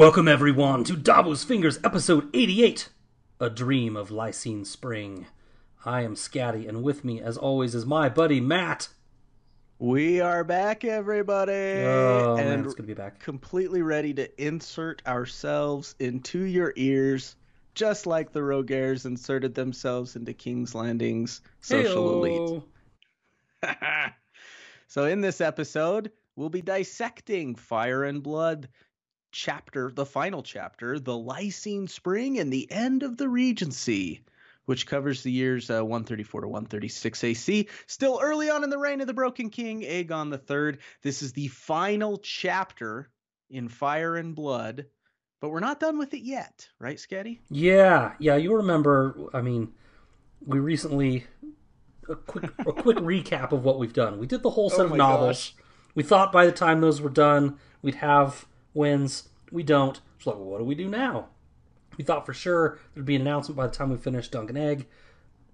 Welcome everyone to Davos Fingers episode 88, A Dream of Lysene Spring. I am Scatty and with me as always is my buddy Matt. We are back, everybody, Oh man, and it's good to be back. completely ready to insert ourselves into your ears, just like the Rogares inserted themselves into King's Landing's social elite. So, in this episode, we'll be dissecting Fire and Blood chapter, the final chapter, the Lysene Spring and the End of the Regency, which covers the years uh, 134 to 136 AC. Still early on in the reign of the Broken King, Aegon III. This is the final chapter in Fire and Blood, but we're not done with it yet, right, Scatty? Yeah, yeah, you remember I mean, we recently a quick a quick recap of what we've done. We did the whole set Oh of novels. We thought by the time those were done, we'd have wins. We don't. It's like, well, what do we do now? We thought for sure there'd be an announcement by the time we finished Dunk and Egg.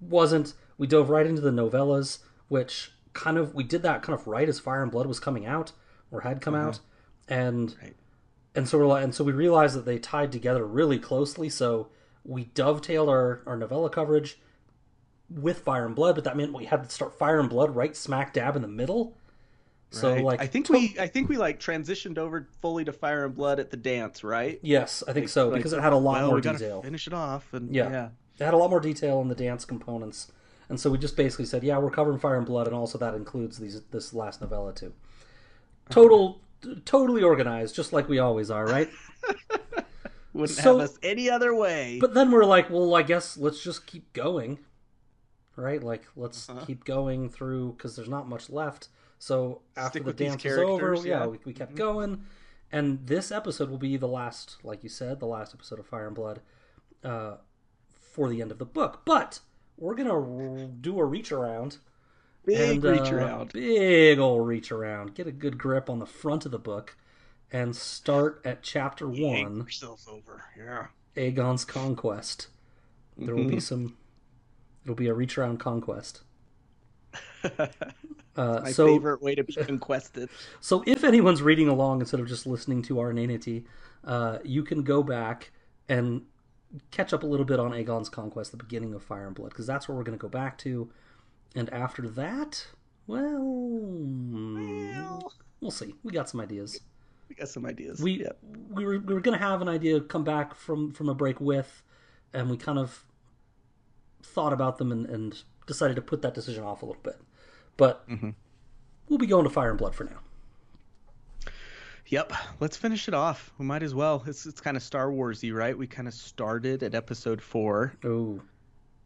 Wasn't. We dove right into the novellas, which kind of we did that kind of right as Fire and Blood was coming out or had come mm-hmm. out, and Right. and so we're like, and so we realized that they tied together really closely. So we dovetailed our our novella coverage with Fire and Blood, but that meant we had to start Fire and Blood right smack dab in the middle. So Right. like I think we, I think we like transitioned over fully to Fire and Blood at the dance, right? yes, I think so Like, because it had a lot well, more we detail. finish it off, and Yeah. yeah. It had a lot more detail in the dance components, and so we just basically said, yeah, we're covering Fire and Blood, and also that includes these this last novella too. Total, totally organized, just like we always are, right? Wouldn't So- have us any other way. But then we're like, well, I guess let's just keep going, right? Like, let's Uh-huh. keep going through because there's not much left. So after Stick the dance was over, yeah, yeah. we, we kept going, and this episode will be the last, like you said, the last episode of Fire and Blood, uh, for the end of the book. But we're gonna r- do a reach around. Big and, reach uh, around. Big old reach around. Get a good grip on the front of the book, and start at chapter one. yourself over. Yeah. Aegon's conquest. There will Mm-hmm. be some. It'll be a reach around conquest. Uh, My so, favorite way to be conquested. so if anyone's reading along instead of just listening to our nanity, uh, you can go back and catch up a little bit on Aegon's conquest, the beginning of Fire and Blood, because that's where we're going to go back to. And after that, well, Well, we'll see. We got some ideas. we got some ideas. we Yep. we were we were gonna have an idea come back from from a break with, and we kind of thought about them and, and decided to put that decision off a little bit. But Mm-hmm. we'll be going to Fire and Blood for now. Yep. Let's finish it off. We might as well. It's it's kind of Star Warsy, right? We kind of started at episode four Oh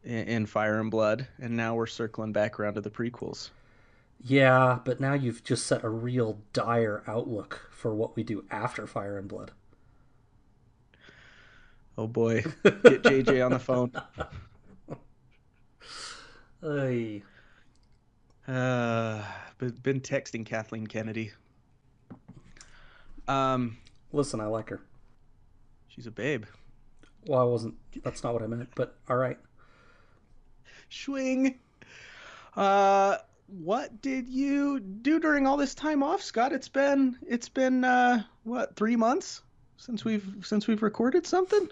in, in Fire and Blood, and now we're circling back around to the prequels. yeah, but now you've just set a real dire outlook for what we do after Fire and Blood. Oh boy, get JJ on the phone. Ay. Uh, been been texting Kathleen Kennedy. Um, Listen, I like her. she's a babe. Well, I wasn't. That's not what I meant. But all right. Swing. Uh, what did you do during all this time off, Scott? It's been it's been uh what three months since we've since we've recorded something.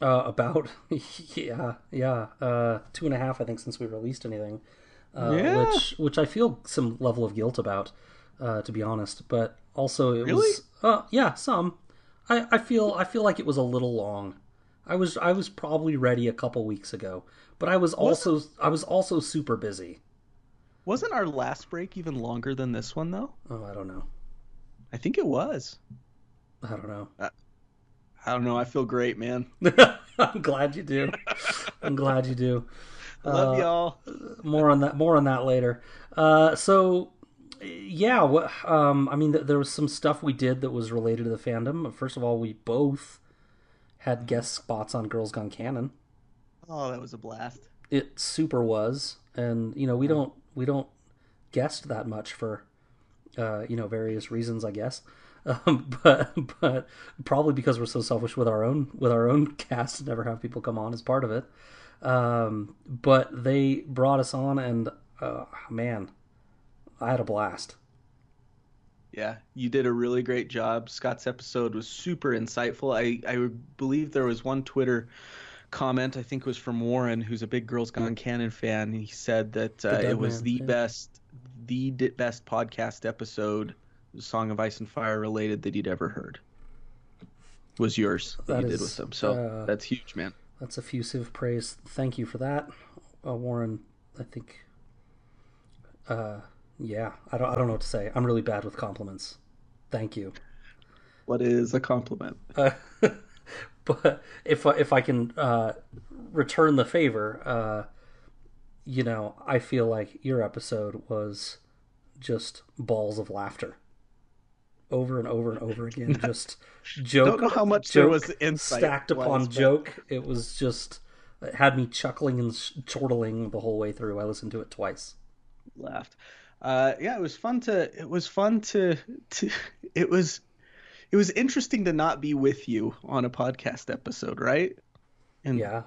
Uh, about yeah, yeah, uh, two and a half, I think, since we released anything. Uh, Yeah. Which, which I feel some level of guilt about, uh, to be honest. But also, it Really? was, uh, yeah, some. I, I feel, I feel like it was a little long. I was, I was probably ready a couple weeks ago, but I was also, I was also super busy. Wasn't our last break even longer than this one though? Oh, I don't know. I think it was. I don't know. I don't know. I feel great, man. I'm glad you do. I'm glad you do. Love Uh, y'all. more on that more on that later. Uh so yeah what um i mean th- there was some stuff we did that was related to the fandom. First of all we both had guest spots on girls gone canon. Oh, that was a blast. it super was. And you know we don't we don't guest that much for uh you know various reasons i guess. Um, but but probably because we're so selfish with our own with our own cast never have people come on as part of it um but they brought us on and uh man i had a blast Yeah, you did a really great job. Scott's episode was super insightful. I, I believe there was one Twitter comment, I think it was from Warren, who's a big Girls Gone Canon fan. He said that uh, it was man, the yeah. best, the di- best podcast episode, Song of Ice and Fire related that he'd ever heard. Was yours that, That you did with them. So uh, that's huge, man. That's effusive praise. Thank you for that, uh, Warren. I think. Uh, yeah, I don't. I don't know what to say. I'm really bad with compliments. Thank you. What is a compliment? Uh, but if I- if I can uh, return the favor, uh, you know, I feel like your episode was just balls of laughter, over and over and over again. Just joke. Don't know how much joke there was insight stacked upon wise, but- joke. It was just it had me chuckling and chortling the whole way through. I listened to it twice. laughed. Uh, yeah, it was fun to. It was fun to. To. It was. It was interesting to not be with you on a podcast episode, right? And Yeah,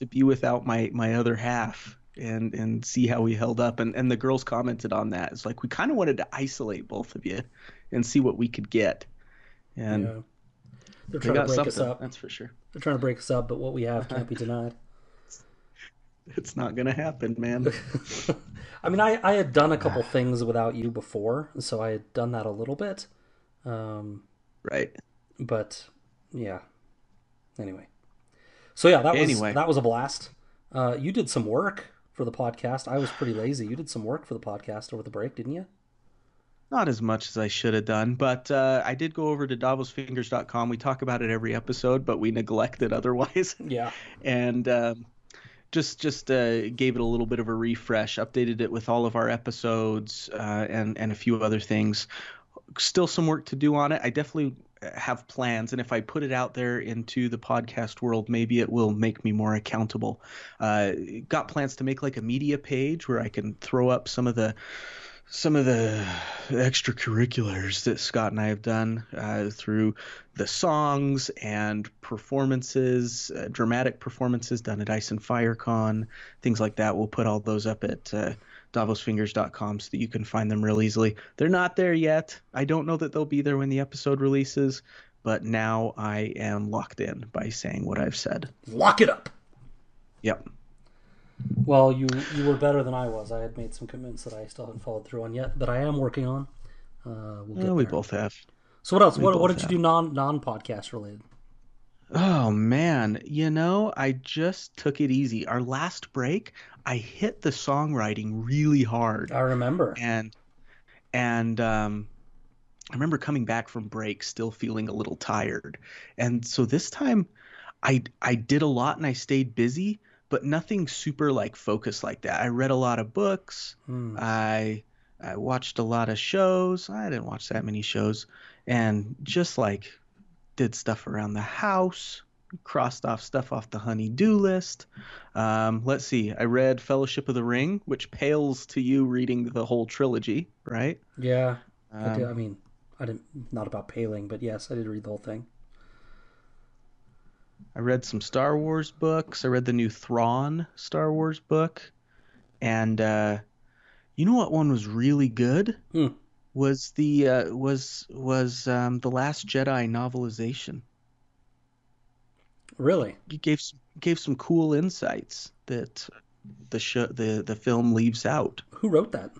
to be without my my other half and and see how we held up. And and the girls commented on that. It's like we kind of wanted to isolate both of you and see what we could get. And yeah. They're they trying to break something. us up. That's for sure. They're trying to break us up, but what we have can't be denied. It's not gonna happen, man. I mean, I, I had done a couple things without you before, so I had done that a little bit. Um, right. but yeah. Anyway, so yeah, that was Anyway. that was a blast. Uh, you did some work for the podcast. I was pretty lazy. You did some work for the podcast over the break, didn't you? Not as much as I should have done, but uh, I did go over to davosfingers.com. We talk about it every episode, but we neglect it otherwise. Yeah. and um, just just uh, gave it a little bit of a refresh, updated it with all of our episodes uh, and and a few other things. Still some work to do on it. I definitely have plans, and if I put it out there into the podcast world, maybe it will make me more accountable. Uh, got plans to make like a media page where I can throw up some of the some of the extracurriculars that Scott and I have done uh, through the songs and performances, uh, dramatic performances done at Ice and FireCon, things like that. We'll put all those up at uh, davosfingers.com so that you can find them real easily. They're not there yet. I don't know that they'll be there when the episode releases, but now I am locked in by saying what I've said. Lock it up. Yep. Well, you you were better than I was. I had made some commitments that I still haven't followed through on yet, but I am working on. Uh, we'll get Well, we there. both have. So what else? What, what both did you do non non podcast related? Oh man, you know, I just took it easy. Our last break, I hit the songwriting really hard. I remember. And and um I remember coming back from break still feeling a little tired. And so this time I I did a lot and I stayed busy, but nothing super like focused like that. I read a lot of books. Hmm. I I watched a lot of shows. I didn't watch that many shows, and just like did stuff around the house, crossed off stuff off the honey-do list. Um, let's see. I read Fellowship of the Ring, which pales to you reading the whole trilogy, right? Yeah, I Um, did. I mean, I didn't. Not about paling, but yes, I did read the whole thing. I read some Star Wars books. I read the new Thrawn Star Wars book, and uh, you know what one was really good? Hmm. Was the uh, was was um, the Last Jedi novelization? Really? It gave some, gave some cool insights that the show the the film leaves out. Who wrote that?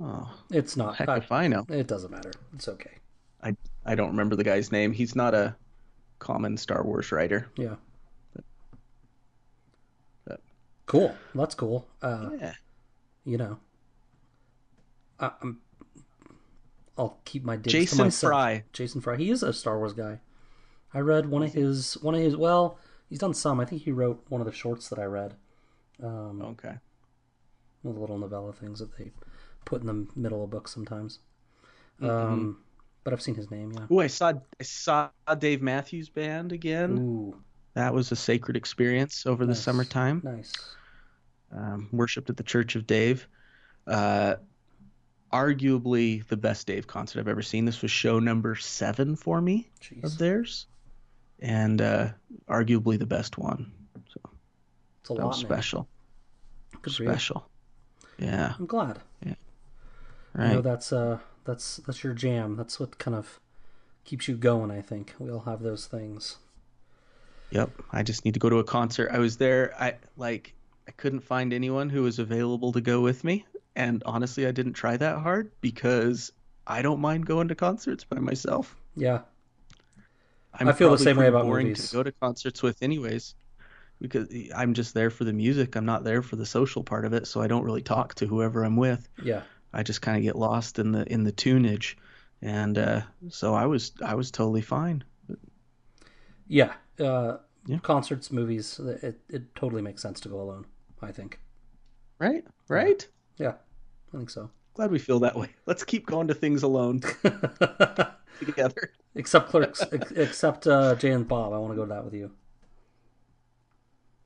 Oh, It's not. heck I- if I know. it doesn't matter. It's okay. I I don't remember the guy's name. He's not a common Star Wars writer. Yeah. But- Cool. That's cool. Uh, Yeah. you know, I, I'm. I'll keep my digs to Jason myself. Fry. Jason Fry. He is a Star Wars guy. I read one of his one of his. Well, he's done some. I think he wrote one of the shorts that I read. Um, Okay. the little novella things that they put in the middle of books sometimes. Mm-hmm. Um, but I've seen his name. Yeah. Oh, I saw I saw Dave Matthews Band again. Ooh, That was a sacred experience over the summertime. nice. Um, worshipped at the Church of Dave. Uh, arguably the best Dave concert I've ever seen. This was show number seven for me Jeez, of theirs, and uh, arguably the best one. So it's a that lot, was special. Good special. Yeah. I'm glad. Yeah. Right. I know that's uh that's that's your jam. That's what kind of keeps you going. I think we all have those things. Yep. I just need to go to a concert. I was there. I like. I couldn't find anyone who was available to go with me, and honestly, I didn't try that hard because I don't mind going to concerts by myself. Yeah, I'm I feel the same way about boring movies. to go to concerts with, anyways, because I'm just there for the music. I'm not there for the social part of it, so I don't really talk to whoever I'm with. yeah, I just kind of get lost in the in the tunage, and uh, so I was I was totally fine. yeah. Uh, Yeah. Concerts, movies. It it totally makes sense to go alone. I think. Right, right. Yeah, I think so. Glad we feel that way. Let's keep going to things alone together. except clerks, except uh, Jay and Bob. I want to go to that with you.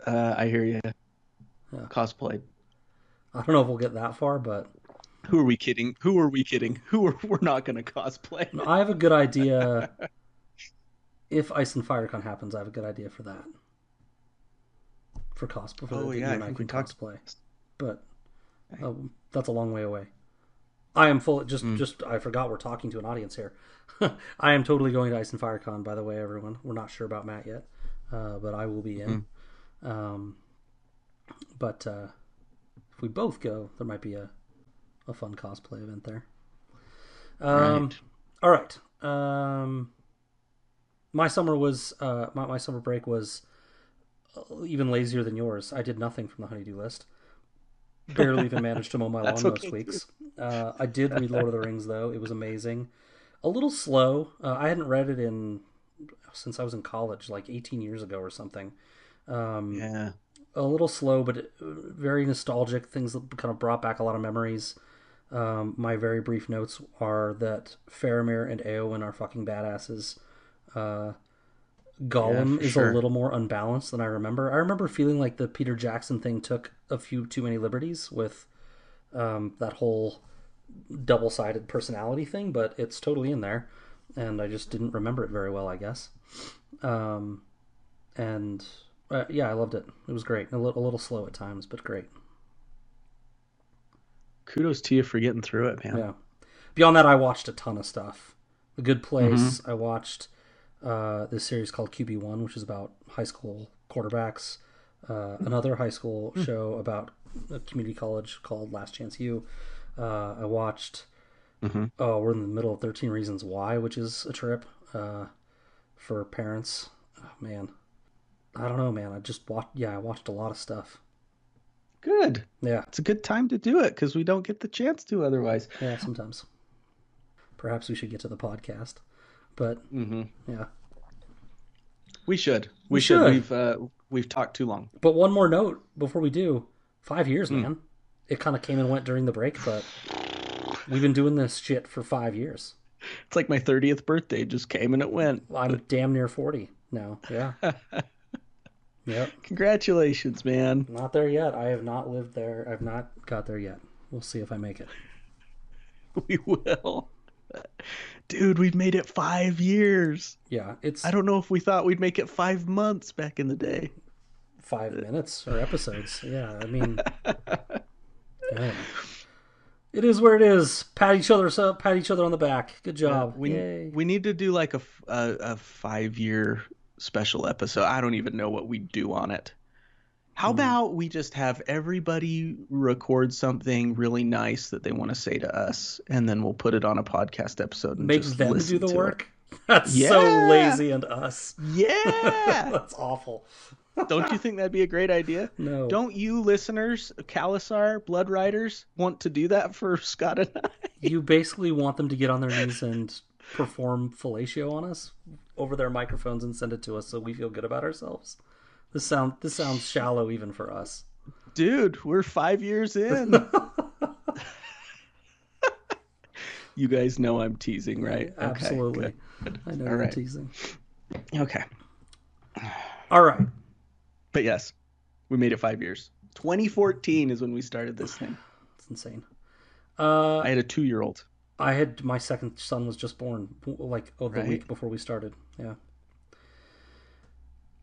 Uh, I hear you. Yeah. Cosplay. I don't know if we'll get that far, but Who are we kidding? Who are we kidding? Who are we're not going to cosplay? I have a good idea. if Ice and FireCon happens, I have a good idea for that. For cosplay, for Oh, that yeah, I I can we talked- cosplay, but uh, that's a long way away. I am full. Just, Mm. just I forgot we're talking to an audience here. I am totally going to Ice and FireCon. By the way, everyone, we're not sure about Matt yet, uh, but I will be in. Mm. Um, but uh, if we both go, there might be a a fun cosplay event there. Um, right. all right. Um, my summer was uh, my my summer break was uh, even lazier than yours. I did nothing from the honeydew list. Barely even managed to mow my lawn That's most weeks. Uh, I did read Lord of the Rings though; it was amazing. A little slow. Uh, I hadn't read it in since I was in college, like 18 years ago or something. Um, Yeah. a little slow, but very nostalgic. Things that kind of brought back a lot of memories. Um, my very brief notes are that Faramir and Eowyn are fucking badasses. Uh, Gollum for is sure. a little more unbalanced than I remember. I remember feeling like the Peter Jackson thing took a few too many liberties with um, that whole double-sided personality thing, but it's totally in there, and I just didn't remember it very well, I guess. Um, and uh, yeah, I loved it. It was great. A little, a little slow at times, but great. Kudos to you for getting through it, man. Yeah. Beyond that, I watched a ton of stuff. A Good Place. I watched uh, this series called QB One, which is about high school quarterbacks. Uh, another high school show about a community college called Last Chance U. Uh, I watched. Mhm. Oh, we're in the middle of Thirteen Reasons Why, which is a trip uh, for parents. Oh, man, I don't know, man. I just watched. Yeah, I watched a lot of stuff. Good. Yeah, It's a good time to do it because we don't get the chance to otherwise. yeah. Sometimes. Perhaps we should get to the podcast, but Mm-hmm. yeah. We should. We, We should. should. We've uh, we've talked too long. But one more note before we do. Five years, Hmm. man. It kind of came and went during the break, but we've been doing this shit for five years. It's like my thirtieth birthday just came and it went. I'm damn near 40 now. Yeah. yep. Congratulations, man. Not there yet. I have not lived there. I've not got there yet. We'll see if I make it. We will. Dude, we've made it five years. Yeah. It's I don't know if we thought we'd make it five months back in the day. five minutes or episodes. Yeah. I mean, yeah. it is where it is. Pat each other up. Pat each other on the back. Good job. we Yay. we need to do like a a five year special episode. I don't even know what we do on it. Hmm. How about we just have everybody record something really nice that they want to say to us, and then we'll put it on a podcast episode and Make just them do the work. That's so lazy and us. Yeah, That's awful. don't you think that'd be a great idea? No. Don't you listeners, Khalasar, Blood Riders, want to do that for Scott and I? You basically want them to get on their knees and perform fellatio on us over their microphones and send it to us so we feel good about ourselves. This sound this sounds shallow even for us. Dude, we're five years in. you guys know I'm teasing, right? Absolutely. good. I know All you're right. teasing. Okay. All right. But yes, we made it five years. 2014 is when we started this thing. It's insane. Uh, I had a two year old. I had my second son was just born like oh, the Right. week before we started. Yeah.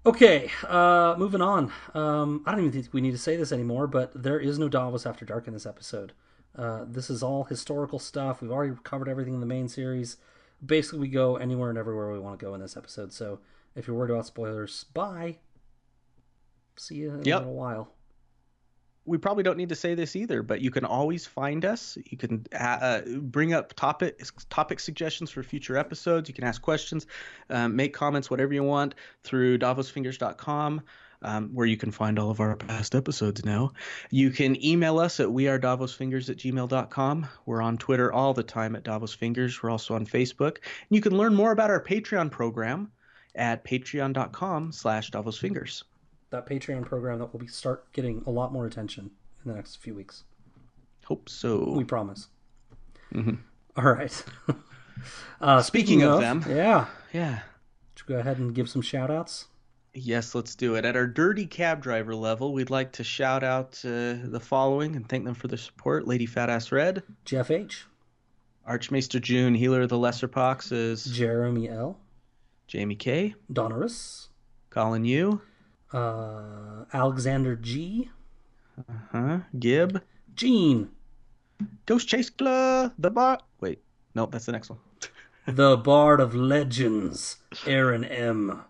Okay, uh, moving on. Um, I don't even think we need to say this anymore, but there is no Davos After Dark in this episode. Uh, this is all historical stuff. We've already covered everything in the main series. Basically, we go anywhere and everywhere we want to go in this episode. So if you're worried about spoilers, bye. See you in Yep. a little while. We probably don't need to say this either, but you can always find us. You can uh, uh, bring up topic topic suggestions for future episodes. You can ask questions, um, make comments, whatever you want through davosfingers.com. Um, where you can find all of our past episodes now. You can email us at wearedavosfingers at gmail.com. We're on Twitter all the time at davosfingers. We're also on Facebook. And you can learn more about our Patreon program at patreon.com slash davosfingers. That Patreon program that will be start getting a lot more attention in the next few weeks. Hope so. We promise. Mhm. All right. uh, Speaking of them. yeah. yeah. Should we go ahead and give some shout outs? Yes, let's do it. At our dirty cab driver level, we'd like to shout out uh, the following and thank them for their support. Lady Fat Ass Red, Jeff H. Archmaester June, Healer of the Lesser Poxes, Jeremy L. Jamie K, Donorus. Colin U, Uh, Alexander G. uh-huh, Gib, Gene. Ghost Chase Club, the bar. Wait, nope, that's the next one. The Bard of Legends. Aaron M.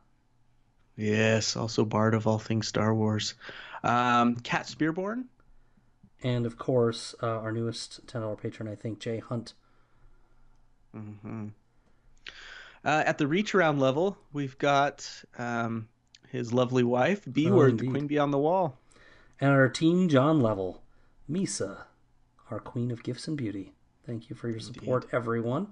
Yes, also Bard of all things Star Wars. Um, Cat Spearborn, And of course, uh, our newest $10 patron, I think, Jay Hunt. hmm Uh, at the reach around level, we've got um, his lovely wife, B Oh, Word, the. Queen Beyond the Wall. And our Team John level, Misa, our Queen of Gifts and Beauty. Thank you for your support, everyone.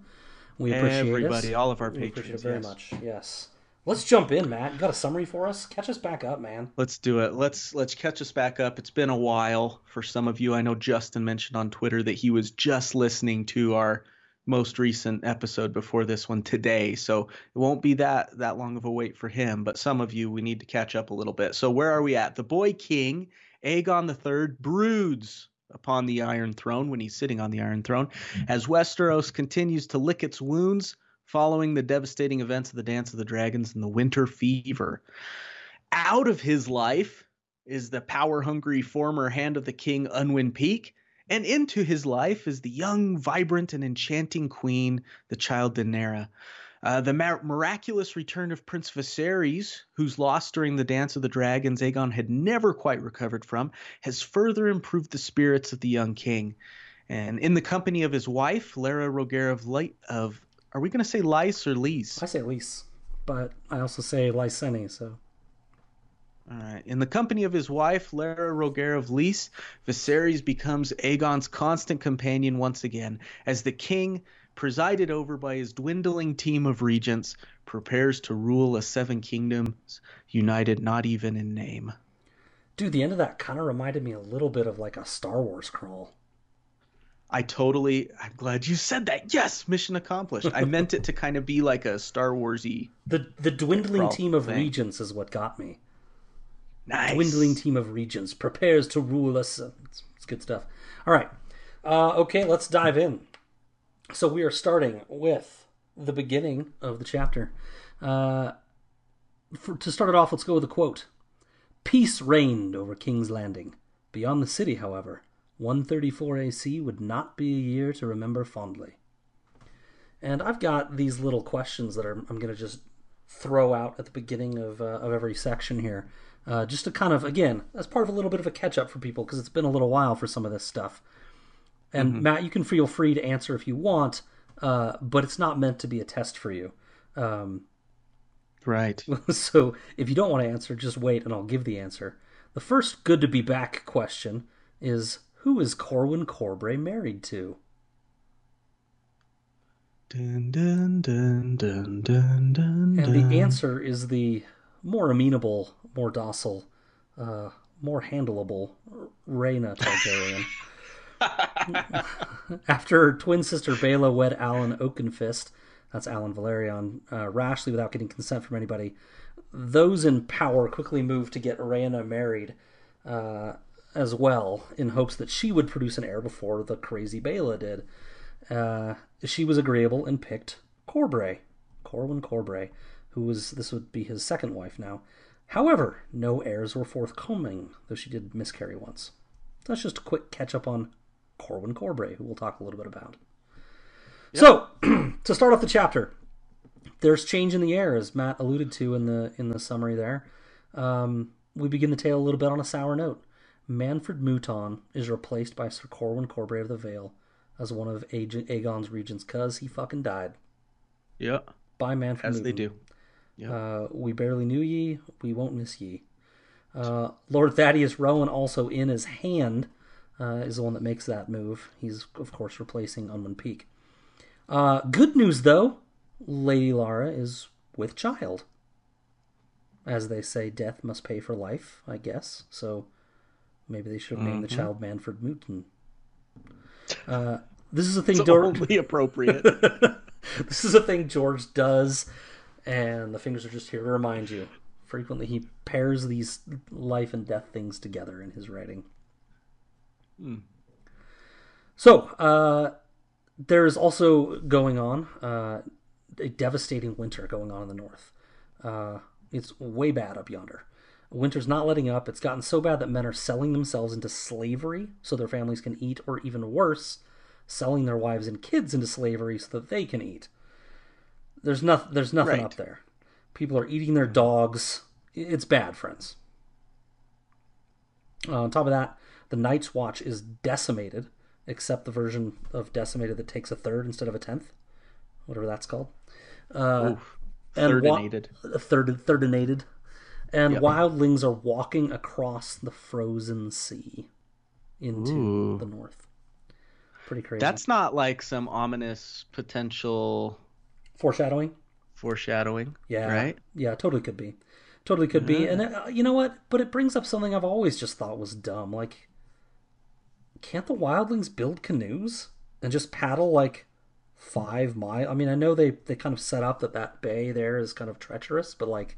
We appreciate Everybody, it. all of our We appreciate patrons. it very yes. much. Yes. Let's jump in, Matt. You got a summary for us? Catch us back up, man. Let's do it. Let's let's catch us back up. It's been a while for some of you. I know Justin mentioned on Twitter that he was just listening to our most recent episode before this one today, so it won't be that that long of a wait for him. But some of you, we need to catch up a little bit. So where are we at? The boy king, Aegon III, broods upon the Iron Throne when he's sitting on the Iron Throne, mm. as Westeros continues to lick its wounds following the devastating events of the Dance of the Dragons and the Winter Fever. Out of his life is the power hungry former Hand of the King, Unwin Peak, and into his life is the young, vibrant, and enchanting queen, the child Daenerys. Uh, the miraculous return of Prince Viserys, whose loss during the Dance of the Dragons Aegon had never quite recovered from, has further improved the spirits of the young king. And in the company of his wife, Larra Rogare of Light of are we going to say Lice or Lise? I say Lise, but I also say Lyseni, so. All right. In the company of his wife, Larra Rogare of Lys, Viserys becomes Aegon's constant companion once again, as the king, presided over by his dwindling team of regents, prepares to rule a seven kingdoms, united not even in name. Dude, the end of that kind of reminded me a little bit of like a Star Wars crawl. I totally, I'm glad you said that. Yes, mission accomplished. I meant it to kind of be like a Star Warsy. The the dwindling team of thing. regents is what got me. Nice. Dwindling team of regents prepares to rule us. It's, it's good stuff. All right. Uh, okay, let's dive in. So we are starting with the beginning of the chapter. Uh, for, to start it off, let's go with a quote. Peace reigned over King's Landing. Beyond the city, however, 134 AC would not be a year to remember fondly. And I've got these little questions that are, I'm going to just throw out at the beginning of, uh, of every section here. Uh, just to kind of, again, as part of a little bit of a catch up for people, because it's been a little while for some of this stuff. And Matt, you can feel free to answer if you want, uh, but it's not meant to be a test for you. Um, Right. so if you don't want to answer, just wait and I'll give the answer. The first good to be back question is Who is Corwin Corbray married to? Dun, dun, dun, dun, dun, dun, And the answer is the more amenable, more docile, uh, more handleable Rhaena Targaryen. After her twin sister Baela wed Alyn Oakenfist, that's Alyn Velaryon, uh, rashly without getting consent from anybody, those in power quickly moved to get Rhaena married uh, as well, in hopes that she would produce an heir before the crazy Baela did. Uh, she was agreeable and picked Corbray, Corwin Corbray, who was this would be his second wife now. However, no heirs were forthcoming, though she did miscarry once. That's just a quick catch up on Corwin Corbray, who we'll talk a little bit about. So, to start off the chapter, there's change in the air, as Matt alluded to in the in the summary there. Um, we begin the tale a little bit on a sour note. Manfred Mouton is replaced by Sir Corwin Corbray of the Vale as one of Aegon's regents because he fucking died Yeah, by Manfred as they do. Yeah. Uh, we barely knew ye, we won't miss ye. Uh, Lord Thaddeus Rowan, also in his hand, uh, is the one that makes that move. He's, of course, replacing Unwin Peak. Uh, good news, though, Lady Larra is with child. As they say, death must pay for life, I guess. So maybe they should have named the child Manfred Mouton. Uh, this is a thing It's Dor- only appropriate. this is a thing George does, and the fingers are just here to remind you. Frequently, he pairs these life and death things together in his writing. So, uh, there's also going on uh, a devastating winter going on in the north. Uh, it's way bad up yonder. Winter's not letting up. It's gotten so bad that men are selling themselves into slavery so their families can eat, or even worse, selling their wives and kids into slavery so that they can eat. There's nothing. There's nothing Right. up there. People are eating their dogs. It's bad, friends. Uh, on top of that, the Night's Watch is decimated, except the version of decimated that takes a third instead of a tenth, whatever that's called. Uh, Oof. and wa- third, thirdinated, and Yep. wildlings are walking across the frozen sea into Ooh. the north. Pretty crazy. That's not like some ominous potential foreshadowing. foreshadowing. Yeah, Right? Yeah, totally could be, totally could be. And uh, you know what? But it brings up something I've always just thought was dumb. Like, can't the wildlings build canoes and just paddle like five mile? I mean, I know they they kind of set up that that bay there is kind of treacherous, but like,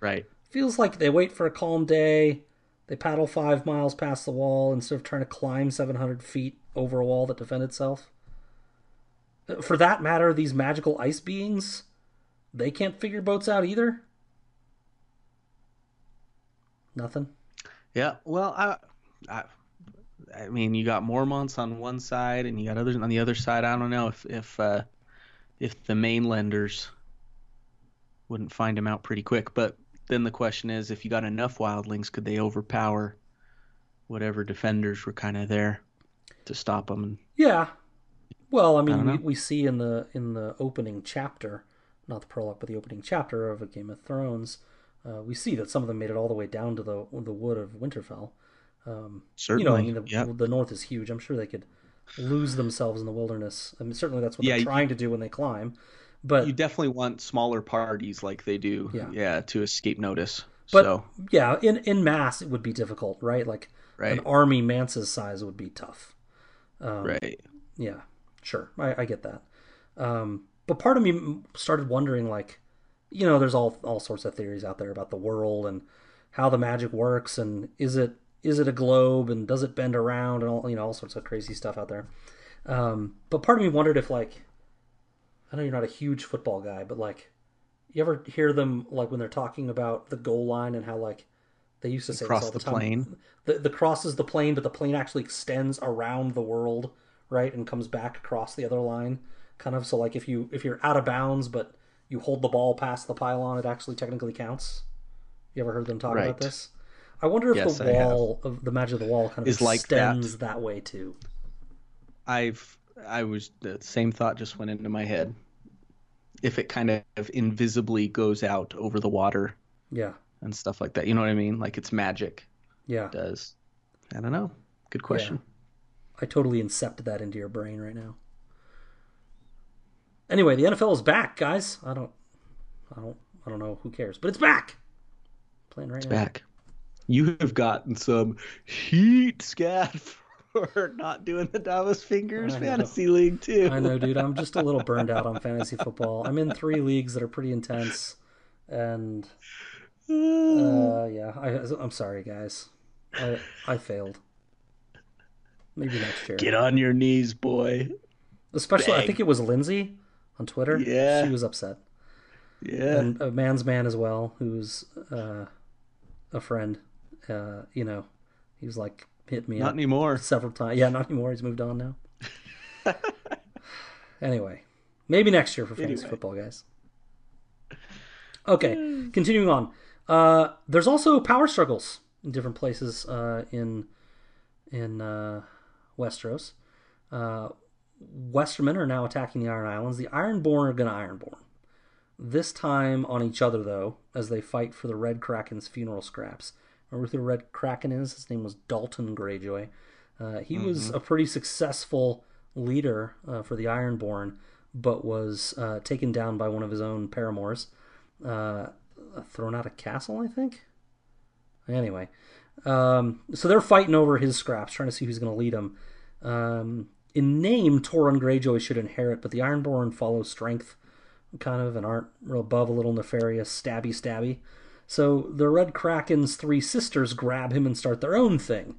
Right. feels like they wait for a calm day. They paddle five miles past the wall instead of trying to climb 700 feet over a wall that defend itself. For that matter, these magical ice beings, they can't figure boats out either. Nothing. Yeah. Well, I, I, I mean, you got Mormonts on one side, and you got others on the other side. I don't know if if uh, if the mainlanders wouldn't find him out pretty quick. But then the question is, if you got enough wildlings, could they overpower whatever defenders were kind of there to stop them? Yeah. Well, I mean, we, we see in the in the opening chapter, not the prologue, but the opening chapter of A Game of Thrones, uh, we see that some of them made it all the way down to the the wood of Winterfell. Um, certainly, you know, I mean, the, yeah, the north is huge. I'm sure they could lose themselves in the wilderness. I mean, certainly that's what Yeah, they're you- trying to do when they climb. But you definitely want smaller parties like they do, Yeah. to escape notice. but so yeah, in in mass it would be difficult, right? Like right, an army Mance's size would be tough. Um, right, Yeah, sure, I, I get that. Um, but part of me started wondering, like, you know, there's all all sorts of theories out there about the world and how the magic works, and is it is it a globe and does it bend around and all you know all sorts of crazy stuff out there. Um, but part of me wondered if like, I know you're not a huge football guy, but like, you ever hear them like when they're talking about the goal line and how like they used to say Across this all the, the time. plane. The the cross is the plane, but the plane actually extends around the world, right, and comes back across the other line, kind of. So like if you if you're out of bounds, but you hold the ball past the pylon, it actually technically counts. You ever heard them talk Right. about this? I wonder if Yes, the wall of the magic of the wall kind of Is like that. extends that. way too. I've I was the same thought just went into my head. If it kind of invisibly goes out over the water Yeah, and stuff like that, you know what I mean? Like it's magic yeah. it does. I don't know. Good question. I totally incepted that into your brain right now. Anyway, the NFL is back, guys. I don't, I don't, I don't know. Who cares? But it's back. Playing right now. Back. You have gotten some heat scat for not doing the Davos Fingers fantasy league too. I know, dude. I'm just a little burned out on fantasy football. I'm in three leagues that are pretty intense, and uh, yeah, I, I'm sorry, guys. I I failed. Maybe next year. Get on your knees, boy. Especially, I think it was Lindsay on Twitter. Yeah. she was upset. Yeah. and a man's man as well, who's uh, a friend. Uh, you know, he was like, hit me Not anymore. several times. Yeah, not anymore. He's moved on now. anyway, maybe next year for fantasy Anyway. football, guys. Okay, continuing on. Uh, there's also power struggles in different places uh, in in uh, Westeros. Uh, Westermen are now attacking the Iron Islands. The Ironborn are going to Ironborn. This time on each other, though, as they fight for the Red Kraken's funeral scraps. Remember who the Red Kraken is? His name was Dalton Greyjoy. Uh, he was a pretty successful leader uh, for the Ironborn, but was uh, taken down by one of his own paramours, uh, thrown out of castle, I think. Anyway, um, so they're fighting over his scraps, trying to see who's going to lead them. Um, in name, Toron Greyjoy should inherit, but the Ironborn follow strength, kind of, and aren't real above a little nefarious, stabby, stabby. So the Red Kraken's three sisters grab him and start their own thing.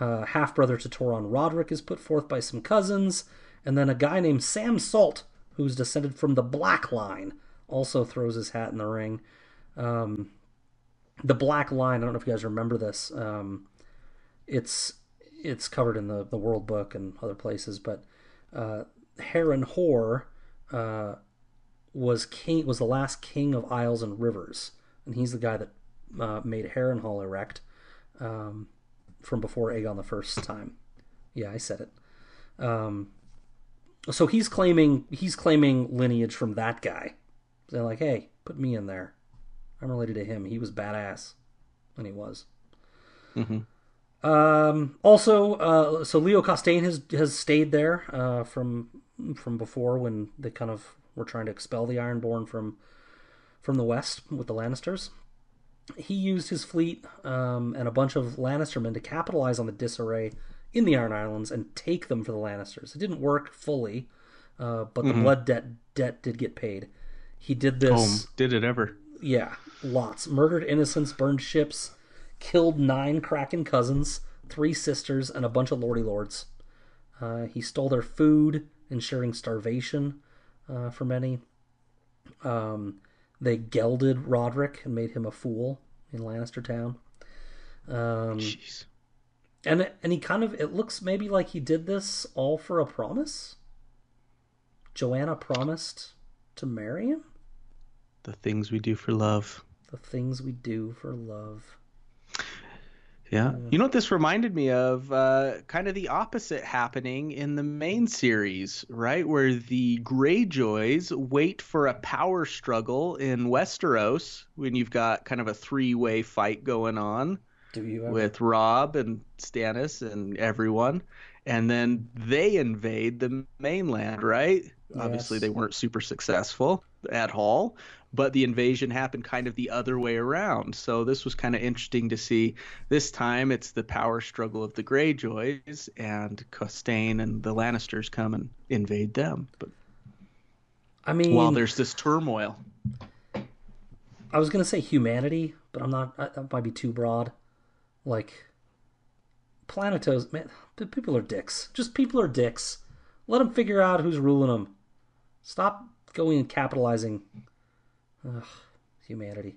Uh, Half brother to Toron Roderick is put forth by some cousins, and then a guy named Sam Salt, who's descended from the Black Line, also throws his hat in the ring. Um, the Black Line, I don't know if you guys remember this. Um, it's it's covered in the, the World Book and other places, but uh, Harren Hoare uh, was king was the last king of Isles and Rivers, and he's the guy that uh, made Harrenhal erect um, from before Aegon the first time. Yeah, I said it. Um, so he's claiming he's claiming lineage from that guy. They're like, hey, put me in there. I'm related to him. He was badass, and he was. Mhm. Um, also, uh, so Leo Costayne has has stayed there uh, from from before when they kind of were trying to expel the Ironborn from from the west with the Lannisters. He used his fleet um, and a bunch of Lannistermen to capitalize on the disarray in the Iron Islands and take them for the Lannisters. It didn't work fully, uh, but the blood debt debt did get paid. He did this. Did it ever? Yeah, lots. Murdered innocents, burned ships, killed nine Kraken cousins, three sisters, and a bunch of lordy lords. Uh, he stole their food, ensuring starvation uh, for many. Um, they gelded Roderick and made him a fool in Lannister Town. Um, Jeez. and and he kind of it looks maybe like he did this all for a promise. Johanna promised to marry him. The things we do for love. The things we do for love. Yeah. You know what this reminded me of? Uh, kind of the opposite happening in the main series, right? Where the Greyjoys wait for a power struggle in Westeros when you've got kind of a three way fight going on Do you ever? with Robb and Stannis and everyone. And then they invade the mainland, right? Obviously, they weren't super successful at all, but the invasion happened kind of the other way around. So this was kind of interesting to see. This time, it's the power struggle of the Greyjoys, and Costayne and the Lannisters come and invade them. But I mean, while there's this turmoil, I was gonna say humanity, but I'm not. I- That might be too broad. Like, Planetos, man, people are dicks. Just people are dicks. Let them figure out who's ruling them. Stop going and capitalizing. Ugh, humanity.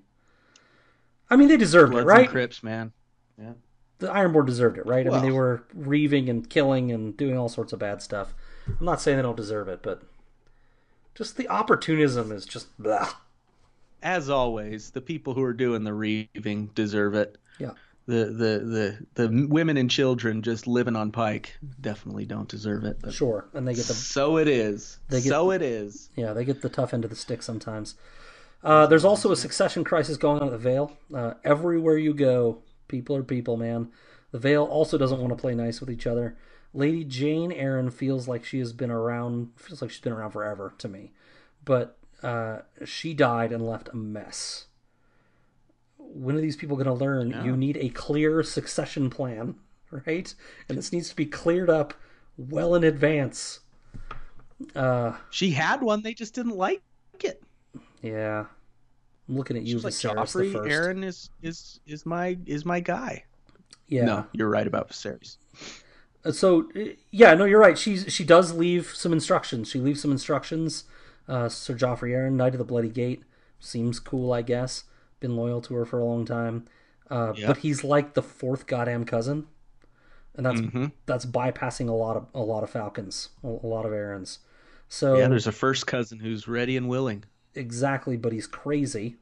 I mean, they deserved Bloods it, right? and Crips, man. Yeah. the Ironborn deserved it, right? I mean, they were reaving and killing and doing all sorts of bad stuff. I'm not saying they don't deserve it, but just the opportunism is just blah. As always, the people who are doing the reaving deserve it. Yeah. The the the the women and children just living on Pike definitely don't deserve it. But Sure, and they get the so it is. They get- so it is. yeah they get the tough end of the stick sometimes. Uh, there's also a succession crisis going on at the Vale. Uh, everywhere you go, people are people, man. The Vale also doesn't want to play nice with each other. Lady Jeyne Arryn feels like she has been around. Feels like she's been around forever to me, but uh, she died and left a mess. When are these people going to learn? You need a clear succession plan, right? And this needs to be cleared up well in advance. Uh, She had one, they just didn't like it. yeah. I'm looking at you, She's like Viserys the Joffrey. first. Arryn is is is my is my guy. yeah. No, you're right about Viserys. Uh, So uh, yeah, no, you're right. She's she does leave some instructions. She leaves some instructions. Uh, Sir Joffrey Arryn, Knight of the Bloody Gate, seems cool, I guess. Been loyal to her for a long time. Uh. But he's like the fourth goddamn cousin. and that's hmm that's bypassing a lot of a lot of falcons, a, a lot of Arryns. So Yeah, there's a first cousin who's ready and willing. exactly, but he's crazy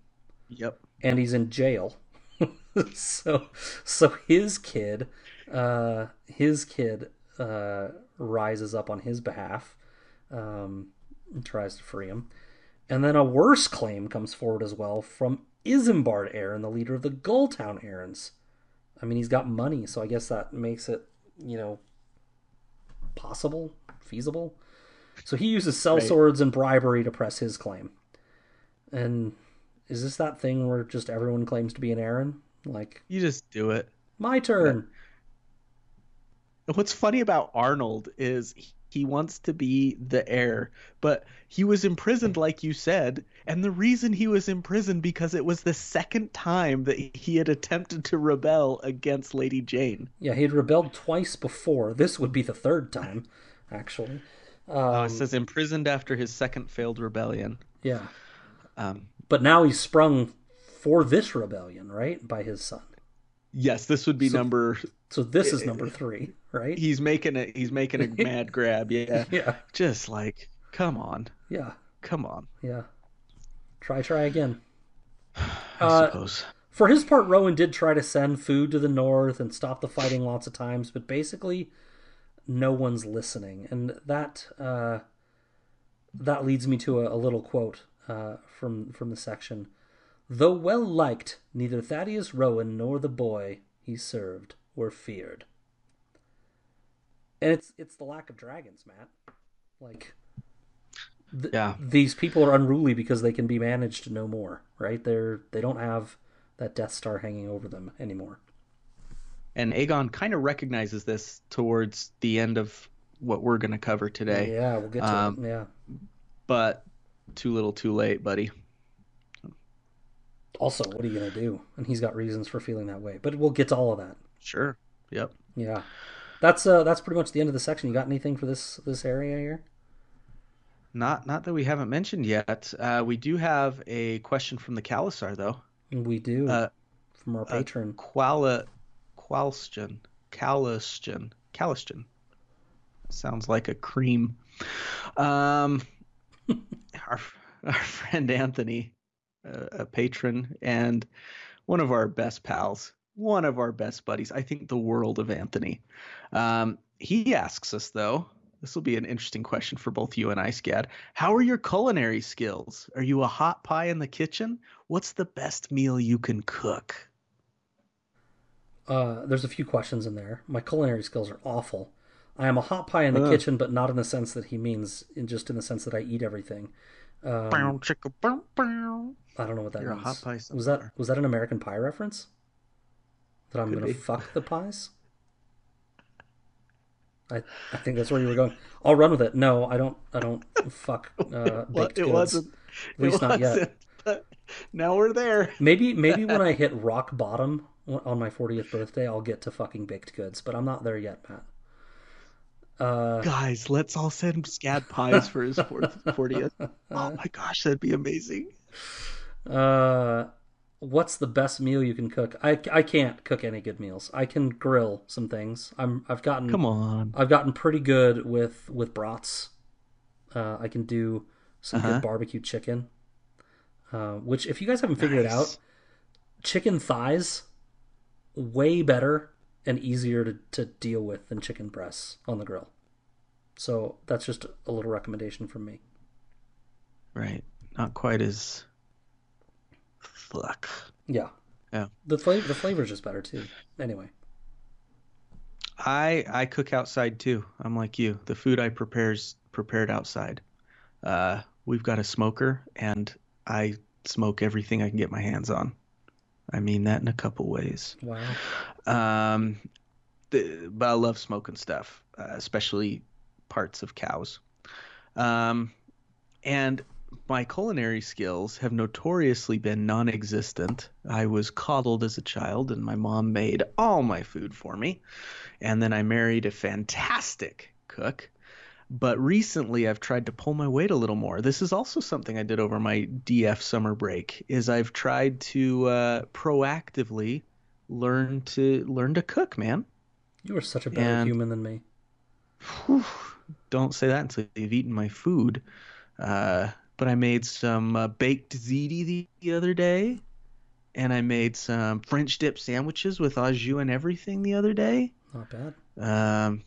Yep. and he's in jail. so so his kid, uh, his kid uh, rises up on his behalf, um, and tries to free him, and then a worse claim comes forward as well from Isembard Arryn, the leader of the Gulltown Arryns. I mean, he's got money, so I guess that makes it, you know, possible, feasible. So he uses Right. sellswords and bribery to press his claim. And is this that thing where just everyone claims to be an Arryn? Like, You just do it. my turn. What's funny about Arnold is he wants to be the heir, but he was imprisoned, like you said, and the reason he was imprisoned because it was the second time that he had attempted to rebel against Lady Jeyne. Yeah, he had rebelled twice before. This would be the third time, actually. Uh, Um, it says imprisoned after his second failed rebellion. yeah. Um, But now he's sprung for this rebellion, right? By his son. yes, this would be So- number. So this is number three, right? He's making a he's making a mad grab. Yeah, Yeah. just like come on, Yeah. come on. Yeah. Try, try again. I Uh, suppose. For his part, Rowan did try to send food to the north and stop the fighting lots of times, but basically, no one's listening, and that uh, that leads me to a, a little quote uh, from from the section. Though well liked, neither Thaddeus Rowan nor the boy he served were feared. And it's it's the lack of dragons, Matt. Like, th- Yeah. these people are unruly because they can be managed no more, right? They're they don't have that Death Star hanging over them anymore. And Aegon kind of recognizes this towards the end of what we're going to cover today. Yeah, we'll get to Um, it. Yeah. But too little, too late, buddy. Also, what are you gonna do? And he's got reasons for feeling that way, but we'll get to all of that. Sure. Yep. Yeah, that's uh that's pretty much the end of the section. You got anything for this this area here? Not not that we haven't mentioned yet. Uh, we do have a question from the Khalasar though. We do Uh, from our patron. Quala Qualstion. Calistion. Calistion. Sounds like a cream. Um our our friend Anthony, uh, a patron and one of our best pals, one of our best buddies. I think the world of Anthony. Um, he asks us though. This will be an interesting question for both you and I, Scad. How are your culinary skills? Are you a hot pie in the kitchen? What's the best meal you can cook? Uh, there's a few questions in there. My culinary skills are awful. I am a hot pie in the Ugh. kitchen, but not in the sense that he means, in just in the sense that I eat everything. Um, Bow, chicka, bow, bow. I don't know what that You're a means. hot pie was that was that an American Pie reference? That I'm Could gonna be. fuck the pies? I I think that's where you were going. I'll run with it. No, I don't. I don't fuck uh, Well, baked it goods. wasn't. At least not yet. now we're there. Maybe maybe when I hit rock bottom on my 40th birthday, I'll get to fucking baked goods, but I'm not there yet, Matt. Uh, Guys, let's all send Scad pies for his 40th. Oh my gosh, that'd be amazing. uh, what's the best meal you can cook? I, I can't cook any good meals. I can grill some things. I'm I've gotten Come on. I've gotten pretty good with with brats. Uh, I can do some Uh-huh. good barbecue chicken. Uh, which, if you guys haven't figured it out, chicken thighs way better and easier to, to deal with than chicken breasts on the grill. So that's just a little recommendation from me. Right. Not quite as. Fuck. Yeah. Yeah. The flavor the flavor's just better too. Anyway. I I cook outside too. I'm like you. The food I prepare's prepared outside. Uh, we've got a smoker, and I smoke everything I can get my hands on. I mean that in a couple ways. Wow. Um, the, but I love smoking stuff, uh, especially parts of cows. Um, and my culinary skills have notoriously been non-existent. I was coddled as a child, and my mom made all my food for me. And then I married a fantastic cook. But recently, I've tried to pull my weight a little more. This is also something I did over my DF summer break. Is I've tried to uh, proactively learn to learn to cook, man. You are such a better And- human than me. Whew, don't say that until you've eaten my food. Uh, but I made some uh, baked ziti the, the other day, and I made some French dip sandwiches with au jus and everything the other day. Not bad. Um,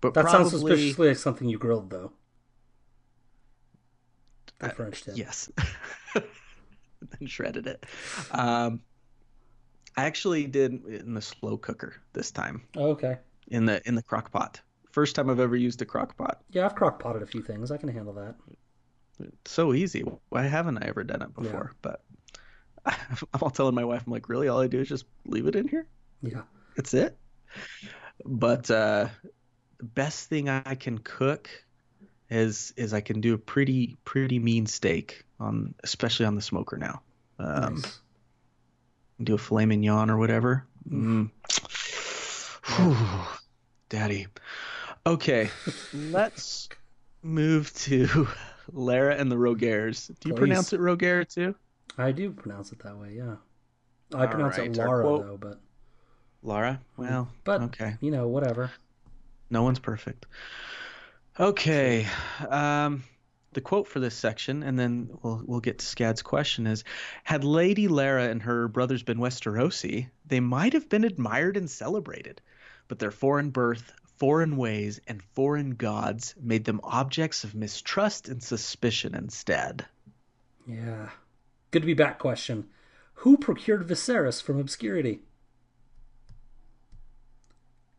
but That probably, sounds suspiciously like something you grilled, though. The Uh, French dip. Yes. then shredded it. Um, I actually did it in the slow cooker this time Oh, okay. in the in the crock pot. First time I've ever used a crock pot. Yeah, I've crock potted a few things. I can handle that. It's so easy. Why haven't I ever done it before? But I'm all telling my wife, I'm like, really? All I do is just leave it in here? Yeah. That's it? But uh, the best thing I can cook is is I can do a pretty pretty mean steak on especially on the smoker now. Um, nice. do a filet mignon or whatever. Mm. Whew. Daddy. Okay, let's move to Larra and the Rogares. Do you Please. pronounce it Rogaire too? I do pronounce it that way, yeah. I All pronounce right, it Larra, quote- though, but, Larra? Well, but okay. you know, whatever. No one's perfect. Okay. Um, the quote for this section, and then we'll we'll get to Scad's question is: Had Lady Larra and her brothers been Westerosi, they might have been admired and celebrated, but their foreign birth, foreign ways, and foreign gods made them objects of mistrust and suspicion instead. Yeah. Good to be back question. Who procured Viserys from obscurity?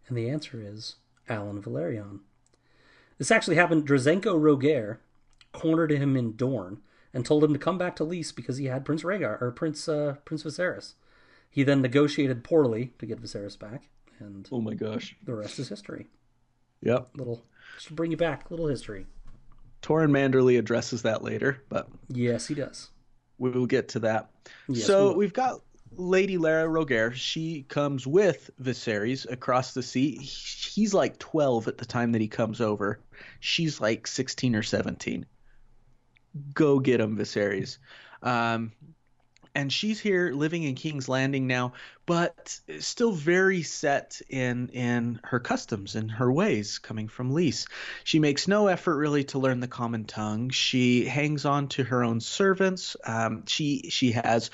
And the answer is Alyn Velaryon. This actually happened. Drazenko Rogare cornered him in Dorne and told him to come back to Lys because he had Prince Rhaegar or Prince uh, Prince Viserys. He then negotiated poorly to get Viserys back, and Oh my gosh. the rest is history. Yep. Little, just to bring you back, little history. Torrhen Manderly addresses that later, but Yes, he does. we will get to that. Yes, so will. we've got Lady Larra Rogare. She comes with Viserys across the sea. He's like 12 at the time that he comes over. She's like 16 or 17. Go get him, Viserys. Um, and she's here living in King's Landing now, but still very set in in her customs and her ways coming from Lys. She makes no effort really to learn the common tongue. She hangs on to her own servants. Um, she she has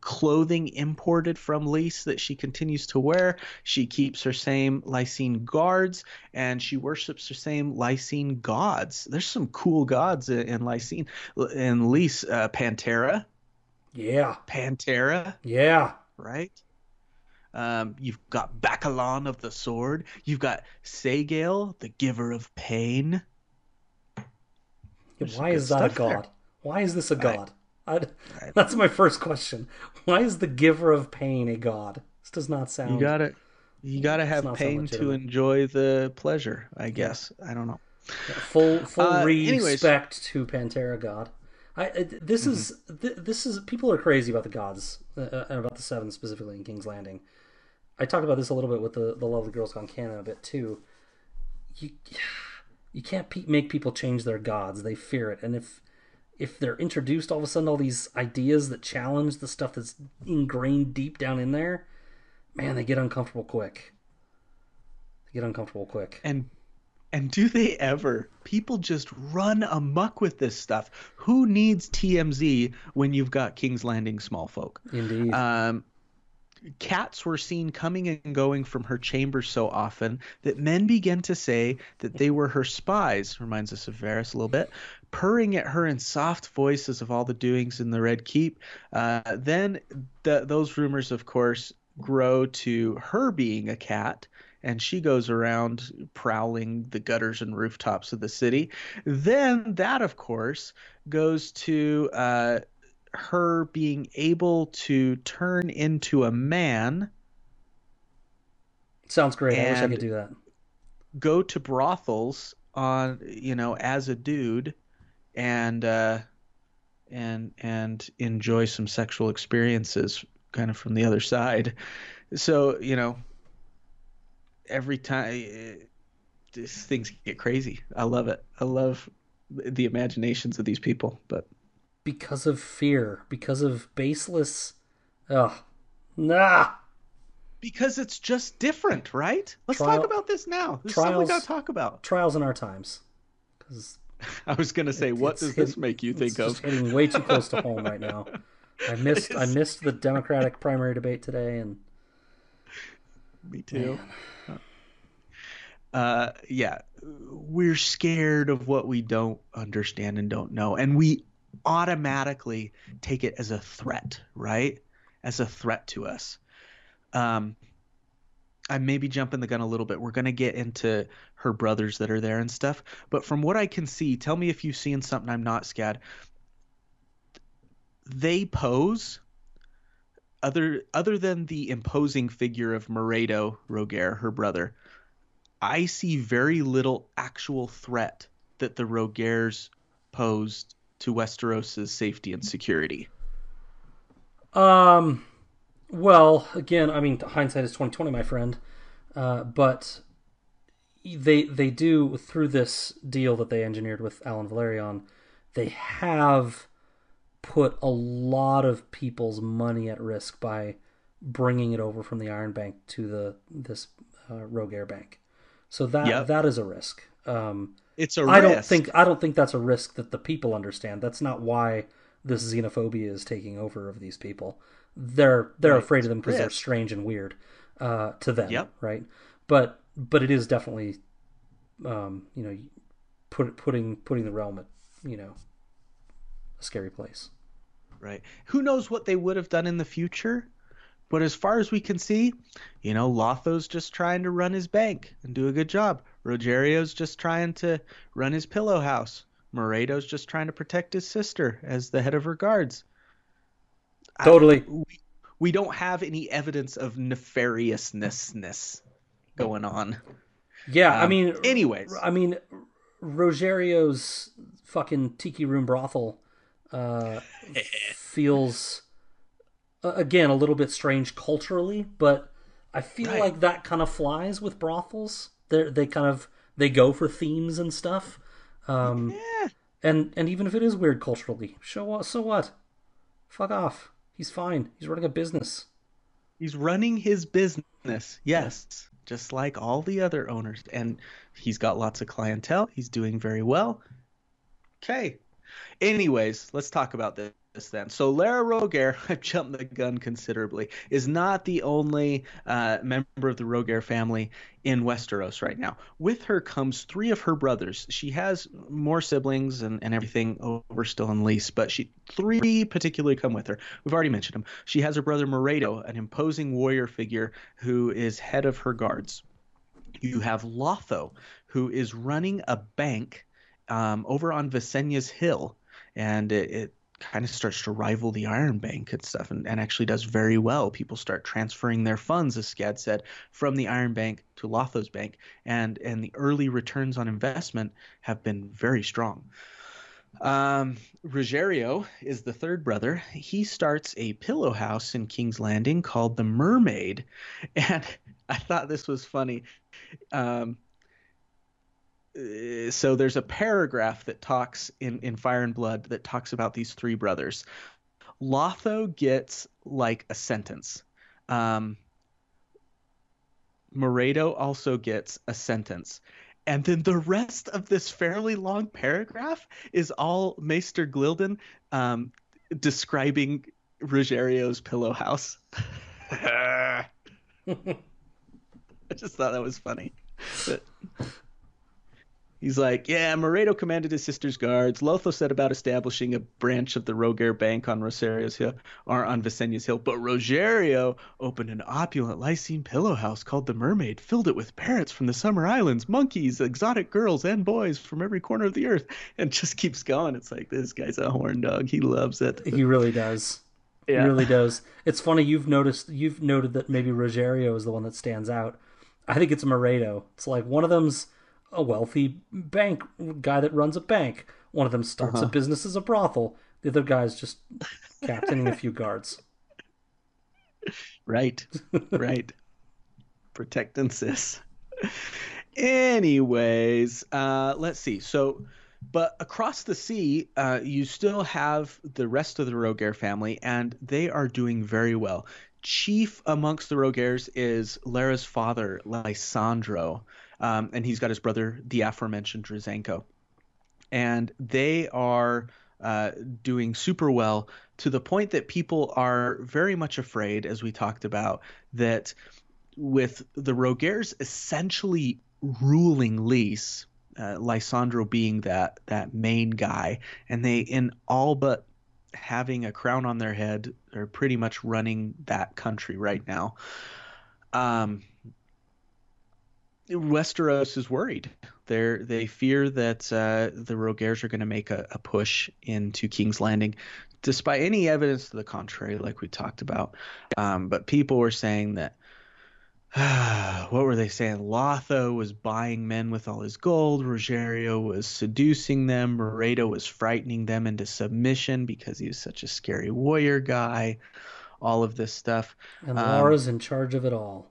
clothing imported from Lys that she continues to wear. She keeps her same Lysene guards and she worships her same Lysene gods. There's some cool gods in, in Lysene. In Lys, uh, Pantera, Yeah, Pantera, yeah. right? Um, you've got Bakkalon of the sword. You've got Saagael, the giver of pain. There's Why is that a stuff there. god? Why is this a god? I, I- that's my first question. Why is the giver of pain a god? This does not sound. You got it. you gotta have pain to enjoy the pleasure. I guess. I don't know. full full Uh, anyways. respect to Pantera god. I this Mm-hmm. is th- this is people are crazy about the gods uh, and about the seven specifically in King's Landing. I talked about this a little bit with the the lovely girls gone canon a bit too. You you can't pe- make people change their gods; they fear it, and if if they're introduced all of a sudden all these ideas that challenge the stuff that's ingrained deep down in there, man, they get uncomfortable quick. They get uncomfortable quick. And and do they ever? People just run amok with this stuff. Who needs TMZ when you've got King's Landing small folk? Indeed. Um, cats were seen coming and going from her chamber so often that men began to say that they were her spies. Reminds us of Varys a little bit, purring at her in soft voices of all the doings in the Red Keep. Uh, then the, those rumors, of course, grow to her being a cat. And she goes around prowling the gutters and rooftops of the city. Then that, of course, goes to uh, her being able to turn into a man, Sounds great. I wish I could do that. go to brothels on you know as a dude, and uh, and and enjoy some sexual experiences kind of from the other side. So you know, every time uh, these things get crazy. I love it. I love the imaginations of these people. But because of fear, because of baseless. Ugh. Nah. because it's just different, right? Let's Trial- talk about this now. This is we trials- gotta talk about. Trials in our times. Because I was gonna say, what it's does this make you think of? just hitting way too close to home right now. I missed I missed the Democratic primary debate today, and Me too. Uh, yeah, we're scared of what we don't understand and don't know, and we automatically take it as a threat, right? As a threat to us. Um, I may be jumping the gun a little bit. We're gonna get into her brothers that are there and stuff, but from what I can see, tell me if you've seen something I'm not, Scad. They pose other other than the imposing figure of Moredo Rogare, her brother, I see very little actual threat that the Rogares posed to Westeros's safety and security. Um, well, again, I mean, hindsight is twenty twenty, my friend. Uh, but they they do through this deal that they engineered with Alyn Velaryon, they have put a lot of people's money at risk by bringing it over from the Iron Bank to the this uh, Rogare Bank. So that Yep. that is a risk. Um, It's a I don't think I don't think that's a risk that the people understand. That's not why this xenophobia is taking over of these people. They're they're Right. afraid of them because they're strange and weird uh, to them, Yep. right? But but it is definitely, um, you know, put putting putting the realm at you know a scary place. right. Who knows what they would have done in the future? But as far as we can see, you know, Lotho's just trying to run his bank and do a good job. Roggerio's just trying to run his pillow house. Moredo's just trying to protect his sister as the head of her guards. I- Totally. we, we don't have any evidence of nefariousness going on. Yeah, I Um, mean, anyways. I mean, Roggerio's fucking tiki room brothel uh, feels uh, again a little bit strange culturally, but I feel Right. like that kind of flies with brothels. They they kind of they go for themes and stuff. Um, Yeah. and and even if it is weird culturally, show what so what? Fuck off. He's fine. He's running a business. He's running his business. Yes. Just like all the other owners. And he's got lots of clientele. He's doing very well. Okay. Anyways, let's talk about this then. So Larra Rogare, I've jumped the gun considerably, is not the only uh, member of the Rogare family in Westeros right now. With her comes three of her brothers. She has more siblings and, and everything over still in Lys, but she three particularly come with her. We've already mentioned them. She has her brother Moredo, an imposing warrior figure who is head of her guards. You have Lotho, who is running a bank um, over on Visenya's Hill, and it, it kind of starts to rival the Iron Bank and stuff, and, and actually does very well. People start transferring their funds, as Scad said, from the Iron Bank to Lotho's bank, and and the early returns on investment have been very strong. Um, is the third brother. He starts a pillow house in King's Landing called the Mermaid, and I thought this was funny. Um, so there's a paragraph that talks in, in Fire and Blood that talks about these three brothers. Lotho gets like a sentence. Um, Moredo also gets a sentence. And then the rest of this fairly long paragraph is all Maester Gyldayn um, describing Roggerio's pillow house. I just thought that was funny. But he's like, yeah, Moredo commanded his sister's guards. Lotho set about establishing a branch of the Rogare Bank on Rosario's Hill, or on Visenya's Hill. But Roggerio opened an opulent Lysene pillow house called the Mermaid, filled it with parrots from the Summer Islands, monkeys, exotic girls, and boys from every corner of the earth, and just keeps going. It's like this guy's a horn dog. He loves it. He really does. Yeah. He really does. It's funny you've noticed you've noted that maybe Roggerio is the one that stands out. I think it's Moredo. It's like one of them's a wealthy bank guy that runs a bank. One of them starts Uh-huh. a business as a brothel. The other guy's just captaining a few guards. Right. Right. Protect and sis. Anyways, uh, let's see. So, but across the sea, uh, you still have the rest of the Rogare family, and they are doing very well. chief amongst the Rogares is Larra's father, Lysandro, um, and he's got his brother, the aforementioned Drazenko. And they are uh, doing super well to the point that people are very much afraid, as we talked about, that with the Rogares essentially ruling Lys, uh, Lysandro being that that main guy, and they in all but having a crown on their head are pretty much running that country right now. Um, Westeros is worried. They they fear that uh, the Rogares are going to make a, a, push into King's Landing, despite any evidence to the contrary, like we talked about. Um, but people were saying that what were they saying? Lotho was buying men with all his gold. Roggerio was seducing them. Moredo was frightening them into submission because he was such a scary warrior guy. All of this stuff. And Larra's um, in charge of it all.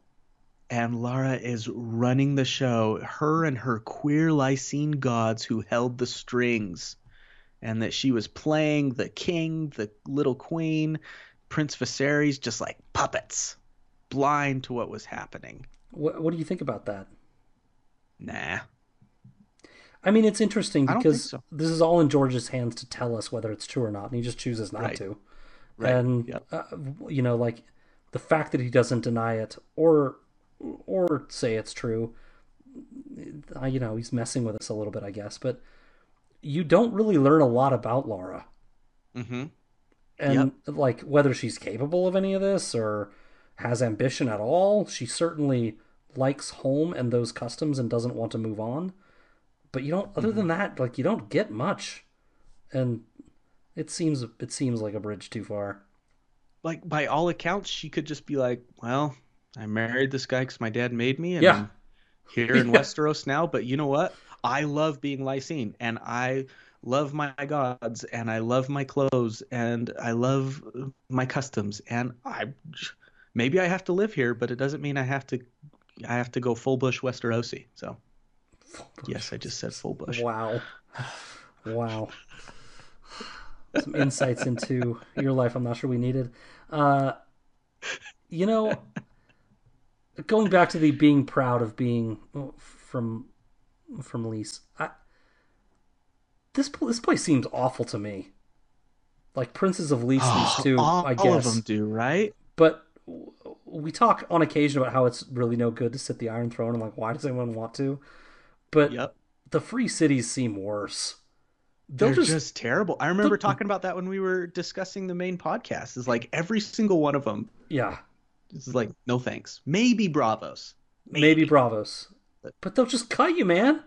And Larra is running the show. Her and her queer Lysene gods who held the strings. And that she was playing the king, the little queen, Prince Viserys, just like puppets blind to what was happening. What, what do you think about that? Nah. I mean, it's interesting because so. this is all in George's hands to tell us whether it's true or not, and he just chooses not right. to. Right. And yep. uh, you know, like the fact that he doesn't deny it or or say it's true, uh, you know, he's messing with us a little bit, I guess. But you don't really learn a lot about Laura. Mm-hmm. And yep. like whether she's capable of any of this or has ambition at all. She certainly likes home and those customs and doesn't want to move on. But you don't other mm-hmm. than that, like you don't get much. And it seems it seems like a bridge too far. Like by all accounts, she could just be like, "Well, I married this guy because my dad made me, and yeah. I'm here in Westeros now. But you know what? I love being Lysene, and I love my gods, and I love my clothes, and I love my customs, and I maybe I have to live here, but it doesn't mean I have to I have to go full bush Westerosi. So yes, I just said full bush. Wow. Wow. Some insights into your life I'm not sure we needed. Uh you know going back to the being proud of being from from Lys. I, this this place seems awful to me. Like Princes of Lys, oh, these two, all, I guess. All of them do, right? But we talk on occasion about how it's really no good to sit the Iron Throne and like why does anyone want to? But yep. the free cities seem worse. They'll They're just, just terrible. I remember talking about that when we were discussing the main podcast. Is like every single one of them. Yeah. It's like no thanks. Maybe Braavos. Maybe, Maybe Braavos. But they'll just cut you, man.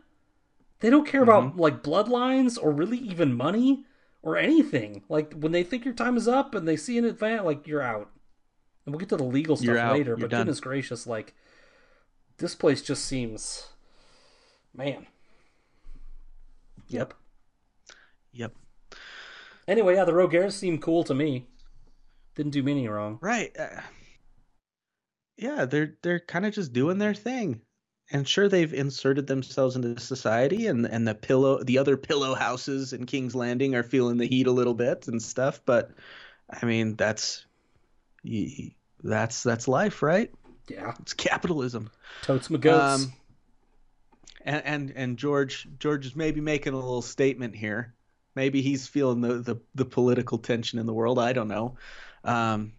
They don't care mm-hmm. about like bloodlines or really even money or anything. Like when they think your time is up and they see an advance, like you're out and we'll get to the legal stuff later. You're but done. goodness gracious, like this place just seems, man. Yep. Yep. Anyway, yeah, the Rogares seem cool to me. Didn't do me any wrong. Right. Uh, yeah, they're they're kind of just doing their thing. And sure, they've inserted themselves into society, and and the pillow, the other pillow houses in King's Landing are feeling the heat a little bit and stuff. But I mean, that's that's that's life, right? Yeah, it's capitalism. Totes my goats. Um, and, and and George George is maybe making a little statement here. Maybe he's feeling the the, the political tension in the world. I don't know. Um,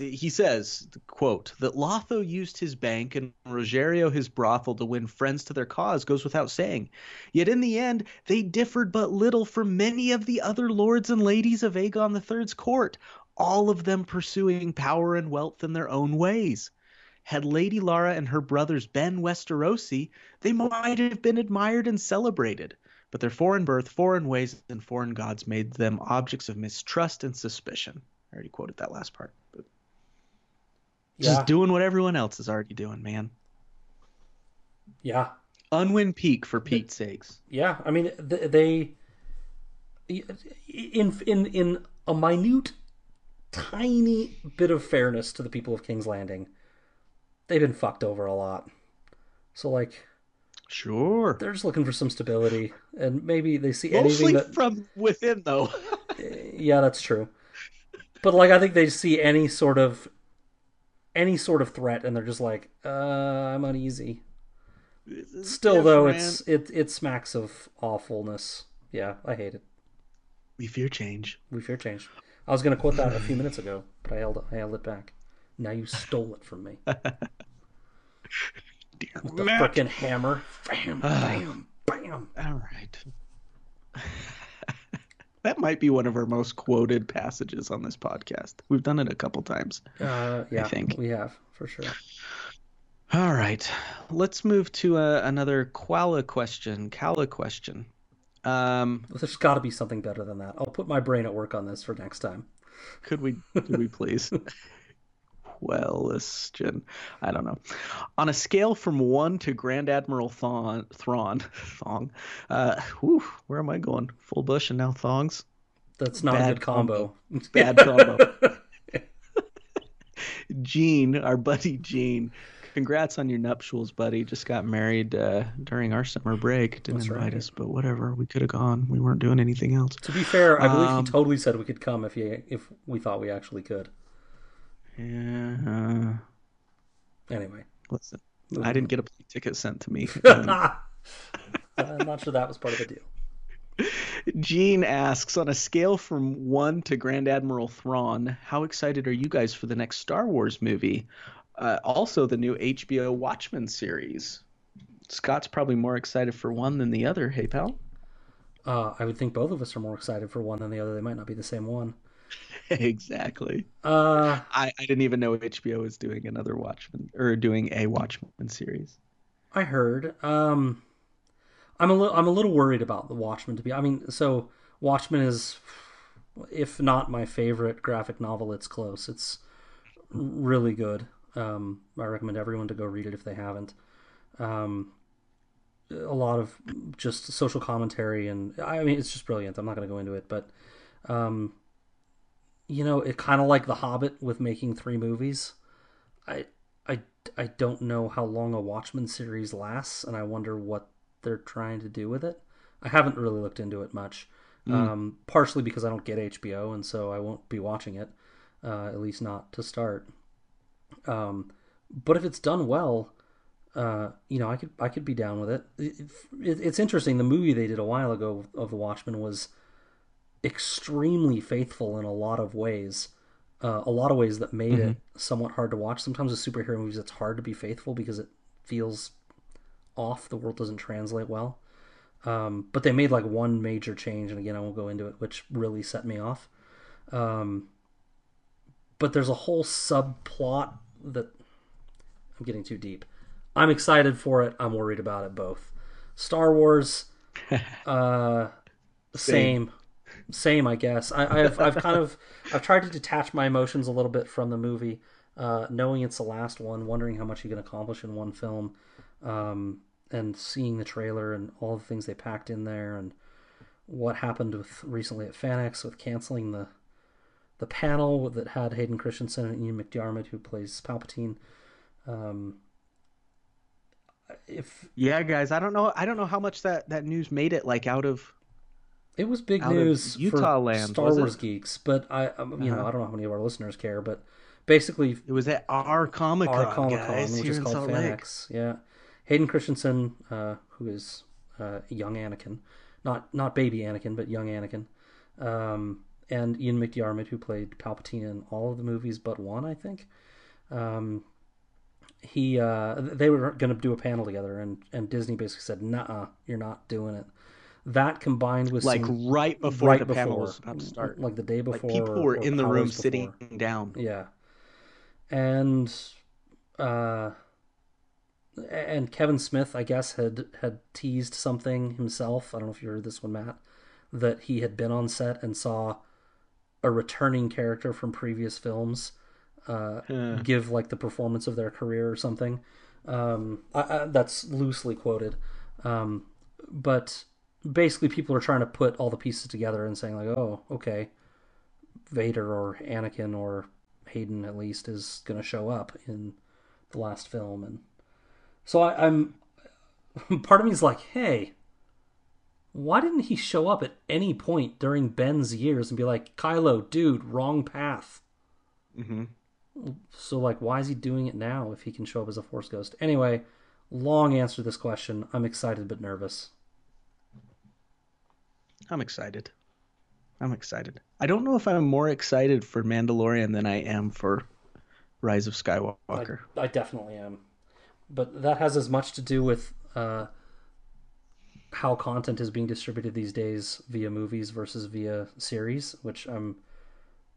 he says, quote, that Lotho used his bank and Roggerio his brothel to win friends to their cause goes without saying. Yet in the end, they differed but little from many of the other lords and ladies of Aegon III's court, all of them pursuing power and wealth in their own ways. Had Lady Larra and her brothers been Westerosi, they might have been admired and celebrated. But their foreign birth, foreign ways, and foreign gods made them objects of mistrust and suspicion. I already quoted that last part. But yeah. Just doing what everyone else is already doing, man. Yeah. Unwin Peake for Pete's sakes. Yeah, I mean they in in in a minute tiny bit of fairness to the people of King's Landing. They've been fucked over a lot. So like Sure. They're just looking for some stability and maybe they see Mostly anything that from within though. yeah, that's true. But like I think they see any sort of any sort of threat, and they're just like, uh, I'm uneasy. Still, though, it's it it smacks of awfulness. Yeah, I hate it. we fear change. We fear change. I was going to quote that a few minutes ago, but I held I held it back. Now you stole it from me. Dear With the frickin' hammer. Bam, bam, bam. All right. That might be one of our most quoted passages on this podcast. We've done it a couple times. Uh, yeah, think. we have for sure. All right. Let's move to uh, another Koala question. Koala question. Um, There's got to be something better than that. I'll put my brain at work on this for next time. could we could we please? Question. I don't know. On a scale from one to Grand Admiral Thon, Thrawn, Thong, uh, whew, where am I going? Full bush and now thongs. That's not a good combo. It's bad combo. Gene, our buddy Gene, congrats on your nuptials, buddy. Just got married uh, during our summer break. Didn't That's invite right. us, but whatever. We could have gone. We weren't doing anything else. To be fair, I believe Um, he totally said we could come if he if we thought we actually could. Yeah. uh, Anyway, listen, I didn't get a plane ticket sent to me. Um, I'm not sure that was part of the deal. Gene asks, on a scale from one to Grand Admiral Thrawn, how excited are you guys for the next Star Wars movie? Uh, also, the new HBO Watchmen series. Scott's probably more excited for one than the other. Hey, pal. Uh, I would think both of us are more excited for one than the other. They might not be the same one. exactly. Uh, I, I didn't even know HBO was doing another Watchmen or doing a Watchmen series. I heard. Um, I'm a little. I'm a little worried about the Watchmen. To be. I mean, so Watchmen is, if not my favorite graphic novel, it's close. It's really good. Um, I recommend everyone to go read it if they haven't. Um, a lot of just social commentary and I mean it's just brilliant. I'm not going to go into it, but um, you know, it kind of like The Hobbit with making three movies. I I I don't know how long a Watchmen series lasts, and I wonder what they're trying to do with it. I haven't really looked into it much, um, partially because I don't get HBO, and so I won't be watching it, uh, at least not to start. Um, but if it's done well, uh, you know, I could I could be down with it. It, it. It's interesting. The movie they did a while ago of The Watchmen was extremely faithful in a lot of ways. Uh, a lot of ways that made it somewhat hard to watch. Sometimes with superhero movies, it's hard to be faithful because it feels off. The world doesn't translate well. Um, but they made like one major change, and again, I won't go into it, which really set me off. Um, but there's a whole subplot that I'm getting too deep. I'm excited for it. I'm worried about it both. Star Wars, uh, same, same. I guess I, I've I've kind of I've tried to detach my emotions a little bit from the movie, uh, knowing it's the last one, wondering how much you can accomplish in one film, um, and seeing the trailer and all the things they packed in there, and what happened with recently at FanX with canceling the the panel that had Hayden Christensen and Ian McDiarmid, who plays Palpatine. Um, if Yeah, guys, I don't know. I don't know how much that that news made it like out of. It was big news Utah for land, Star it? Wars geeks, but I, um, you know, Uh-huh. I don't know how many of our listeners care, but basically, It was at our Comic Con, our Comic Con, guys, which here is called. FanX. Yeah, Hayden Christensen, uh, who is uh, young Anakin, not not baby Anakin, but young Anakin, um, and Ian McDiarmid, who played Palpatine in all of the movies but one, I think. Um, he uh, they were going to do a panel together, and and Disney basically said, "Nah, you're not doing it." That combined with Like some, right before right the before, panel was about to start. like the day Like before, people were in the room hours sitting down. Yeah. And uh and Kevin Smith, I guess, had had teased something himself. I don't know if you heard this one, Matt, that he had been on set and saw a returning character from previous films uh, Uh. give like the performance of their career or something. Um, I, I, that's loosely quoted, um, but basically, people are trying to put all the pieces together and saying like, "Oh, okay, Vader or Anakin or Hayden at least is going to show up in the last film," and so I, I'm part of me is like, "Hey." Why didn't he show up at any point during Ben's years and be like, Kylo, dude, wrong path? hmm So like, why is he doing it now if he can show up as a Force ghost? Anyway, long answer to this question. I'm excited but nervous. I'm excited. I'm excited. I don't know if I'm more excited for Mandalorian than I am for Rise of Skywalker. I, I definitely am, but that has as much to do with uh, how content is being distributed these days via movies versus via series, which I'm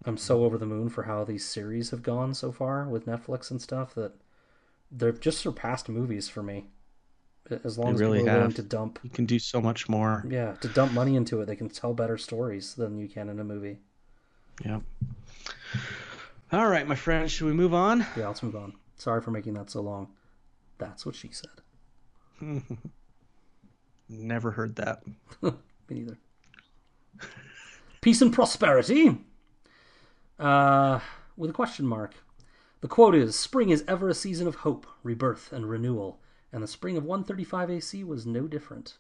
I'm so over the moon for how these series have gone so far with Netflix and stuff that they've just surpassed movies for me. As long They as really people are willing to dump, You can do so much more. yeah, to dump money into it, they can tell better stories than you can in a movie. Yeah. All right, my friend. Should we move on? Yeah, let's move on. Sorry for making that so long. That's what she said. Never heard that. Me neither. Peace and prosperity. Uh, with a question mark. The quote is Spring is ever a season of hope, rebirth, and renewal, and the spring of 135 AC was no different.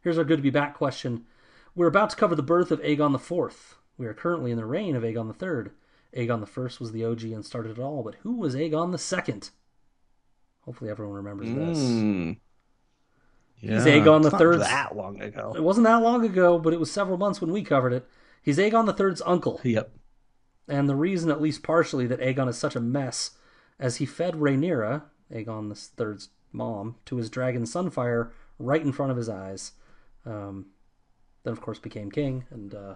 Here's our good to be back question. We're about to cover the birth of Aegon IV. We are currently in the reign of Aegon III. Aegon I was the OG and started it all, but who was Aegon II? Hopefully everyone remembers this. Mm. He's Aegon it's the not Third's- That long ago. It wasn't that long ago, but it was several months when we covered it. He's Aegon III's uncle. Yep. And the reason, at least partially, that Aegon is such a mess, as he fed Rhaenyra, Aegon III's mom, to his dragon Sunfyre right in front of his eyes. Um, then, of course, became king and uh,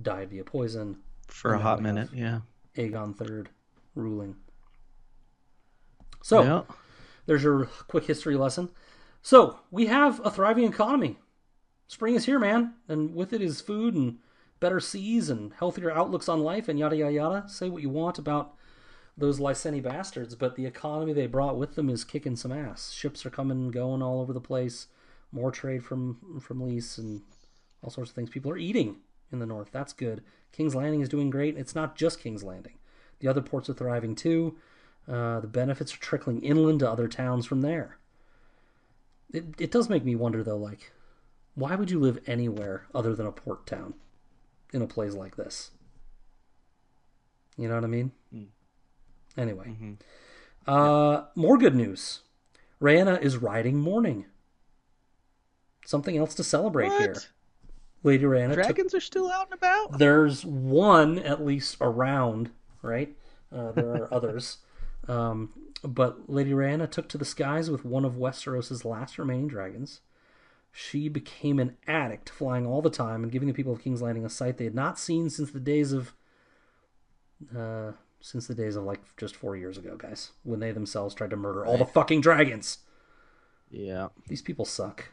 died via poison. For a hot minute. Yeah. Aegon III ruling. So, Yeah. there's your quick history lesson. So, we have a thriving economy. Spring is here, man, and with it is food and better seas and healthier outlooks on life and yada yada yada. Say what you want about those Lyseni bastards, but the economy they brought with them is kicking some ass. Ships are coming and going all over the place. More trade from from lease and all sorts of things. People are eating in the north. That's good. King's Landing is doing great. It's not just King's Landing. The other ports are thriving too. Uh, the benefits are trickling inland to other towns from there. It, it does make me wonder though, like, why would you live anywhere other than a port town in a place like this? You know what I mean? Anyway, uh, more good news. Rhaena is riding Morning. Something else to celebrate here. What? Lady Rhaena took Dragons are still out and about. there's one at least around, right? Uh, there are others. Um, but Lady Rhaena took to the skies with one of Westeros' last remaining dragons. She became an addict, flying all the time and giving the people of King's Landing a sight they had not seen since the days of, uh, since the days of like just four years ago, guys, when they themselves tried to murder all the fucking dragons. Yeah. These people suck.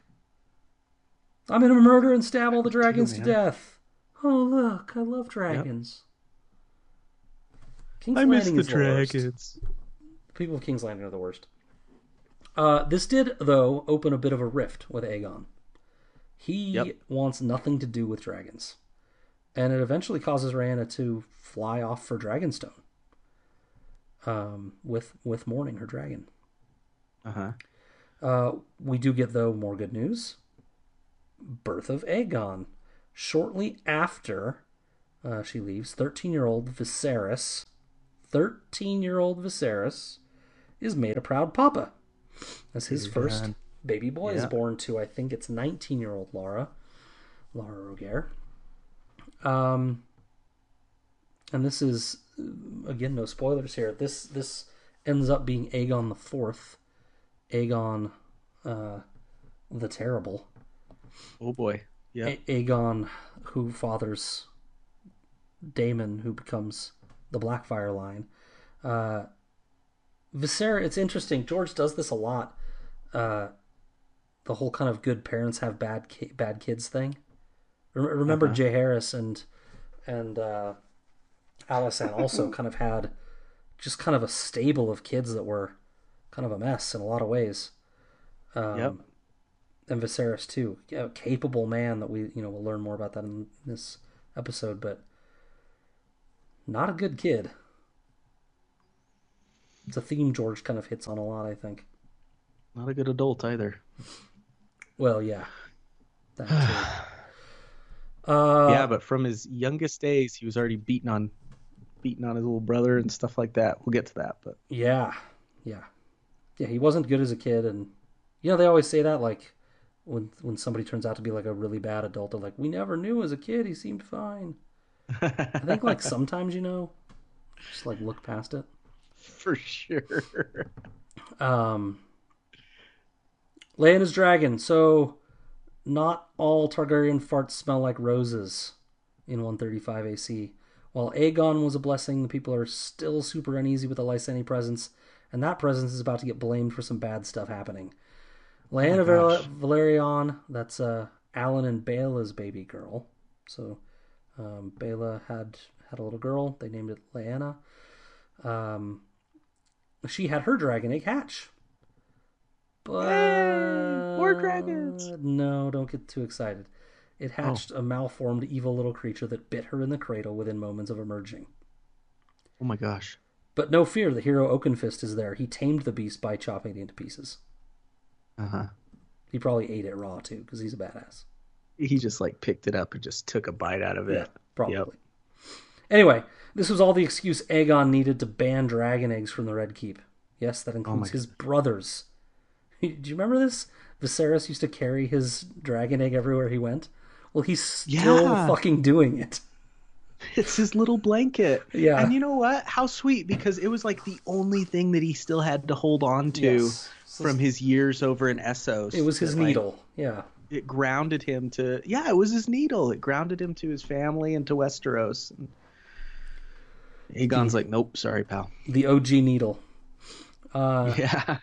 I'm gonna murder and stab all the dragons to death. Oh look, I love dragons. King's I miss Landing the is the worst. dragons. People of King's Landing are the worst. Uh, this did, though, open a bit of a rift with Aegon. He Yep. wants nothing to do with dragons. And it eventually causes Rhaena to fly off for Dragonstone. Um, with with Morning her dragon. Uh huh. Uh, we do get, though, more good news. Birth of Aegon. Shortly after uh, she leaves, 13 year old Viserys, 13 year old Viserys, is made a proud papa. As his first baby boy is born to, I think it's 19 year old Laura, Laura Rogare. Um, and this is, again, no spoilers here. This this ends up being Aegon the Fourth. Aegon uh, the Terrible. Oh boy. Yeah. A- Aegon, who fathers Daemon, who becomes the Blackfyre line. Uh, Viserys, it's interesting. George does this a lot. Uh, the whole kind of good parents have bad ki- bad kids thing. Rem- Remember Uh-huh. Jaehaerys and and uh, Alysanne also kind of had just kind of a stable of kids that were kind of a mess in a lot of ways. Um, Yep. And Viserys too, a capable man that we you know we'll learn more about that in this episode, but not a good kid. It's a theme George kind of hits on a lot, I think. Not a good adult either. Well, yeah, uh, yeah, but from his youngest days, he was already beaten on beating on his little brother and stuff like that. We'll get to that, but Yeah, yeah, yeah. He wasn't good as a kid, and you know they always say that like when when somebody turns out to be like a really bad adult, they're like, "We never knew as a kid he seemed fine." I think like sometimes you know, just like look past it. for sure. Um, Leia his dragon. So, not all Targaryen farts smell like roses in 135 AC. While Aegon was a blessing, the people are still super uneasy with the Lyseni presence, and that presence is about to get blamed for some bad stuff happening. Lyanna Val- Velaryon, that's uh, Alyn and Baela's baby girl. So, um, Baela had had a little girl. They named it Lyanna. Um, she had her dragon egg hatch. But Yay! More dragons! No, don't get too excited. It hatched a malformed, evil little creature that bit her in the cradle within moments of emerging. Oh my gosh. But no fear, the hero Oakenfist is there. He tamed the beast by chopping it into pieces. Uh huh. He probably ate it raw too, because he's a badass. He just like picked it up and just took a bite out of it. Yeah, probably. Yep. Anyway, this was all the excuse Aegon needed to ban dragon eggs from the Red Keep. Yes, that Oh includes his brothers. Do you remember this? Viserys used to carry his dragon egg everywhere he went. Well, he's still Yeah. fucking doing it. It's his little blanket. Yeah. And you know what? How sweet because it was like the only thing that he still had to hold on to Yes. from his years over in Essos. It was his that, like, needle. Yeah. it grounded him to yeah, it was his needle. It grounded him to his family and to Westeros. And Aegon's like, nope, sorry, pal. The OG needle. Uh, Yeah.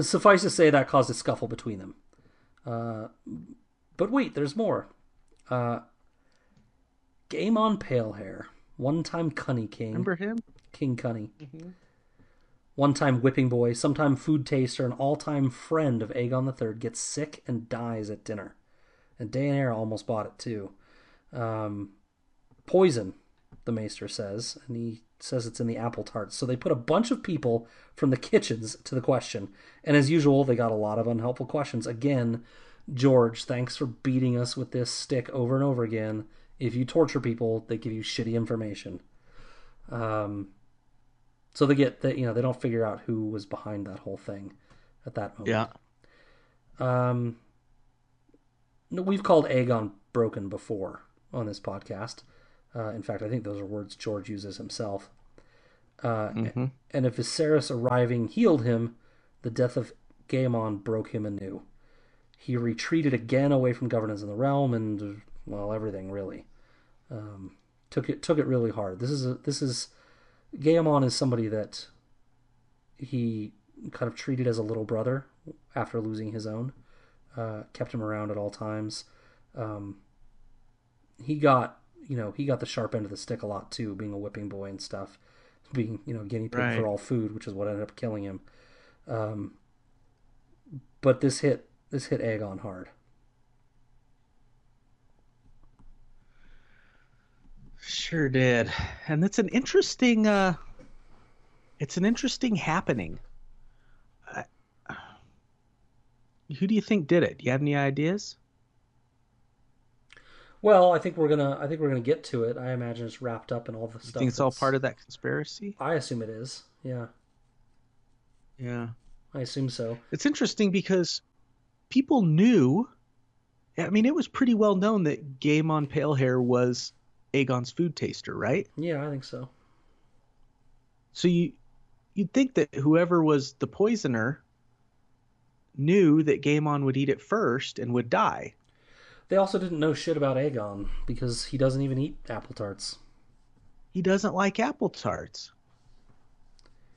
Suffice to say, that caused a scuffle between them. Uh, but wait, there's more. Uh, pale hair, one-time Cunny King, Remember him? King Cunny, one-time whipping boy, sometime food taster, an all-time friend of Aegon III, gets sick and dies at dinner. And Daenerys almost bought it too. Um, poison, the Maester says, and he says it's in the apple tarts. So they put a bunch of people from the kitchens to the question, and as usual, they got a lot of unhelpful questions. Again, George, thanks for beating us with this stick over and over again. If you torture people, they give you shitty information. Um, so they get that you know they don't figure out who was behind that whole thing at that moment. Yeah. Um, we've called Aegon broken before on this podcast. Uh, in fact, I think those are words George uses himself. Uh, Mhm. And if Viserys arriving healed him, the death of Gaemon broke him anew. He retreated again away from governance in the realm, and well, everything really. Um, took it took it really hard. This is a, this is Gaemon is somebody that he kind of treated as a little brother after losing his own. Uh, kept him around at all times. Um, he got you know he got the sharp end of the stick a lot too, being a whipping boy and stuff, being you know guinea pig Right. for all food, which is what ended up killing him. Um, but this hit this hit Aegon hard. Sure did. And that's an interesting uh it's an interesting happening. I, who do you think did it? Do you have any ideas? Well, I think we're gonna I think we're gonna get to it. I imagine it's wrapped up in all the stuff. You stuff. think it's all part of that conspiracy? I assume it is. Yeah, Yeah. I assume so. It's interesting because people knew I mean it was pretty well known that Gaemon Palehair was Aegon's food taster, right? Yeah, I think so. So you you'd think that whoever was the poisoner knew that Gaemon would eat it first and would die. They also didn't know shit about Aegon because he doesn't even eat apple tarts. He doesn't like apple tarts.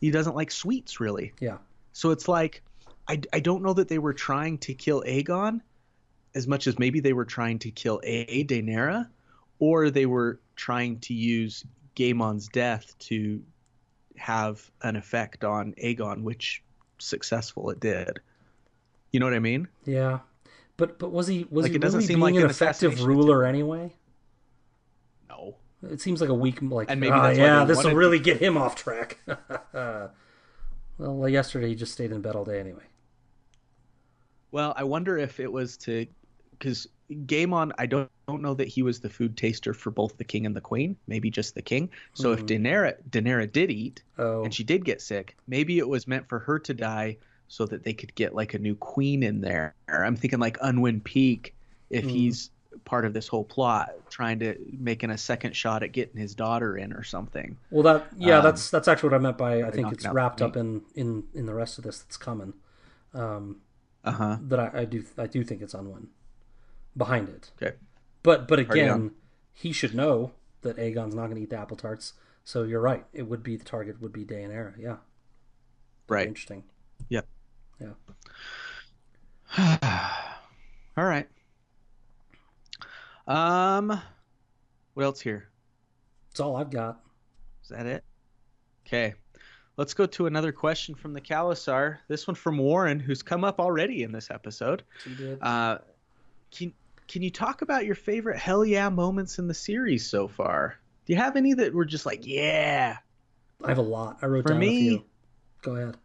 He doesn't like sweets really. Yeah. So it's like I, I don't know that they were trying to kill Aegon as much as maybe they were trying to kill A Daenerys or they were trying to use Gaemon's death to have an effect on Aegon, which successful it did. You know what I mean? Yeah. But but was he was Like, he it doesn't really seem being like an an effective ruler anyway? No. It seems like a weak like And maybe "Ah, that's yeah, this will really get him off track. well, yesterday he just stayed in bed all day anyway. Well, I wonder if it was to because Gaemon, I don't don't know that he was the food taster for both the king and the queen, maybe just the king. So if Hmm. Daenerys, Daenerys did eat Oh, and she did get sick, maybe it was meant for her to die so that they could get like a new queen in there. I'm thinking like Unwin Peake, if Hmm. he's part of this whole plot, trying to making a second shot at getting his daughter in or something. well, that yeah, um, that's that's actually what I meant by I think it's wrapped up in in in the rest of this that's coming. Um, Uh huh. that I, I do I do think it's Unwin behind it. Okay. But but again, he should know that Aegon's not going to eat the apple tarts. So you're right. It would be the target would be Daenerys. Yeah, Right. interesting. Yeah. Yeah. All right. Um, what else here? That's all I've got. Is that it? Okay. Let's go to another question from the Khalasar. This one from Warren, who's come up already in this episode. He did. Uh, can can you talk about your favorite hell yeah moments in the series so far? Do you have any that were just like yeah? I have a lot. I wrote for down me- a few. Go ahead.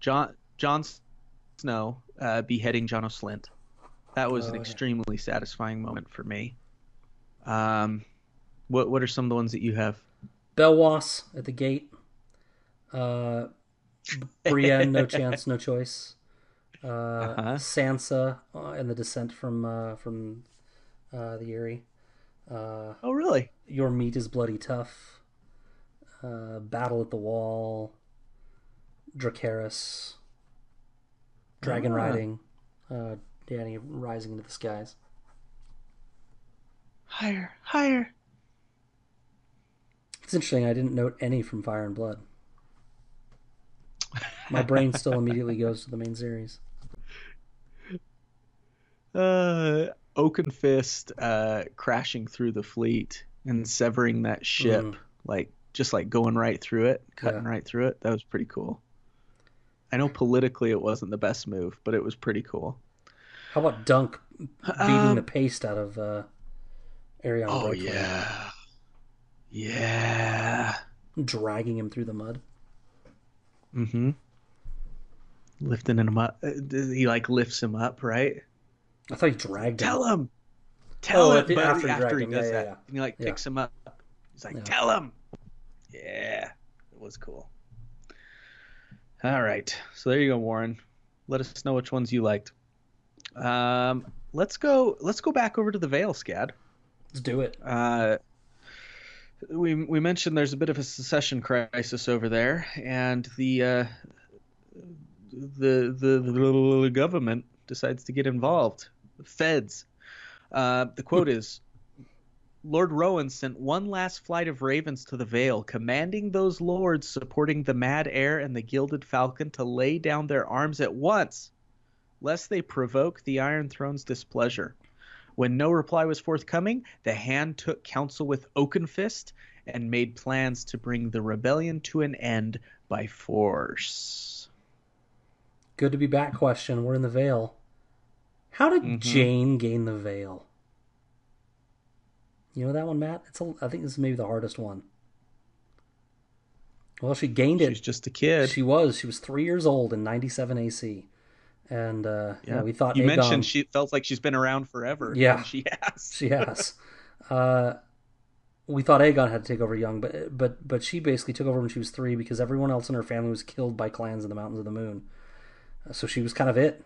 John Jon Snow uh, beheading Janos Slynt. That was Oh, an yeah. extremely satisfying moment for me. Um, what what are some of the ones that you have? Belwas at the gate. Uh, Brienne, no chance, no choice. Uh, Uh-huh. Sansa uh, and the descent from uh, from uh, the Eyrie. Uh, Oh really? Your meat is bloody tough. Uh, Battle at the Wall. Dracarys. Dragon Ah. riding. Uh, Dany rising into the skies. Higher, higher. It's interesting. I didn't note any from Fire and Blood. My brain still immediately goes to the main series. Uh, Oakenfist uh, crashing through the fleet and severing that ship, Mm. like just like going right through it, cutting Yeah. right through it. That was pretty cool. I know politically it wasn't the best move, but it was pretty cool. How about Dunk beating Um, the paste out of uh, Aerion Oh Brightflame, yeah, yeah. dragging him through the mud? Mm-hmm. Lifting him up. Uh, He like lifts him up, right? I thought he dragged him. Tell him. Tell Oh, him. but after after, he he him. does Yeah, yeah, that, yeah. and he like picks him up. He's like, tell him. Yeah, it was cool. All right, so there you go, Warren. Let us know which ones you liked. Um, let's go. Let's go back over to the Vale, Scad. Let's do it. Uh, we we mentioned there's a bit of a secession crisis over there, and the uh, the, the the government decides to get involved. The feds. Uh, the quote is. Lord Rowan sent one last flight of ravens to the Vale, commanding those lords supporting the Mad Heir and the Gilded Falcon to lay down their arms at once, lest they provoke the Iron Throne's displeasure. When no reply was forthcoming, the Hand took counsel with Oakenfist and made plans to bring the rebellion to an end by force. Good to be back. Question. We're in the Vale. How did Mhm. Jeyne gain the Vale? You know that one, Matt? It's a, I think this is maybe the hardest one. Well, she gained it She's just a kid. She was. She was three years old in 97 AC. And uh, yeah. we thought you Aegon, mentioned she felt like she's been around forever. Yeah. she has. she has. uh, we thought Aegon had to take over young, but but but she basically took over when she was three because everyone else in her family was killed by clans in the Mountains of the Moon. So she was kind of it.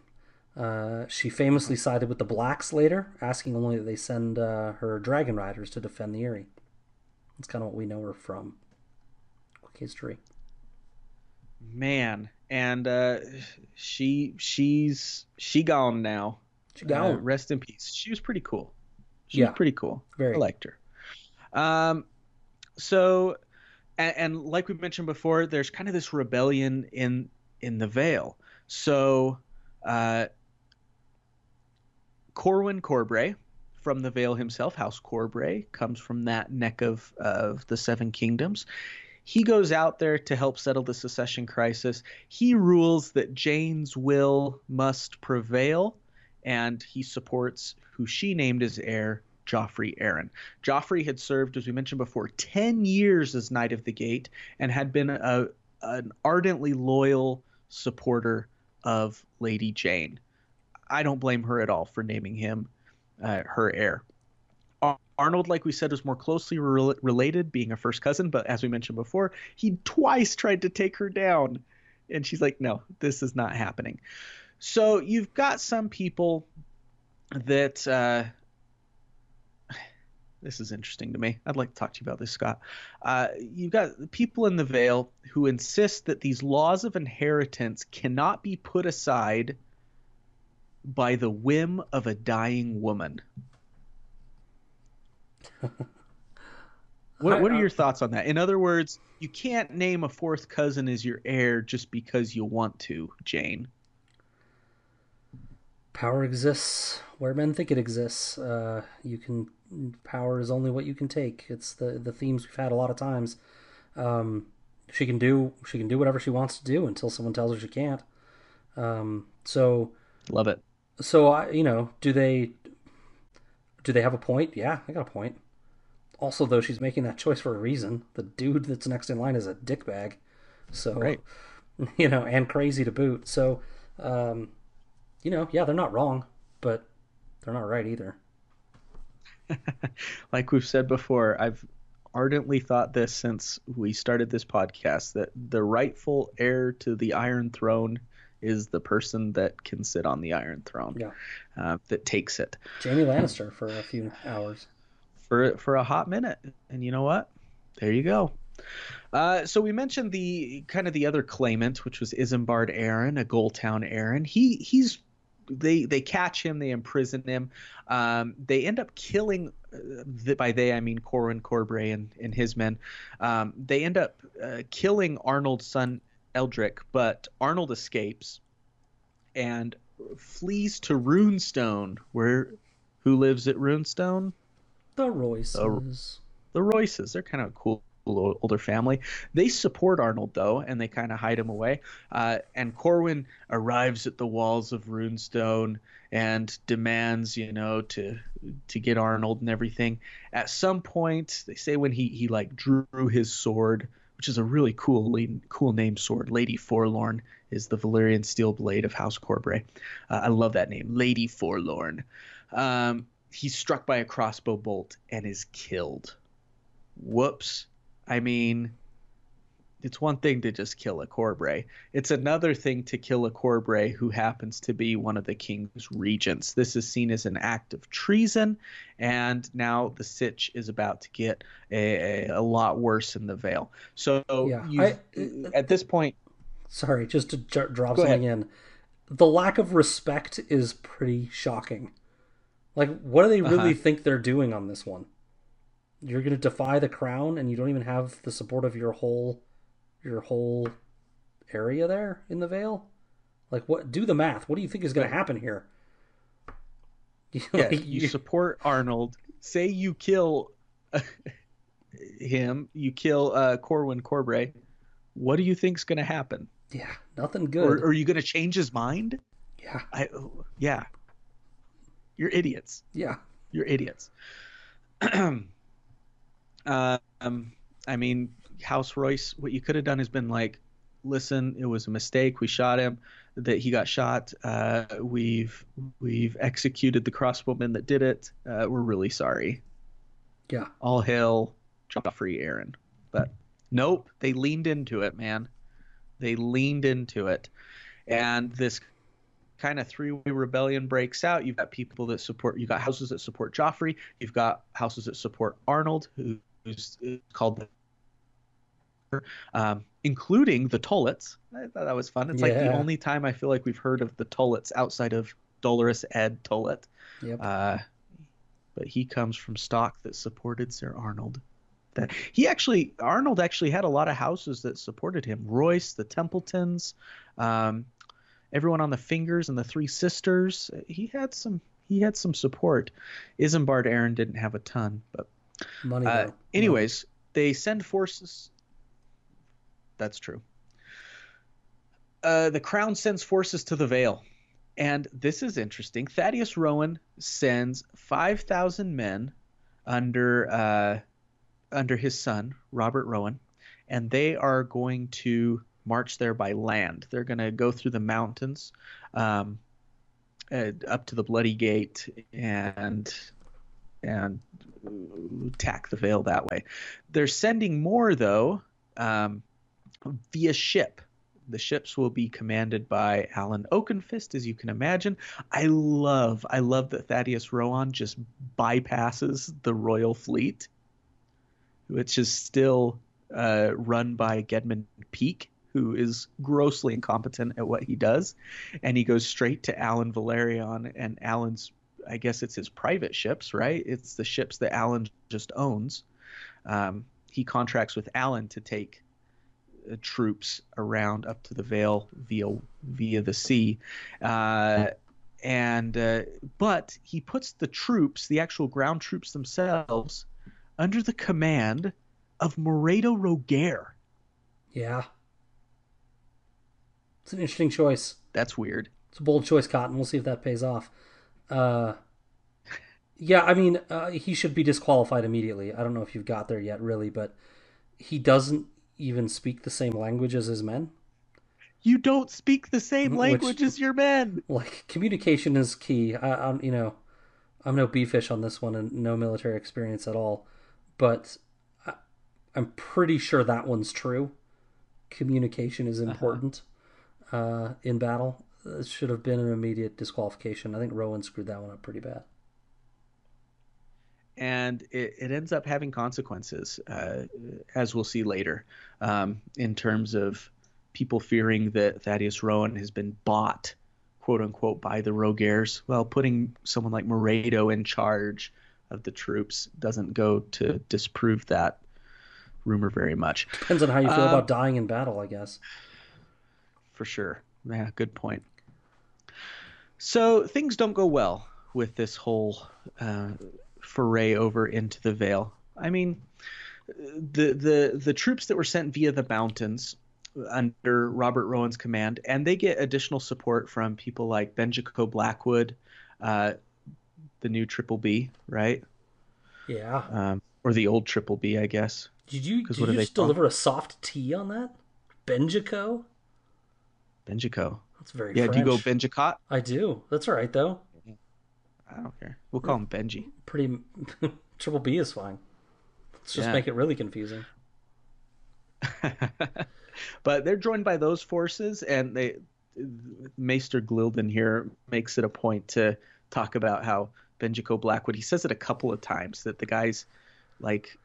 Uh, she famously sided with the Blacks later, asking only that they send uh, her dragon riders to defend the Eyrie. That's kind of what we know her from. Quick history. Man, and uh, she she's she gone now. She Uh, rest in peace. She was pretty cool. She Yeah. was pretty cool. Very. I liked her. Um, so, and, and like we mentioned before, there's kind of this rebellion in in the Vale. So, uh, Corwin Corbray from the Vale himself, House Corbray, comes from that neck of of the Seven Kingdoms. He goes out there to help settle the secession crisis. He rules that Jeyne's will must prevail, and he supports who she named as heir, Joffrey Arryn. Joffrey had served, as we mentioned before, 10 years as Knight of the Gate and had been a, an ardently loyal supporter of Lady Jeyne. I don't blame her at all for naming him uh, her heir. Arnold, like we said, was more closely re- related, being a first cousin. But as we mentioned before, he twice tried to take her down, and she's like, "No, this is not happening." So you've got some people that uh, this is interesting to me. I'd like to talk to you about this, Scott. Uh, you've got people in the Vale who insist that these laws of inheritance cannot be put aside by the whim of a dying woman. what, what are your thoughts on that? In other words, you can't name a fourth cousin as your heir just because you want to, Jeyne. Power exists where men think it exists. Uh, you can power is only what you can take. It's the the themes we've had a lot of times. Um, she can do she can do whatever she wants to do until someone tells her she can't. Um, so love it. So I, you know, do they do they have a point? Yeah, I got a point. Also, though, she's making that choice for a reason. The dude that's next in line is a dickbag. So, right. you know, and crazy to boot. So, um, you know, yeah, they're not wrong, but they're not right either. like we've said before, I've ardently thought this since we started this podcast that the rightful heir to the Iron Throne is the person that can sit on the Iron Throne. Yeah. Uh, that takes it. Jaime Lannister for a few hours. For for a hot minute, and you know what? There you go. Uh, so we mentioned the kind of the other claimant, which was Isembard Arryn, a Gulltown Arryn. He he's they they catch him, they imprison him. Um, they end up killing. Uh, by they I mean Corwin Corbray and, and his men. Um, they end up uh, killing Arnold's son Eldric, but Arnold escapes and flees to Runestone, where who lives at Runestone? The Royces. The, the Royces. They're kind of cool older family. They support Arnold though, and they kind of hide him away. Uh, and Corwin arrives at the walls of Runestone and demands, you know, to to get Arnold and everything. At some point, they say when he he like drew his sword, which is a really cool cool name sword. Lady Forlorn is the Valyrian steel blade of House Corbray. Uh, I love that name, Lady Forlorn. Um, he's struck by a crossbow bolt and is killed. Whoops I mean, it's one thing to just kill a Corbray. It's another thing to kill a Corbray who happens to be one of the king's regents. This is seen as an act of treason, and now the sitch is about to get a, a, lot worse in the Vale. So yeah, I, at this point, sorry, just to j- drop something ahead. in, the lack of respect is pretty shocking. Like, what do they really uh-huh. think they're doing on this one? You're going to defy the crown and you don't even have the support of your whole your whole area there in the Vale? Like what do the math. What do you think is going to happen here? Yeah, you support arnold. Say you kill him you kill uh, corwyn corbray what do you think's going to happen? Yeah nothing good or, or are you going to change his mind? Yeah. I, yeah. You're idiots. Yeah. You're idiots Um, I mean, House Royce, what you could have done has been like, listen, it was a mistake. We shot him. That he got shot. Uh, we've we've executed the crossbowman that did it. Uh, we're really sorry. Yeah. All hail Joffrey Arryn. But nope, they leaned into it, man. They leaned into it, and this kind of three-way rebellion breaks out. You've got people that support. You've got houses that support Joffrey. You've got houses that support Arnold, who who's called um, including the Tolletts. I thought that was fun. It's yeah. like the only time I feel like we've heard of the Tolletts outside of Dolorous Edd Tollett. Yep. Uh, but he comes from stock that supported Sir Arnold. That he actually Arnold actually had a lot of houses that supported him. Royce, the Templetons, um, everyone on the Fingers and the Three Sisters. He had some he had some support. Isembard Arryn didn't have a ton, but Money. Uh, anyways, they send forces. That's true. Uh, the crown sends forces to the Vale, and this is interesting. Thaddeus Rowan sends five thousand men under uh, under his son Robert Rowan, and they are going to march there by land. They're going to go through the mountains, um, uh, up to the Bloody Gate, and and tack the vale that way. They're sending more though um, via ship. The ships will be commanded by Alyn Oakenfist, as you can imagine. I love, I love that Thaddeus Rowan just bypasses the royal fleet, which is still uh, run by Gedmund Peake, who is grossly incompetent at what he does, and he goes straight to Alyn Velaryon and Alyn's. I guess it's his private ships, right? It's the ships that Alyn just owns. Um, he contracts with Alyn to take uh, troops around up to the Vale via via the sea, uh, and uh, but he puts the troops, the actual ground troops themselves, under the command of Moredo Rogare. Yeah. It's an interesting choice. That's weird. It's a bold choice, Cotton. We'll see if that pays off. Uh, yeah, I mean, uh, he should be disqualified immediately. I don't know if you've got there yet, really, but he doesn't even speak the same language as his men. You don't speak the same language Which- as your men. Like communication is key. I, I'm, you know, I'm no beefish on this one and no military experience at all, but I, I'm pretty sure that one's true. Communication is important uh in battle. It should have been an immediate disqualification. I think Rowan screwed that one up pretty bad. and it, it ends up having consequences, uh, as we'll see later, um, in terms of people fearing that Thaddeus Rowan has been bought, quote unquote, by the Rogares. Well, putting someone like Moredo in charge of the troops doesn't go to disprove that rumor very much, Depends on how you feel Uh, about dying in battle, I guess. for sure. Yeah, good point. So things don't go well with this whole uh, foray over into the Vale. I mean, the the the troops that were sent via the mountains under Robert Rowan's command, and they get additional support from people like Benjico Blackwood, uh, the new Triple B, right? Yeah. Um, or the old Triple B, I guess. Did you did you just deliver a soft T on that? Benjico? Benjico. That's very Yeah, do you go French. Benjicot? I do. That's all right though. I don't care. We'll call him Benji. Pretty triple B is fine. Let's just Yeah. make it really confusing. but they're joined by those forces, and they Maester Gyldayn here makes it a point to talk about how Benjico Blackwood. He says it a couple of times that the guy's like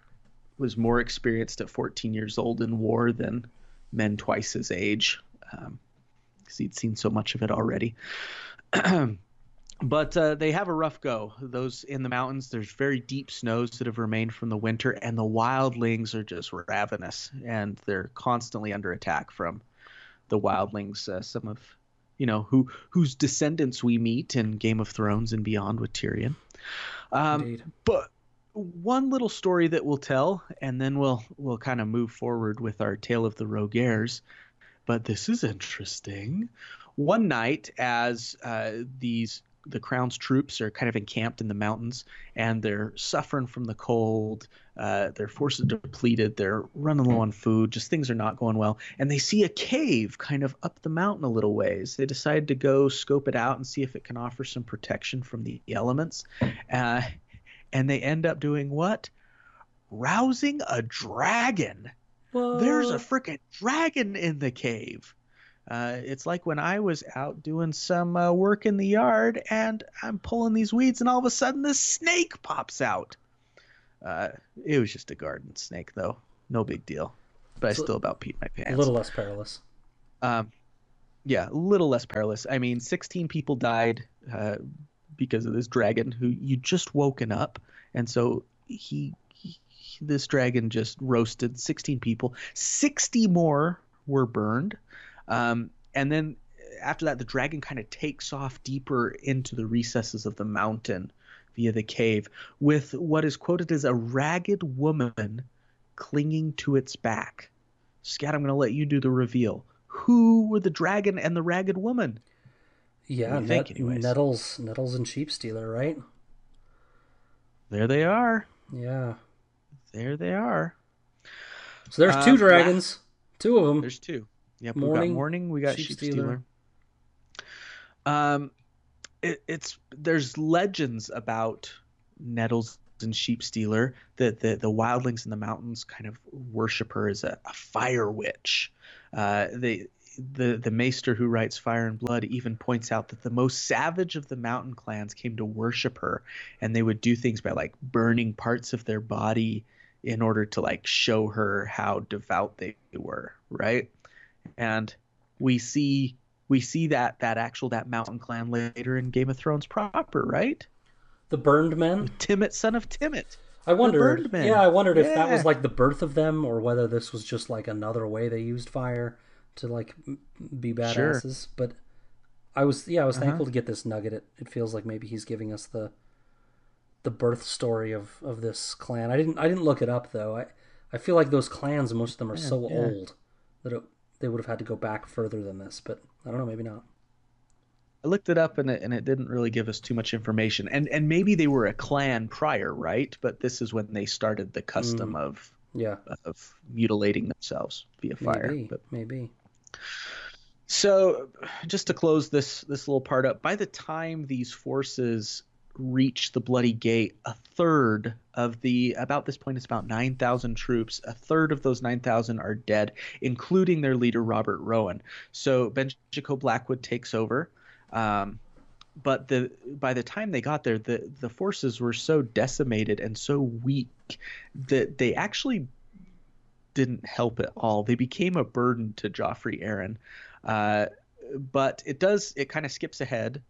was more experienced at 14 years old in war than men twice his age, um, because he'd seen so much of it already. But uh, they have a rough go. Those in the mountains, there's very deep snows that have remained from the winter, and the wildlings are just ravenous, and they're constantly under attack from the wildlings. Uh, some of, you know, who whose descendants we meet in Game of Thrones and beyond with Tyrion. Um, but one little story that we'll tell, and then we'll we'll kind of move forward with our tale of the Rogares. But this is interesting. One night, as uh, these the crown's troops are kind of encamped in the mountains, and they're suffering from the cold. Uh, their forces are depleted. They're running low on food. Just things are not going well. And they see a cave kind of up the mountain a little ways. They decide to go scope it out and see if it can offer some protection from the elements. Uh, and they end up doing what? Rousing a dragon. There's a freaking dragon in the cave. Uh, it's like when I was out doing some uh, work in the yard and I'm pulling these weeds, and all of a sudden this snake pops out. Uh, it was just a garden snake, though. No big deal. But So- I still about peed my pants. a little less perilous. Um, yeah, a little less perilous. I mean, 16 people died uh, because of this dragon who you just woken up, and so he this dragon just roasted 16 people. 60 more were burned, um, and then after that, the dragon kind of takes off deeper into the recesses of the mountain via the cave with what is quoted as a ragged woman clinging to its back. Scat, I'm going to let you do the reveal. Who were the dragon and the ragged woman? Yeah, net. Nettles, Nettles and Sheep Stealer, right? There they are. Yeah. There they are. So there's Uh, two la- dragons, two of them. There's two. Yep, we got morning. We got Sheep sheep, Stealer. stealer. Um, it, it's there's legends about Nettles and sheep stealer, the, the the wildlings in the mountains kind of worship her as a, a fire witch. Uh, they the the maester who writes Fire and Blood even points out that the most savage of the mountain clans came to worship her, and they would do things by like burning parts of their body in order to like show her how devout they were, right? And we see we see that that actual that mountain clan later in Game of Thrones proper, right? The burned men. Timett, son of Timett. I wondered. Yeah, I wondered if that was like the birth of them, or whether this was just like another way they used fire to like be Sure. badasses. But I was, yeah, I was Uh-huh. thankful to get this nugget. It, it feels like maybe he's giving us the the birth story of of this clan. I didn't, I didn't look it up though. I I feel like those clans, most of them are so yeah. old that it, they would have had to go back further than this. But I don't know, maybe not. I looked it up and it, and it didn't really give us too much information. And and maybe they were a clan prior, right? But this is when they started the custom mm, of Yeah, of mutilating themselves via fire. maybe, But maybe. So, just to close this this little part up, by the time these forces reach the Bloody Gate, a third of the about this point it's about nine thousand troops. A third of those nine thousand are dead, including their leader Robert Rowan. So Benjico Blackwood takes over. Um, but the by the time they got there, the the forces were so decimated and so weak that they actually didn't help at all. They became a burden to Joffrey Arryn. Uh, but it does it kind of skips ahead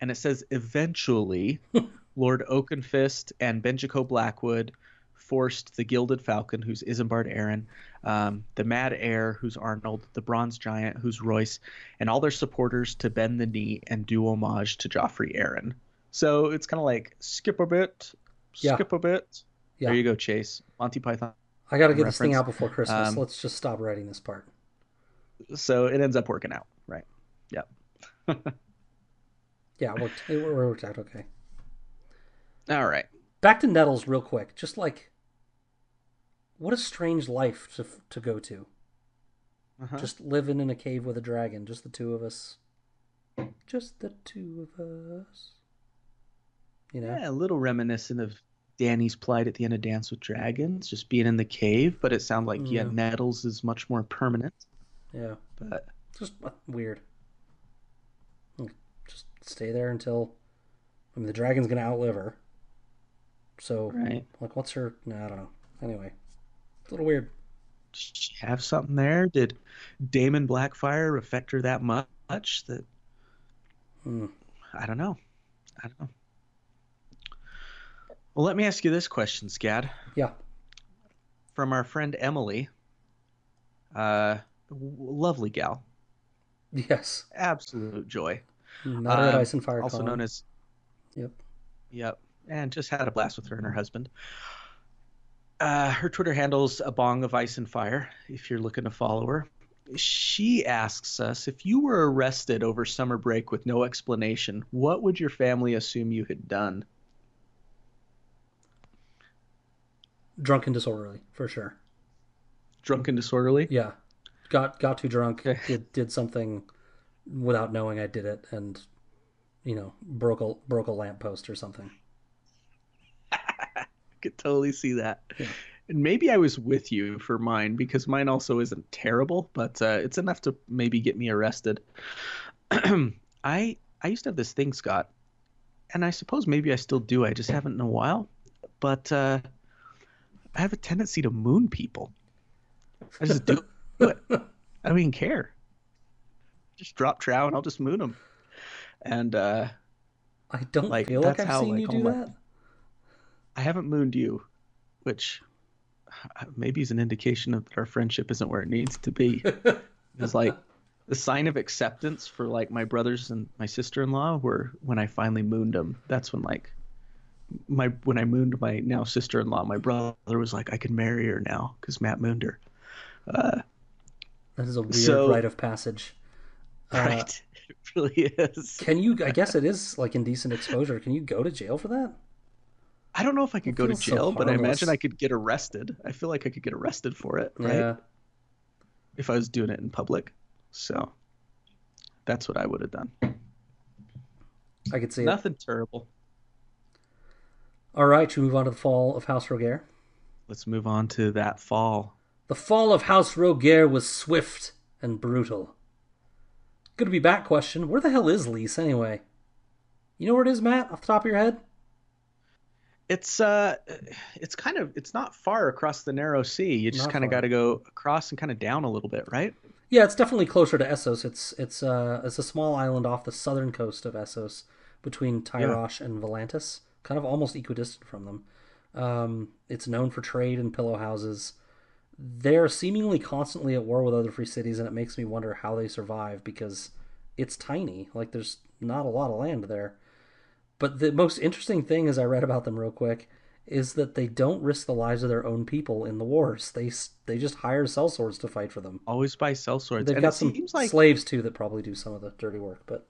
and it says eventually Lord Oakenfist and Benjico Blackwood forced the Gilded Falcon, who's Isembard Arryn, um, the Mad Heir, who's Arnold, the Bronze Giant, who's Royce, and all their supporters to bend the knee and do homage to Joffrey Arryn. So it's kind of like skip a bit, Yeah. skip a bit. Yeah. There you go, Chase. Monty Python. I got to get this thing out before Christmas. Um, Let's just stop writing this part. So it ends up working out, right? Yep. Yeah, it worked. It worked out okay. All right. Back to Nettles, real quick. Just like, what a strange life to to go to. Uh-huh. Just living in a cave with a dragon, just the two of us. Just the two of us. You know? Yeah, a little reminiscent of Dany's plight at the end of Dance with Dragons, just being in the cave, but it sounds like yeah, Yeah. Nettles is much more permanent. Yeah. But Just uh, weird. Stay there until. I mean, the dragon's gonna outlive her. So, right, like, what's her? No, I don't know. Anyway, it's a little weird. did she have something there? Did Daemon Blackfyre affect her that much that Hmm. I don't know. I don't know. Well, let me ask you this question, Scad. Yeah. From our friend Emily. Uh, w- lovely gal, Yes. absolute joy. Not at Um, Ice and Fire also known as Yep. Yep. And just had a blast with her and her husband. Uh, her Twitter handle's a bong of ice and fire, if you're looking to follow her. She asks us if you were arrested over summer break with no explanation, what would your family assume you had done? Drunk and disorderly, for sure. Drunk and disorderly? Yeah. Got got too drunk. Did did something without knowing I did it, and you know broke a broke a lamppost or something. I could totally see that. Yeah. And maybe I was with you for mine because mine also isn't terrible, but uh, it's enough to maybe get me arrested. I I used to have this thing, Scott, and I suppose maybe I still do. I just haven't in a while, but uh, I have a tendency to moon people. I just do it. I don't even care. Just drop trow and I'll just moon them. And uh, I don't Like, feel like I've how, seen like, you do my... that. I haven't mooned you, which uh, maybe is an indication of that our friendship isn't where it needs to be. It's like the sign of acceptance for like my brothers and my sister-in-law were when I finally mooned them. That's when like my when I mooned my now sister-in-law, my brother was like, I can marry her now because Matt mooned her. Uh, That is a weird So- rite of passage. Uh, right, it really is. Can you? I guess it is like indecent exposure. Can you go to jail for that? I don't know if I could It go to feels so jail, but I imagine. I could get arrested. I feel like I could get arrested for it, right? Yeah. if I was doing it in public. So that's what I would have done. I could see it. Nothing terrible. All right, should we move on to the fall of House Rogare? Let's move on to that fall. The fall of House Rogare was swift and brutal. Good to be back question. Where the hell is Lys anyway? You know where it is, Matt, off the top of your head? It's uh it's kind of it's not far across the narrow sea. You just kind of got to go across and kind of down a little bit, right? Yeah, it's definitely closer to Essos. It's it's uh it's a small island off the southern coast of Essos, between Tyrosh and Volantis, kind of almost equidistant from them. Um, it's known for trade and pillow houses. They're seemingly constantly at war with other free cities, and it makes me wonder how they survive because it's tiny. Like there's not a lot of land there. But the most interesting thing, as I read about them real quick, is that they don't risk the lives of their own people in the wars. They they just hire sellswords to fight for them. Always buy sellswords. They've and got it some seems like slaves too that probably do some of the dirty work, but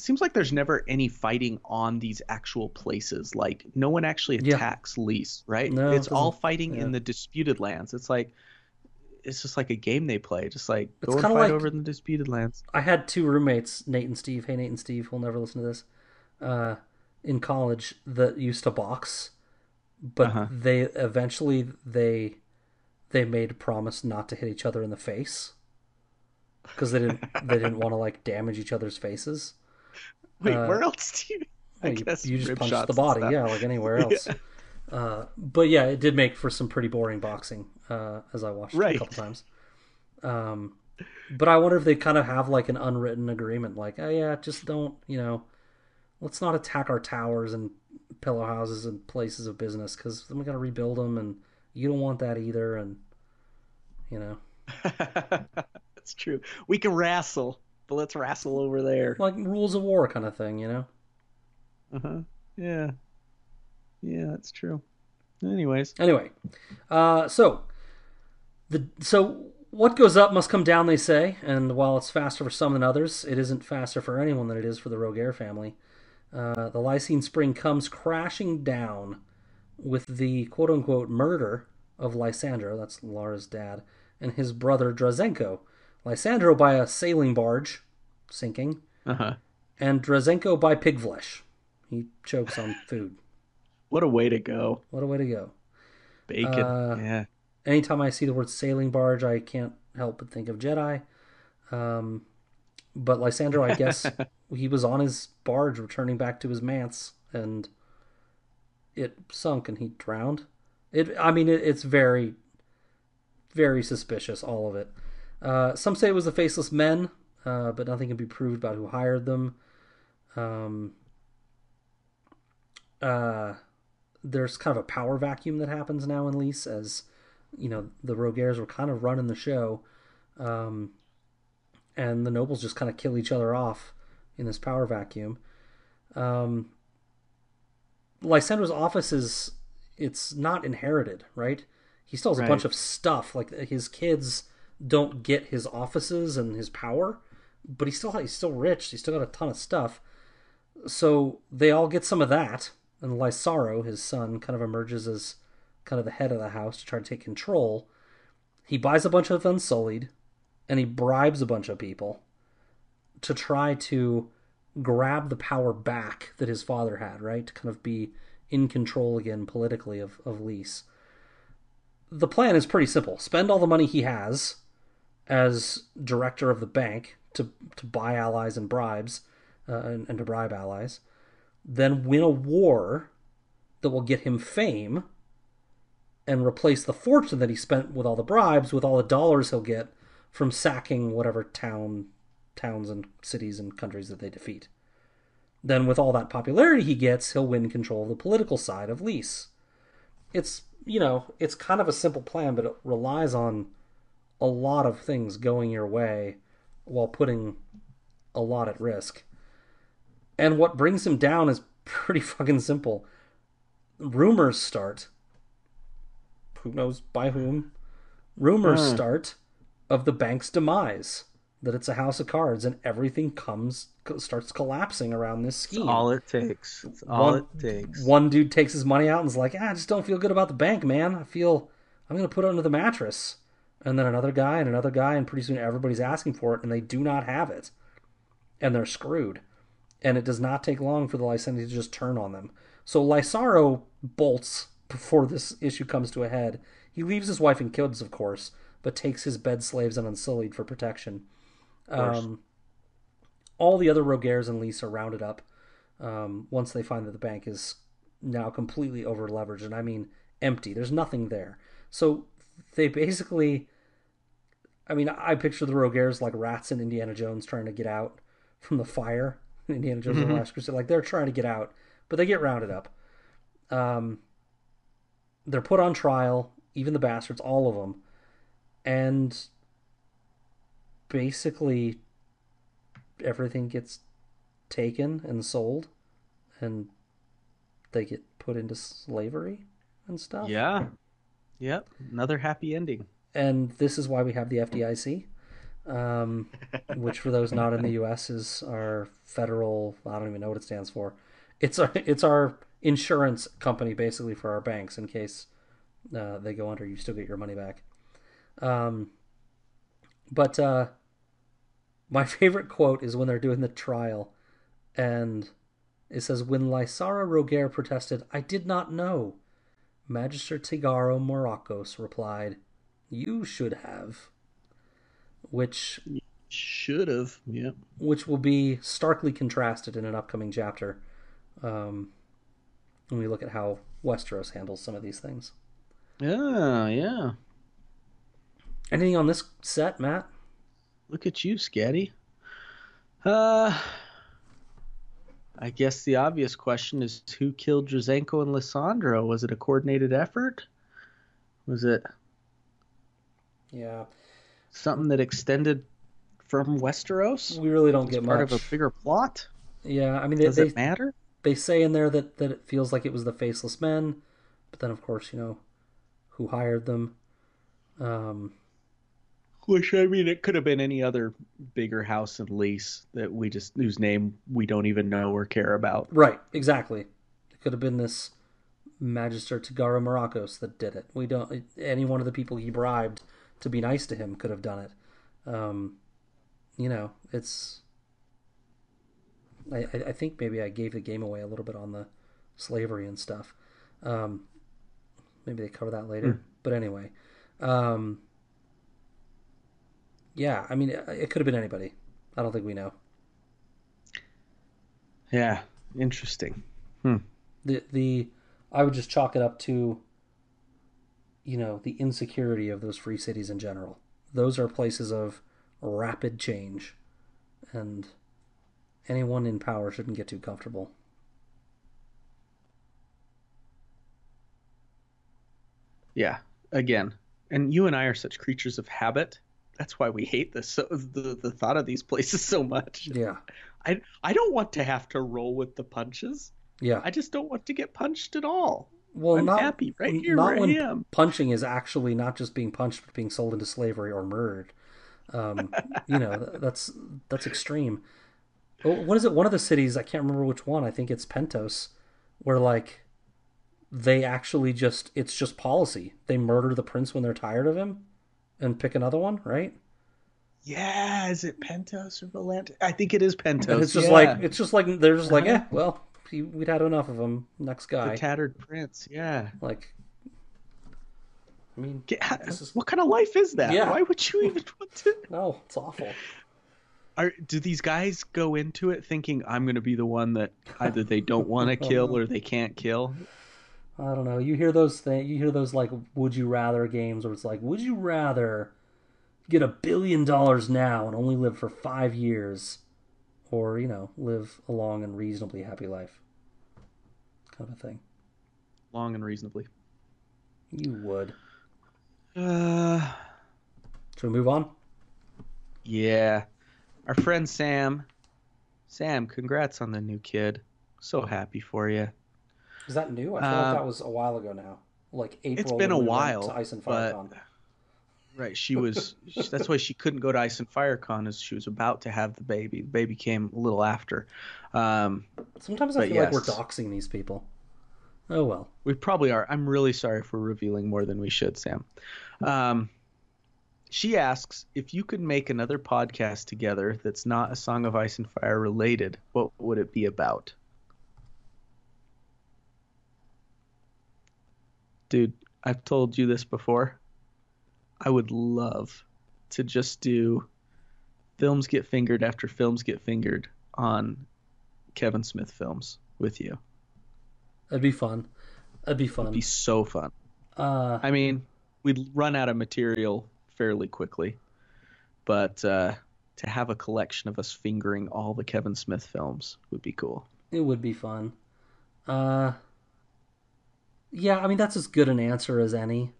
seems like there's never any fighting on these actual places. Like no one actually Yeah. attacks Lys, right? No, it it's all fighting yeah. in the disputed lands. It's like it's just like a game they play. Just like It's go and fight like- over in the disputed lands. I had two roommates, Nate and Steve. Hey, Nate and Steve, who'll never listen to this. Uh, in college, that used to box, but Uh-huh. they eventually they they made a promise not to hit each other in the face because they didn't they didn't want to like damage each other's faces. Wait, uh, where else do you? I you, guess you just punch the body, yeah, like anywhere else. Uh, but yeah, it did make for some pretty boring boxing, uh, as I watched it Right. a couple times. Um, but I wonder if they kind of have like an unwritten agreement, like, oh yeah, just don't, you know, let's not attack our towers and pillow houses and places of business because then we got to rebuild them, and you don't want that either, and you know, That's true. We can wrestle, but let's wrestle over there. like rules of war kind of thing, you know. Uh-huh. Yeah. Yeah, that's true. Anyways, Anyway, uh, so the so what goes up must come down, they say, and while it's faster for some than others, it isn't faster for anyone than it is for the Rogare family. Uh, the Lysene Spring comes crashing down with the quote unquote murder of Lysandro, that's Larra's dad, and his brother Drazenko. Lysandro by a sailing barge, sinking, uh-huh. and Drazenko by pig flesh. He chokes on food. What a way to go. What a way to go. Bacon. Uh, yeah. anytime I see the word sailing barge, I can't help but think of Jedi. Um, but Lysandro, I guess he was on his barge returning back to his manse, and it sunk and he drowned. It, I mean, it, it's very, very suspicious, all of it. Uh, some say it was the Faceless Men, uh, but nothing can be proved about who hired them. Um, uh, there's kind of a power vacuum that happens now in Lys as you know the Rogares were kind of running the show, um, and the nobles just kind of kill each other off in this power vacuum. Um, Lysandro's office is it's not inherited, right? He still has a bunch of stuff. Like his kids don't get his offices and his power, but he's still he's still rich. He's still got a ton of stuff. So they all get some of that, and Lysaro, his son, kind of emerges as kind of the head of the house to try to take control. He buys a bunch of Unsullied, and he bribes a bunch of people to try to grab the power back that his father had, right? To kind of be in control again politically of, of Lys. The plan is pretty simple spend all the money he has as director of the bank to, to buy allies and bribes, uh, and, and to bribe allies, then win a war that will get him fame and replace the fortune that he spent with all the bribes with all the dollars he'll get from sacking whatever town towns and cities and countries that they defeat. Then with all that popularity he gets, he'll win control of the political side of Lys. It's you know, it's kind of a simple plan, but it relies on a lot of things going your way while putting a lot at risk. And what brings him down is pretty fucking simple. Rumors start. Who knows by whom? Rumors Hmm. start of the bank's demise. That it's a house of cards and everything comes starts collapsing around this scheme. all it takes. It's all One- it takes. One dude takes his money out and is like, ah, I just don't feel good about the bank, man. I feel I'm going to put it under the mattress. And then another guy and another guy, and pretty soon everybody's asking for it, and they do not have it. And they're screwed. And it does not take long for the Lyseni to just turn on them. So Lysaro bolts before this issue comes to a head. He leaves his wife and kids, of course, but takes his bed slaves and Unsullied for protection. Um, all the other Rogares and Lys are rounded up um, once they find that the bank is now completely over leveraged, and I mean empty. There's nothing there. So they basically, I mean, I picture the Rogares like rats in Indiana Jones trying to get out from the fire. Indiana Jones and the Last Crusade, like they're trying to get out, but they get rounded up. Um, they're put on trial, even the bastards, all of them, and basically everything gets taken and sold, and they get put into slavery and stuff. Yeah. Yep. Another happy ending. And this is why we have the FDIC, um, which for those not in the U.S. is our federal. I don't even know what it stands for. It's our it's our insurance company basically for our banks in case uh, they go under. You still get your money back. Um, but uh, my favorite quote is when they're doing the trial, and it says, "When Lysara Rogare protested, I did not know." Magister Tigaro Morocos replied, "You should have," which Should have. Yep. which will be starkly contrasted in an upcoming chapter um, when we look at how Westeros handles some of these things. Yeah. Yeah. Anything on this set, Matt? Look at you, Scatty. Uh, I guess the obvious question is who killed Drazenko and Lysandro? Was it a coordinated effort? Was it Yeah, something that extended from Westeros? we really don't get part much. of a bigger plot? Yeah, I mean they, Does they it matter? they say in there that that it feels like it was the faceless men, but then of course you know who hired them. Um, Which I mean, it could have been any other bigger house in Lys that we just whose name we don't even know or care about. right, exactly. It could have been this Magister Tigaro Morocos that did it. We don't. Any one of the people he bribed to be nice to him could have done it. Um, you know, it's. I, I I think maybe I gave the game away a little bit on the slavery and stuff. Um, maybe they cover that later. But anyway, um, yeah. I mean, it, it could have been anybody. I don't think we know. Yeah, interesting. Hmm. the the I would just chalk it up to you know the insecurity of those free cities in general. Those are places of rapid change, and anyone in power shouldn't get too comfortable. Yeah, again, and you and I are such creatures of habit. That's why we hate this so the the thought of these places so much. Yeah, I I don't want to have to roll with the punches. yeah. I just don't want to get punched at all. Well, I'm not happy right here not where I when am. punching is actually not just being punched, but being sold into slavery or murdered. Um, you know, that's that's extreme. Oh, What is it? One of the cities I can't remember which one. I think it's Pentos, where like they actually just it's just policy. They murder the prince when they're tired of him, and pick another one, right? Yeah, is it Pentos or Valente? I think it is Pentos. And it's just yeah. like it's just like they're just like, Uh-huh. yeah, well, we'd had enough of them. Next the guy, tattered prince. Yeah. like. I mean, Get- how- This is- What kind of life is that? Yeah. Why would you even want to? no, it's awful. Are, do these guys go into it thinking I'm going to be the one that either they don't want to kill or they can't kill? I don't know. You hear those things. You hear those like "Would you rather" games where it's like, "Would you rather get a billion dollars now and only live for five years, or you know, live a long and reasonably happy life?" Kind of a thing. Long and reasonably. You would. Uh, Should we move on? yeah. Our friend Sam. Sam, congrats on the new kid. So happy for you. Is that new? I feel Uh, like that was a while ago now. Like April. It's been a we while, To Ice and but FireCon. right, she was. that's why she couldn't go to Ice and FireCon, as she was about to have the baby. The baby came a little after. Um, Sometimes I feel like we're doxing these people. Oh well. We probably are. I'm really sorry for revealing more than we should, Sam. Um, she asks if you could make another podcast together that's not a Song of Ice and Fire related, what would it be about? Dude, I've told you this before. I would love to just do films get fingered after films get fingered on Kevin Smith films with you. That'd be fun. That'd be fun. It'd be so fun. uh, I mean, we'd run out of material fairly quickly, but uh, to have a collection of us fingering all the Kevin Smith films would be cool. it would be fun. Uh, yeah, I mean that's as good an answer as any.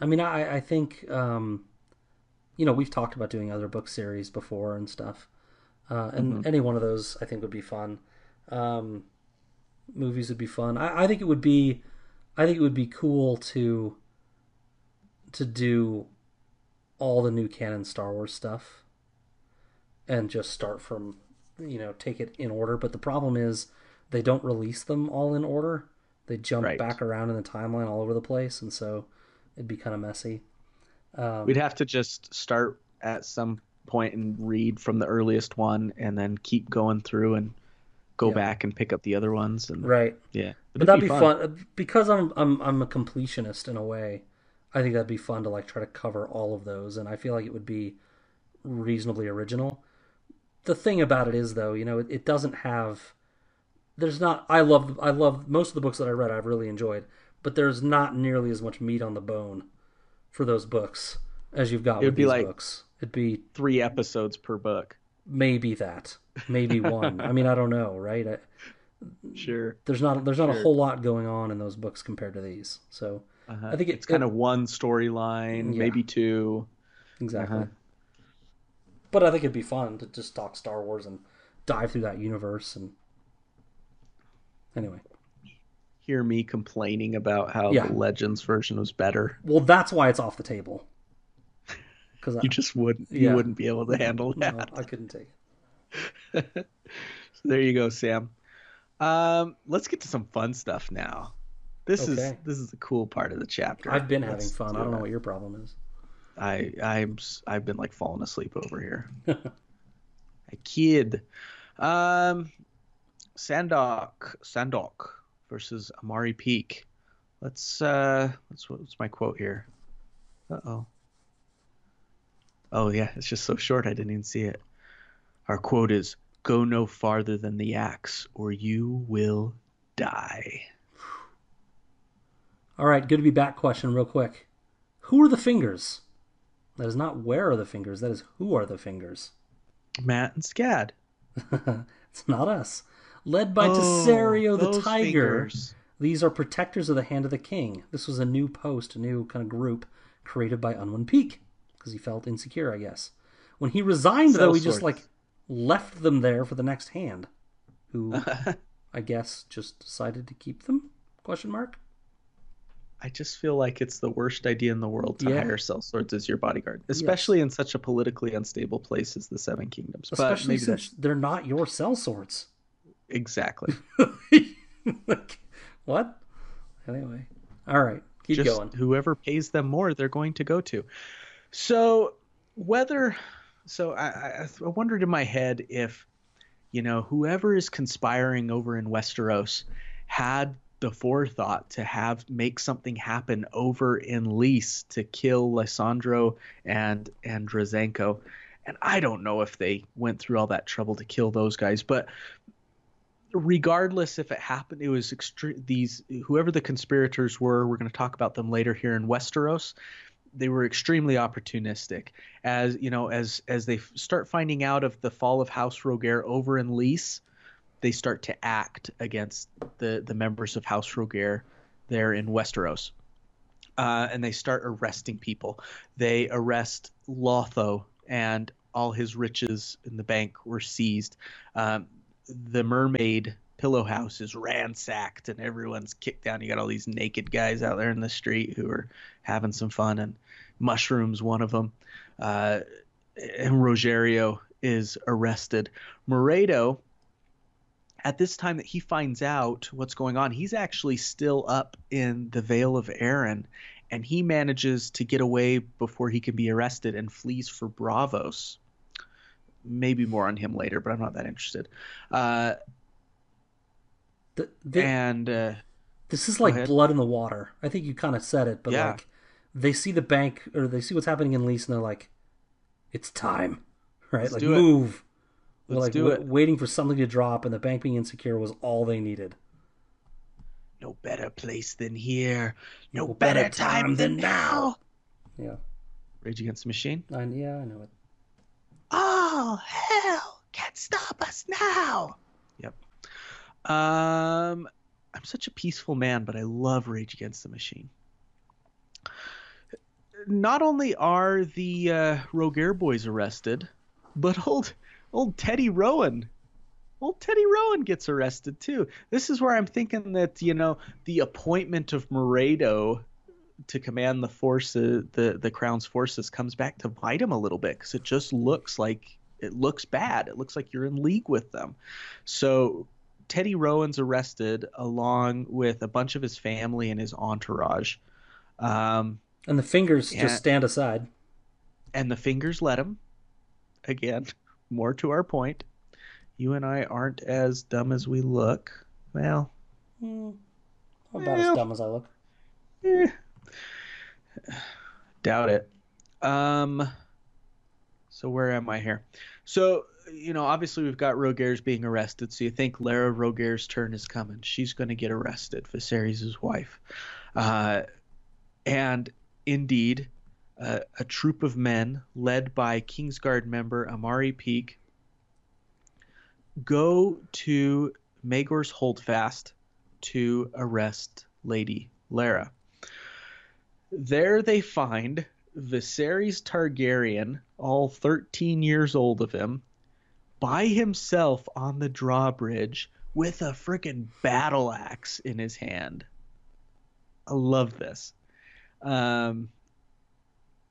I mean, I I think um, you know we've talked about doing other book series before and stuff, uh, and any one of those I think would be fun. Um, movies would be fun. I, I think it would be, I think it would be cool to to do all the new canon Star Wars stuff and just start from you know take it in order but the problem is they don't release them all in order they jump Right. back around in the timeline all over the place and so it'd be kind of messy um, We'd have to just start at some point and read from the earliest one, and then keep going through and go Yeah. back and pick up the other ones. And right yeah, but that'd be fun. because I'm, I'm i'm a completionist in a way i think that'd be fun to like try to cover all of those and i feel like it would be reasonably original the thing about it is though you know it, it doesn't have there's not i love i love most of the books that i read i've really enjoyed but there's not nearly as much meat on the bone for those books as you've got It would with be these like- books it'd be Three episodes per book. maybe that maybe one i mean i don't know right I, Sure. there's not there's not a whole lot going on in those books compared to these so Uh-huh. I think it- it's kind it- of one storyline, Yeah. maybe two. Exactly. Uh-huh. But I think it'd be fun to just talk Star Wars and dive through that universe and anyway. Hear me complaining about how Yeah. the Legends version was better. Well, that's why it's off the table. Because You just wouldn't. Yeah. You wouldn't be able to handle that. no, I couldn't take it. So there you go, Sam. Um, let's get to some fun stuff now. This is this is the cool part of the chapter. I've been Let's having fun. do I don't know what your problem is. I I'm I've been like falling asleep over here. a kid. Um, Sandok Sandok versus Amaury Peake. Let's uh, let's what's my quote here? Uh oh. Oh yeah, it's just so short. I didn't even see it. Our quote is "Go no farther than the axe, or you will die." All right, good to be back. Question, real quick. Who are the fingers? That is not where are the fingers. That is who are the fingers. Matt and Scad. it's not us. Led by Oh, Tessario the Tiger. fingers. These are protectors of the hand of the king. This was a new post, a new kind of group created by Unwin Peake because he felt insecure, I guess. When he resigned, though, he just like left them there for the next hand, who I guess just decided to keep them? Question mark. I just feel like it's the worst idea in the world to Yeah. hire sellswords as your bodyguard, especially in such a politically unstable place as the Seven Kingdoms. but Especially maybe since they're not your cell swords. Exactly. like, what? Anyway, all right, keep just going. whoever pays them more, they're going to go to. So whether, so I, I, I wondered in my head if, you know, whoever is conspiring over in Westeros had the forethought to have make something happen over in Lys to kill Lysandro and and Drazenko. And I don't know if they went through all that trouble to kill those guys, but regardless if it happened, it was extre- these whoever the conspirators were. We're going to talk about them later here in Westeros. They were extremely opportunistic, as you know, as as they start finding out of the fall of House Rogare over in Lys, they start to act against the the members of House Rogare there in Westeros. Uh, and they start arresting people. They arrest Lotho, and all his riches in the bank were seized. Um, the mermaid pillow house is ransacked and everyone's kicked down. You got all these naked guys out there in the street who are having some fun, and mushrooms one of them. Uh, and Roggerio is arrested. Moredo, at this time that he finds out what's going on, he's actually still up in the Vale of Arryn, and he manages to get away before he can be arrested and flees for Braavos. Maybe more on him later, but I'm not that interested. Uh, The, the, and uh, This is like blood in the water. I think you kind of said it, but Yeah. like they see the bank or they see what's happening in Lys and they're like, "It's time, right? Let's like move." Let's like do it. waiting for something to drop, and the bank being insecure was all they needed. No better place than here. No, No better, better time, time than than now. Yeah, Rage Against the Machine. I, yeah, I know it. All hell can't stop us now. Yep. Um, I'm such a peaceful man, but I love Rage Against the Machine. Not only are the uh, Rogare boys arrested, but old old Teddy Rowan, old Teddy Rowan gets arrested too. This is where I'm thinking that you know the appointment of Moredo to command the forces, the the crown's forces, comes back to bite him a little bit because it just looks like it looks bad. It looks like you're in league with them. So Teddy Rowan's arrested along with a bunch of his family and his entourage. Um, And the fingers Yeah. just stand aside. and the fingers let him. Again, more to our point. You and I aren't as dumb as we look. Well, Hmm, about Well. as dumb as I look. eh, doubt it. Um, so where am I here? So you know, obviously we've got Rogare's being arrested. So you think Larra Rogare's turn is coming? She's going to get arrested. Viserys' wife, uh, and indeed, uh, a troop of men led by Kingsguard member Amaury Peake go to Maegor's Holdfast to arrest Lady Larra. There they find Viserys Targaryen, all 13 years old of him, by himself on the drawbridge with a freaking battle axe in his hand. I love this. Um,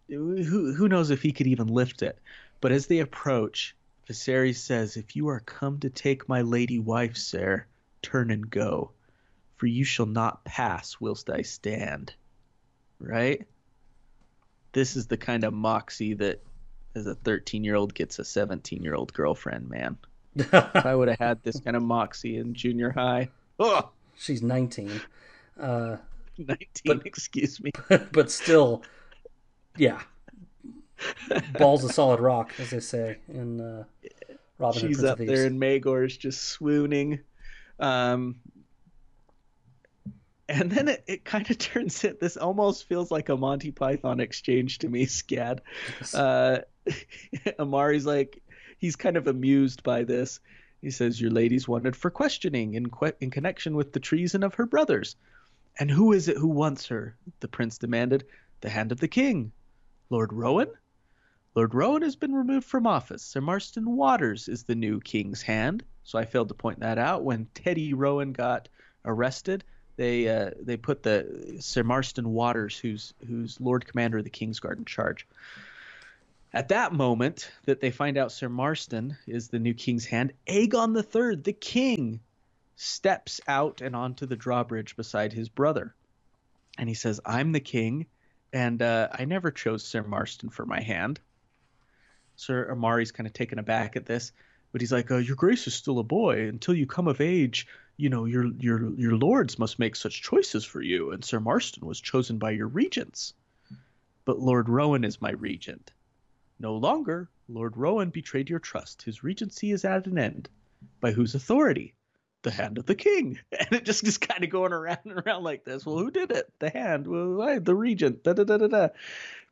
who who knows if he could even lift it? But as they approach, Viserys says, "If you are come to take my lady wife, sir, turn and go, for you shall not pass whilst I stand." Right? This is the kind of moxie that, as a 13-year-old, gets a 17-year-old girlfriend. Man, if I would have had this kind of moxie in junior high, oh, She's 19. Uh, 19, But- excuse me. but still, yeah. Balls of solid rock, as they say in uh, Robin Hood She's Prince up of there, Thieves. and is just swooning. Um, and then it, it kind of turns it. This almost feels like a Monty Python exchange to me, Scad. Uh, Amaury's like, he's kind of amused by this. He says, Your lady's wanted for questioning in, que- in connection with the treason of her brothers. And who is it who wants her? The prince demanded. The hand of the king. Lord Rowan? Lord Rowan has been removed from office. Sir Marston Waters is the new king's hand. So I failed to point that out. When Teddy Rowan got arrested, they uh, they put the Sir Marston Waters, who's who's Lord Commander of the Kingsguard, in charge. At that moment, that they find out Sir Marston is the new king's hand, Aegon III, the king, steps out and onto the drawbridge beside his brother, and he says, "I'm the king, and uh, I never chose Sir Marston for my hand." Sir Amaury's kind of taken aback at this, but he's like, uh, "Your Grace is still a boy. Until you come of age, you know your your your lords must make such choices for you. And Sir Marston was chosen by your regents, but Lord Rowan is my regent. No longer. Lord Rowan betrayed your trust. His regency is at an end. By whose authority? The hand of the king. And it just is kind of going around and around like this. Well, who did it? The hand. Well, I, the regent. Da da da da da.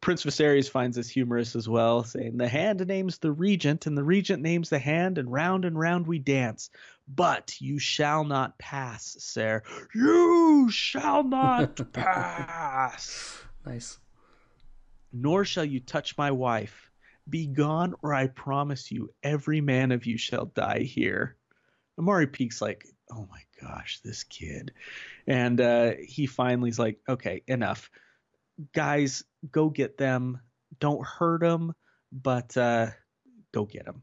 Prince Viserys finds this humorous as well, saying, The hand names the regent, and the regent names the hand, and round and round we dance. But you shall not pass, sir. You shall not pass. Nice. Nor shall you touch my wife. Be gone, or I promise you, every man of you shall die here. Amaury Peake's like, oh my gosh, this kid. And uh, he finally's like, okay, enough. Guys, go get them. Don't hurt them, but uh, go get them.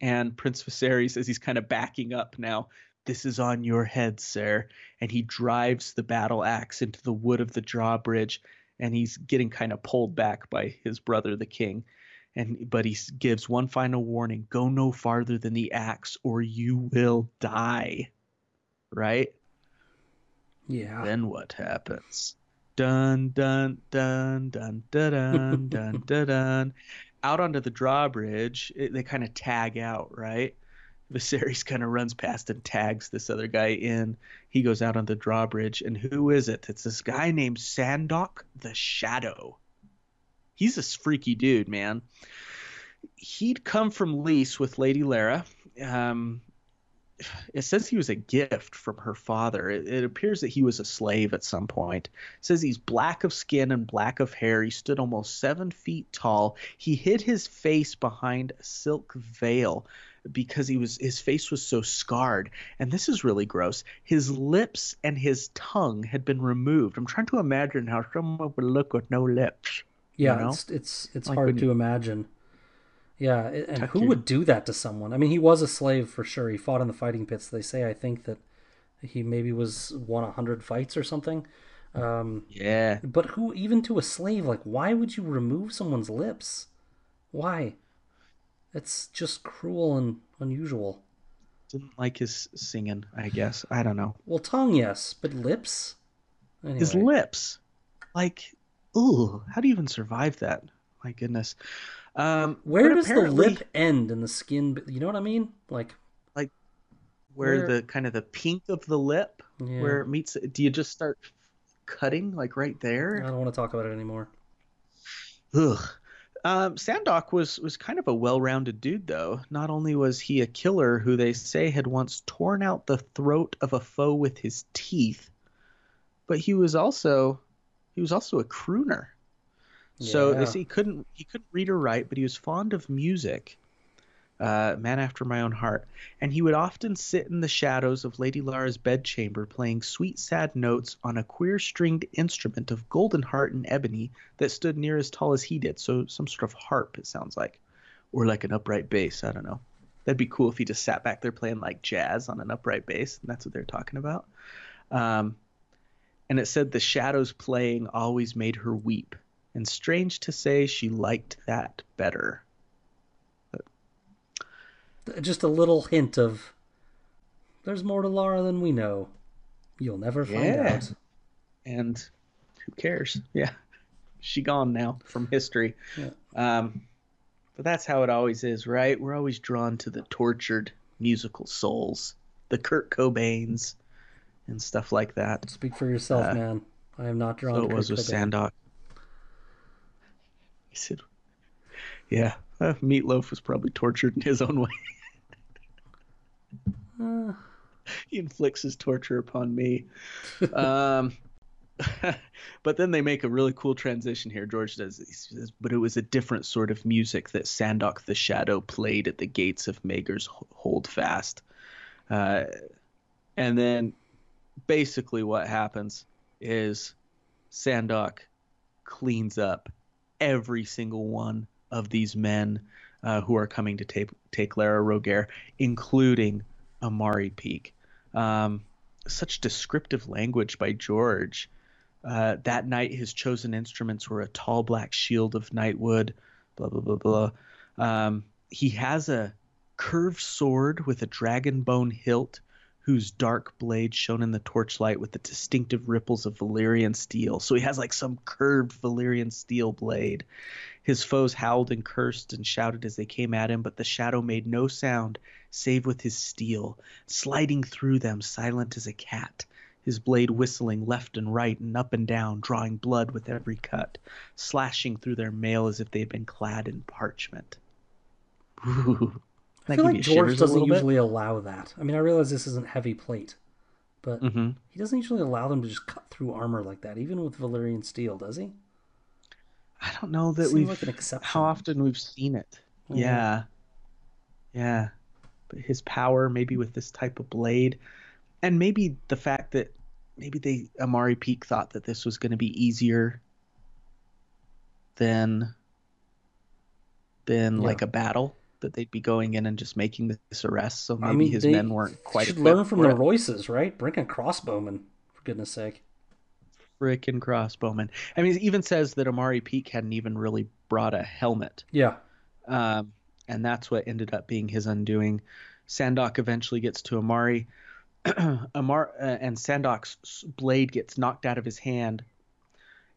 And Prince Viserys, as he's kind of backing up now, this is on your head, sir. And he drives the battle axe into the wood of the drawbridge, and he's getting kind of pulled back by his brother, the king and but he gives one final warning: go no farther than the axe, or you will die. Right? Yeah. Then what happens? Dun dun dun dun dun dun dun dun. dun. Out onto the drawbridge, it, they kind of tag out, right? Viserys kind of runs past and tags this other guy in. He goes out on the drawbridge, and who is it? It's this guy named Sandok the Shadow. He's a freaky dude, man. He'd come from Lys with Lady Larra. Um, it says he was a gift from her father. It, it, appears that he was a slave at some point. It says he's black of skin and black of hair. He stood almost seven feet tall. He hid his face behind a silk veil because he was his face was so scarred. And this is really gross. His lips and his tongue had been removed. I'm trying to imagine how someone would look with no lips. Yeah, you know? it's it's it's Like hard to you- imagine. Yeah, and Tuck who your- would do that to someone? I mean, he was a slave for sure. He fought in the fighting pits. They say I think that he maybe was won a hundred fights or something. Um, Yeah. but who, even to a slave, like why would you remove someone's lips? Why? It's just cruel and unusual. Didn't like his singing, I guess. I don't know. Well, tongue, yes, but lips. Anyway. His lips. Like, ooh, how do you even survive that? My goodness. Um, Where does the lip end and the skin? You know what I mean? Like, where, where- the kind of the pink of the lip yeah, where it meets do you just start cutting like right there? I don't want to talk about it anymore. Ugh. Um, Sandok was was kind of a well-rounded dude, though. Not only was he a killer who they say had once torn out the throat of a foe with his teeth, but he was also he was also a crooner. So they say he couldn't he couldn't read or write, but he was fond of music. Uh, man after my own heart, and he would often sit in the shadows of Lady Larra's bedchamber, playing sweet, sad notes on a queer stringed instrument of golden heart and ebony that stood near as tall as he did. So some sort of harp, it sounds like, or like an upright bass. I don't know. That'd be cool if he just sat back there playing like jazz on an upright bass, and that's what they're talking about. Um, and it said the shadows playing always made her weep, and strange to say, she liked that better. Just a little hint of there's more to Larra than we know. You'll never find Yeah. out. and who cares? Yeah, she gone now from history. Yeah. Um, but that's how it always is, right? We're always drawn to the tortured musical souls, the Kurt Cobains, and stuff like that. Speak for yourself, Uh, man. I am not drawn So to it was with Sandok. He said, "Yeah, uh, Meatloaf was probably tortured in his own way. Uh, he inflicts his torture upon me." um, but then they make a really cool transition here. George does, says, but it was a different sort of music that Sandok the Shadow played at the gates of Maegor's Hold Fast. Uh, and then basically what happens is Sandok cleans up every single one of these men uh, who are coming to take, take Larra Rogare, including Amaury Peake. Um, such descriptive language by George. Uh, that night, his chosen instruments were a tall black shield of nightwood, blah, blah, blah, blah. Um, he has a curved sword with a dragon bone hilt, whose dark blade shone in the torchlight with the distinctive ripples of Valyrian steel. So he has like some curved Valyrian steel blade. His foes howled and cursed and shouted as they came at him, but the shadow made no sound save with his steel, sliding through them silent as a cat, his blade whistling left and right and up and down, drawing blood with every cut, slashing through their mail as if they had been clad in parchment. Ooh. I feel like George doesn't usually allow that. I mean, I realize this isn't heavy plate, but Mhm. he doesn't usually allow them to just cut through armor like that, even with Valyrian steel, does he? I don't know that we've like how often we've seen it. Mhm. Yeah. Yeah. But his power maybe with this type of blade and maybe the fact that maybe they Amaury Peake thought that this was going to be easier than than Yeah. like a battle that they'd be going in and just making this arrest so maybe I mean, his men weren't quite should learn from the it. Royces, right? Bring a crossbowman, for goodness sake. frickin' crossbowmen. I mean, it even says that Amaury Peake hadn't even really brought a helmet. Yeah, um, and that's what ended up being his undoing. Sandok eventually gets to Amaury. Amar uh, and Sandok's blade gets knocked out of his hand,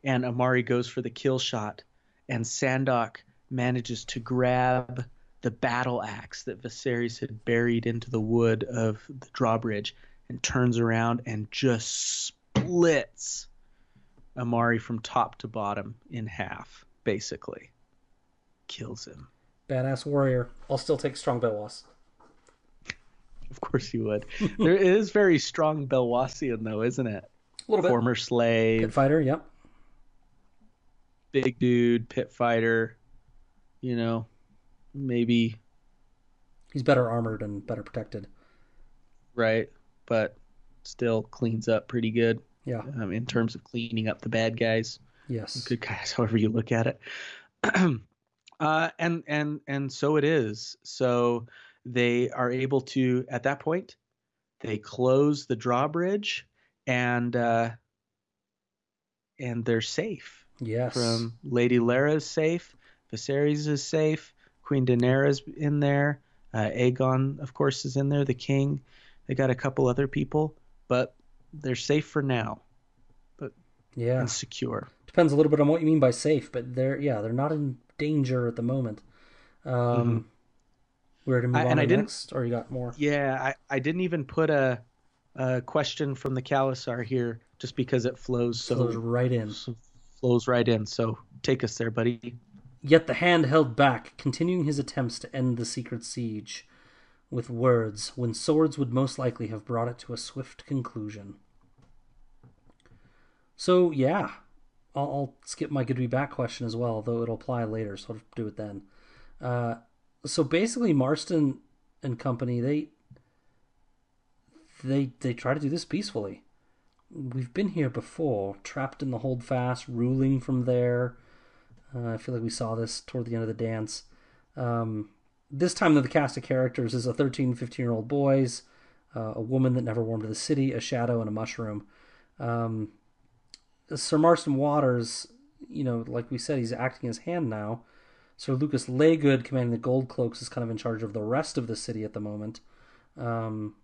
and Amaury goes for the kill shot, and Sandok manages to grab the battle axe that Viserys had buried into the wood of the drawbridge and turns around and just splits Amaury from top to bottom in half, basically. Kills him. Badass warrior. I'll still take strong Belwas. Of course you would. there is very strong Belwasian though, isn't it? A little bit. Former slave, Pit fighter, yep. big dude, pit fighter. You know, maybe He's better armored and better protected. right, but still cleans up pretty good Yeah. um, in terms of cleaning up the bad guys. Yes. good guys, however you look at it. uh, and and and so it is. So they are able to at that point they close the drawbridge and uh, and they're safe Yes. from Lady Larra's safe, Viserys is safe, Queen Daenerys in there, uh, Aegon of course is in there, the king. They got a couple other people, but they're safe for now But yeah. and secure. Depends a little bit on what you mean by safe, but they're yeah, they're not in danger at the moment. Um we're to move Mm-hmm. I- on and to I didn't- next, or you got more? Yeah, I, I didn't even put a, a question from the Khalasar here just because it flows so Flows right in. so- flows right in. So take us there, buddy. Yet the hand held back, continuing his attempts to end the secret siege with words when swords would most likely have brought it to a swift conclusion. So, yeah, I'll, I'll skip my good be back question as well, though it'll apply later, so I'll do it then. Uh, so basically, Marston and company, they they they try to do this peacefully. We've been here before, trapped in the holdfast, ruling from there. Uh, I feel like we saw this toward the end of the dance. Um, this time, though, the cast of characters is a 13, 15 year old boys, uh, a woman that never warmed to the city, a shadow, and a mushroom. Um, Sir Marston Waters, you know, like we said, he's acting as hand now. Sir Lucas Laygood, commanding the Gold Cloaks, is kind of in charge of the rest of the city at the moment. Um,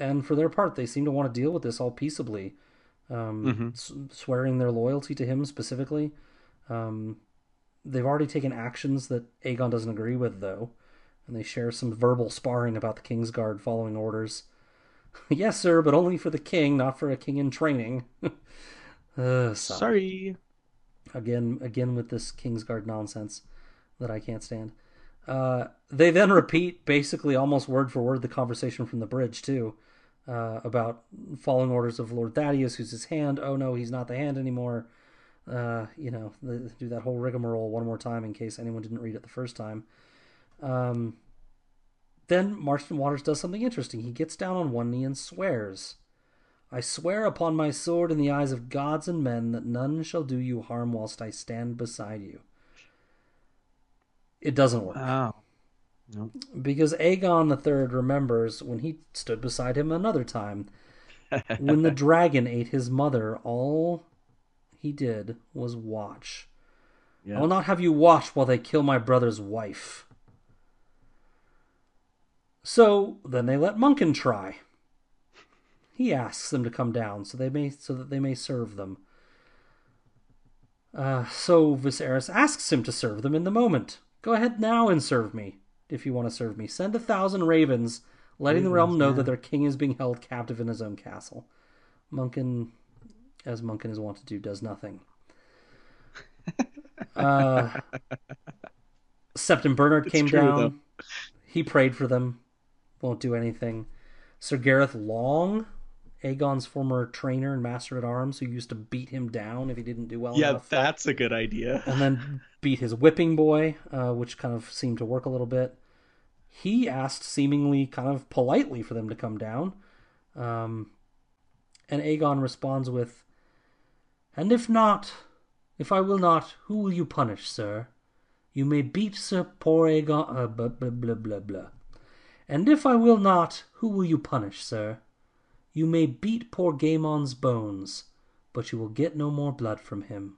and for their part, they seem to want to deal with this all peaceably, um, s- swearing their loyalty to him specifically. Um, they've already taken actions that Aegon doesn't agree with, though, and they share some verbal sparring about the Kingsguard following orders. yes, sir, but only for the king, not for a king in training. uh. Sorry. Again, again with this Kingsguard nonsense that I can't stand. Uh, they then repeat basically almost word for word the conversation from the bridge too, uh, about following orders of Lord Thaddeus, who's his hand. Oh no, he's not the hand anymore. Uh, you know, they do that whole rigmarole one more time in case anyone didn't read it the first time. Um, then Marston Waters does something interesting. He gets down on one knee and swears. I swear upon my sword in the eyes of gods and men that none shall do you harm whilst I stand beside you. It doesn't work. Oh. Because Aegon III remembers when he stood beside him another time. when the dragon ate his mother, all he did was watch. I will not have you watch while they kill my brother's wife. So then they let Munkun try. He asks them to come down so they may so that they may serve them. Uh, so Viserys asks him to serve them in the moment. Go ahead now and serve me, if you want to serve me. Send a thousand ravens, letting the realm know that their king is being held captive in his own castle. Munkun, as Munkun is wont to do, does nothing. Uh, Septon Bernard came true, down. though. He prayed for them. Won't do anything. Sir Gareth Long, Aegon's former trainer and master at arms, who used to beat him down if he didn't do well enough. Yeah, enough. that's a good idea. and then beat his whipping boy, uh, which kind of seemed to work a little bit. He asked, seemingly kind of politely, for them to come down. Um, and Aegon responds with, And if not, if I will not, who will you punish, sir? You may beat Sir poor Aegon, uh, blah, blah, blah, blah, blah. And if I will not, who will you punish, sir? You may beat poor Gaemon's bones, but you will get no more blood from him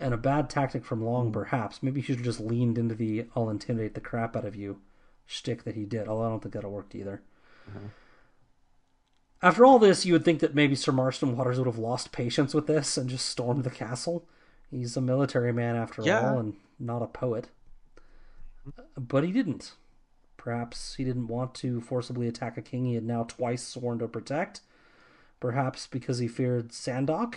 and a bad tactic from Long, perhaps. Maybe he should have just leaned into the "I'll intimidate the crap out of you" shtick that he did. Although I don't think that'll work either. After all this, you would think that maybe Sir Marston Waters would have lost patience with this and just stormed the castle. He's a military man after Yeah. all, and not a poet. But he didn't. Perhaps he didn't want to forcibly attack a king he had now twice sworn to protect. Perhaps because he feared Sandok.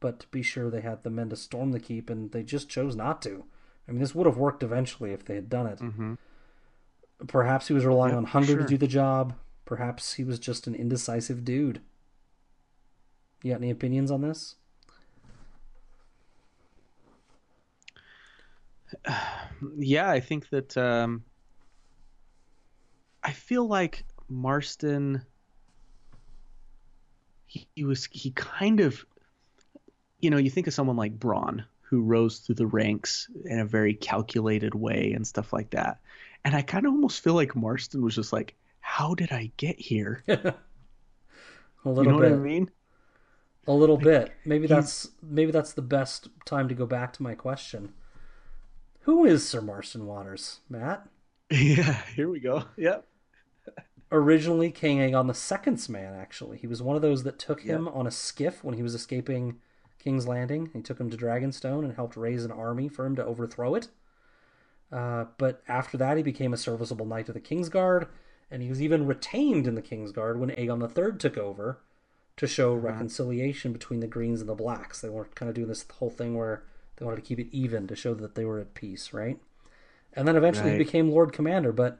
But to be sure, they had the men to storm the keep, and they just chose not to. I mean, this would have worked eventually if they had done it. Mm-hmm. Perhaps he was relying on hunger sure. to do the job. Perhaps he was just an indecisive dude. You got any opinions on this? Yeah, I think that um, I feel like Marston. He, he was he kind of, you know, you think of someone like Bronn who rose through the ranks in a very calculated way and stuff like that, and I kind of almost feel like Marston was just like, "How did I get here?" a little You know bit. what I mean? A little bit. Maybe he's- that's maybe that's the best time to go back to my question. Who is Sir Marston Waters, Matt? Yeah, here we go. Yep. Originally King Aegon the Second's man, actually. He was one of those that took him on a skiff when he was escaping King's Landing. He took him to Dragonstone and helped raise an army for him to overthrow it. Uh, but after that, he became a serviceable knight of the Kingsguard, and he was even retained in the Kingsguard when Aegon III took over to show reconciliation between the Greens and the Blacks. They were kind of doing this whole thing where they wanted to keep it even to show that they were at peace, right? And then eventually he became Lord Commander, but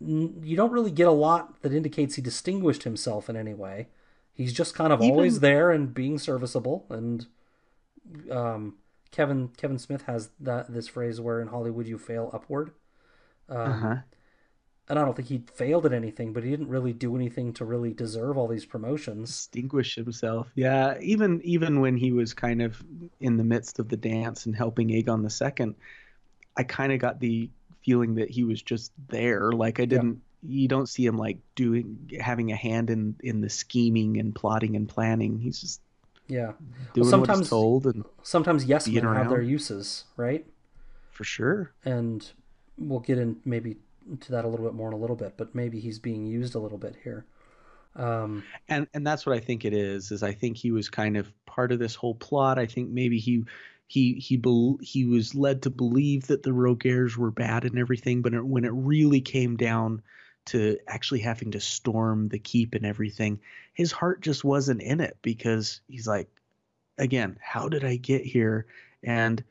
n- you don't really get a lot that indicates he distinguished himself in any way. He's just kind of Even- always there and being serviceable. And um, Kevin Kevin Smith has that this phrase where in Hollywood you fail upward. Um, Uh-huh. And I don't think he failed at anything, but he didn't really do anything to really deserve all these promotions. distinguish himself. Yeah, even even when he was kind of in the midst of the dance and helping Aegon the Second, I kind of got the feeling that he was just there. Like I didn't. You don't see him like doing having a hand in in the scheming and plotting and planning. He's just Yeah. doing what sometimes- he's told, and Sometimes yes men have their uses, right? for sure. and we'll get in maybe to that a little bit more in a little bit but maybe he's being used a little bit here um and and that's what I think it is. Is I think he was kind of part of this whole plot. I think maybe he he he bel he was led to believe that the Rogares were bad and everything, but it, when it really came down to actually having to storm the keep and everything, his heart just wasn't in it because he's like, again, how did I get here? And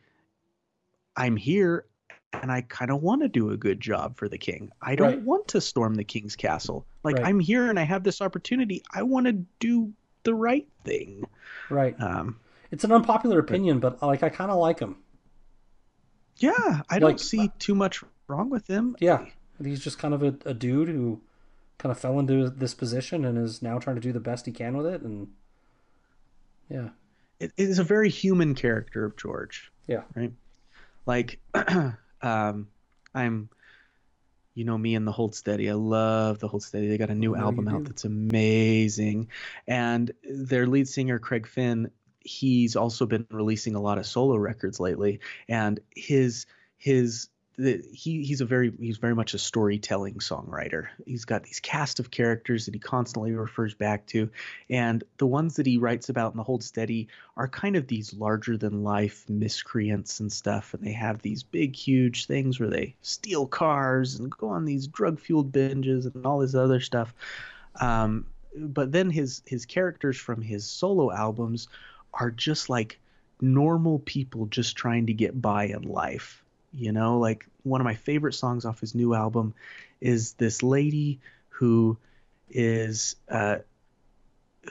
I'm here and I kind of want to do a good job for the king. I don't Right. want to storm the king's castle. Like Right. I'm here and I have this opportunity. I want to do the right thing. right Um, it's an unpopular opinion but like i kind of like him yeah, I Like- don't see too much wrong with him. yeah he's just kind of a, a dude who kind of fell into this position and is now trying to do the best he can with it and yeah It, it is a very human character of George. yeah right? Like, um, I'm, you know me and the Hold Steady. I love the Hold Steady. They got a new know album out that's amazing, and their lead singer Craig Finn, he's also been releasing a lot of solo records lately, and his his the, he he's a very he's very much a storytelling songwriter. He's got these cast of characters that he constantly refers back to, and the ones that he writes about in the Hold Steady are kind of these larger than life miscreants and stuff. And they have these big huge things where they steal cars and go on these drug fueled binges and all this other stuff. Um, but then his his characters from his solo albums are just like normal people just trying to get by in life you know like one of my favorite songs off his new album is this lady who is uh,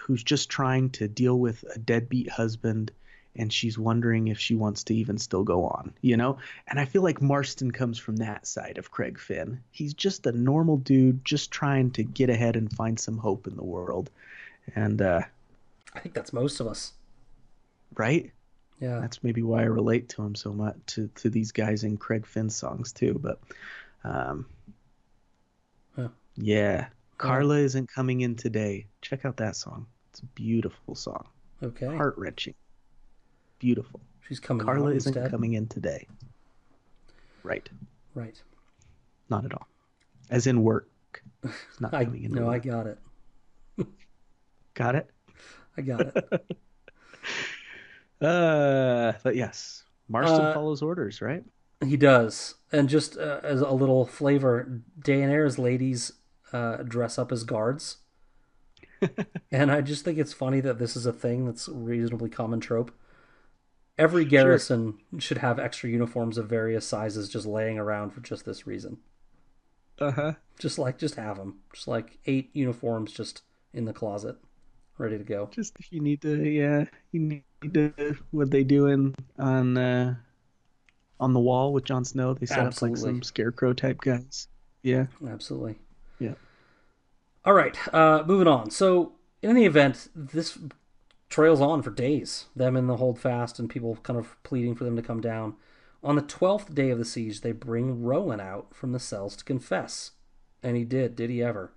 who's just trying to deal with a deadbeat husband and she's wondering if she wants to even still go on, you know? And I feel like Marston comes from that side of Craig Finn. He's just a normal dude just trying to get ahead and find some hope in the world. And uh i think that's most of us right? Yeah That's maybe why I relate to him so much to to these guys in Craig Finn songs too, but um Huh. yeah. Carla isn't coming in today. Check out that song. It's a beautiful song. okay Heart wrenching. Beautiful. she's coming in. Carla isn't instead. coming in today. Right. right Not at all. As in work. It's not i coming in. no i got it Got it? I got it. uh, but yes, Marston Uh, follows orders, right? He does. And just uh, as a little flavor, Daenerys ladies uh, dress up as guards. and I just think it's funny that this is a thing that's reasonably common trope. Every garrison should have extra uniforms of various sizes just laying around for just this reason. Uh huh. Just like, just have them. Just like eight uniforms just in the closet, ready to go. Just if you need to, yeah, you need to. What they doing on uh, on the wall with Jon Snow? They set up like Absolutely. some scarecrow type guys. Yeah. Absolutely. Yeah. All right, uh, moving on. So, in any event, this trails on for days. Them in the holdfast and people kind of pleading for them to come down. On the twelfth day of the siege, they bring Rowan out from the cells to confess, and he did. Did he ever?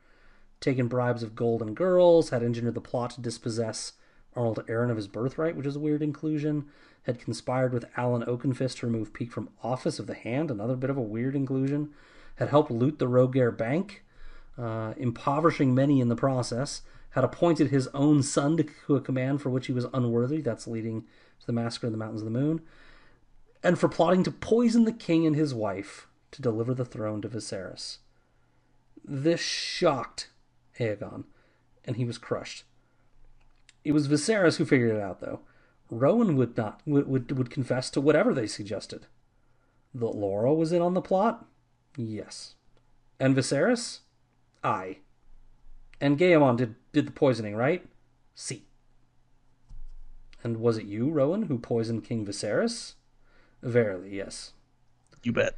Taken bribes of gold and girls, had engineered the plot to dispossess Arnold Arryn of his birthright, which is a weird inclusion. Had conspired with Alyn Oakenfist to remove Peake from office of the Hand, another bit of a weird inclusion. Had helped loot the Rogare Bank, uh, impoverishing many in the process. Had appointed his own son to a command for which he was unworthy. That's leading to the massacre in the Mountains of the Moon. And for plotting to poison the king and his wife to deliver the throne to Viserys. This shocked Aegon, and he was crushed. It was Viserys who figured it out, though. Rowan would not would, would would confess to whatever they suggested. That Larra was in on the plot, yes, and Viserys, aye, and Gaemon did did the poisoning, right? See. And was it you, Rowan, who poisoned King Viserys? Verily, yes. You bet.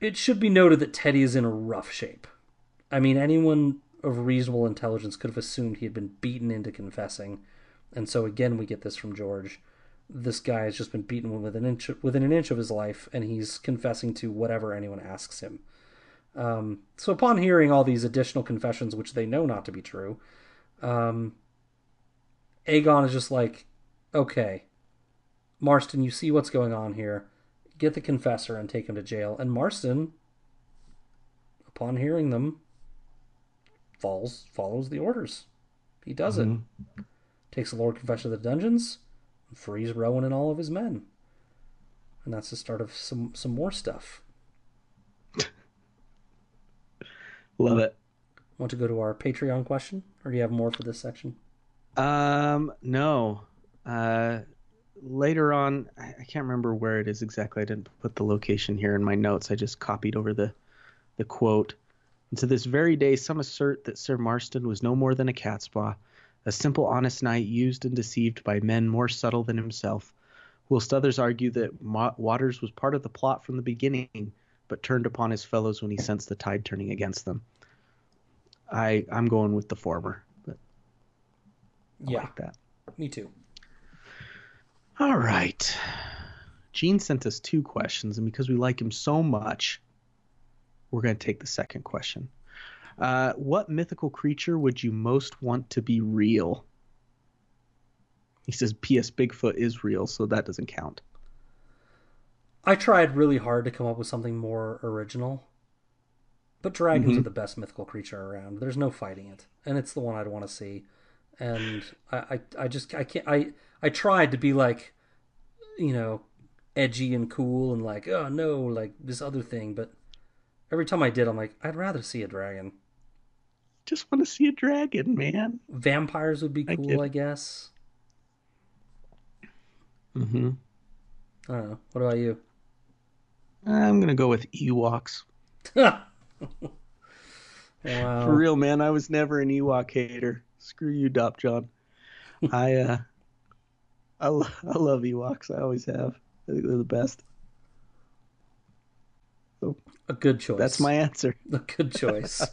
It should be noted that Teddy is in a rough shape. I mean, anyone of reasonable intelligence could have assumed he had been beaten into confessing, and so again we get this from George. This guy has just been beaten within an inch within an inch of his life, and he's confessing to whatever anyone asks him. Um, so upon hearing all these additional confessions, which they know not to be true, um, Aegon is just like, "Okay, Marston, you see what's going on here. Get the confessor and take him to jail." And Marston, upon hearing them, falls follows the orders. He does it. Takes the Lord Confessor to the dungeons, and frees Rowan and all of his men. And that's the start of some some more stuff. Love it. Want to go to our Patreon question, or do you have more for this section? Um, no. Uh, later on, I, I can't remember where it is exactly. I didn't put the location here in my notes. I just copied over the the quote. And to this very day, some assert that Sir Marston was no more than a catspaw, a simple, honest knight used and deceived by men more subtle than himself, whilst others argue that Waters was part of the plot from the beginning, but turned upon his fellows when he sensed the tide turning against them. I I'm going with the former, but I yeah, like that. me too. All right. Gene sent us two questions, and because we like him so much, we're going to take the second question. Uh, what mythical creature would you most want to be real? He says, P.S. Bigfoot is real, so that doesn't count. I tried really hard to come up with something more original. But dragons Mhm. are the best mythical creature around. There's no fighting it, and it's the one I'd want to see. And I, I, I just, I can't. I, I tried to be like, you know, edgy and cool, and like, oh no, like this other thing. But every time I did, I'm like, I'd rather see a dragon. Just want to see a dragon, man. Vampires would be cool, it. I guess. Mm-hmm. I don't know. What about you? I'm going to go with Ewoks. wow. For real, man, I was never an Ewok hater. Screw you, Dop John. I, uh, I, lo- I love Ewoks. I always have. I think they're the best. A good choice. That's my answer. A good choice.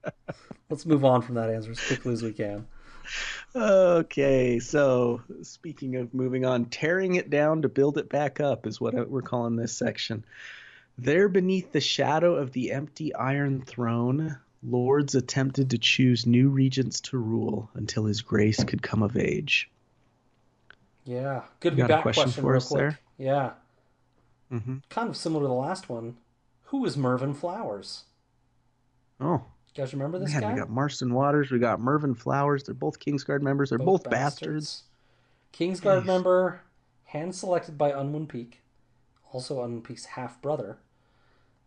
Let's move on from that answer as quickly as we can. Okay, so speaking of moving on, tearing it down to build it back up is what we're calling this section. There beneath the shadow of the empty Iron Throne, lords attempted to choose new regents to rule until his grace could come of age. Yeah. Good You got a back question question, for real us quick. there? Yeah. Mm-hmm. Kind of similar to the last one. Who is Mervyn Flowers? Oh, You guys remember this Man, guy? we got Marston Waters, we got Mervyn Flowers. They're both Kingsguard members. They're both, bastards. Kingsguard Jeez. member, hand selected by Unwin Peake, also Unwin Peake's half brother.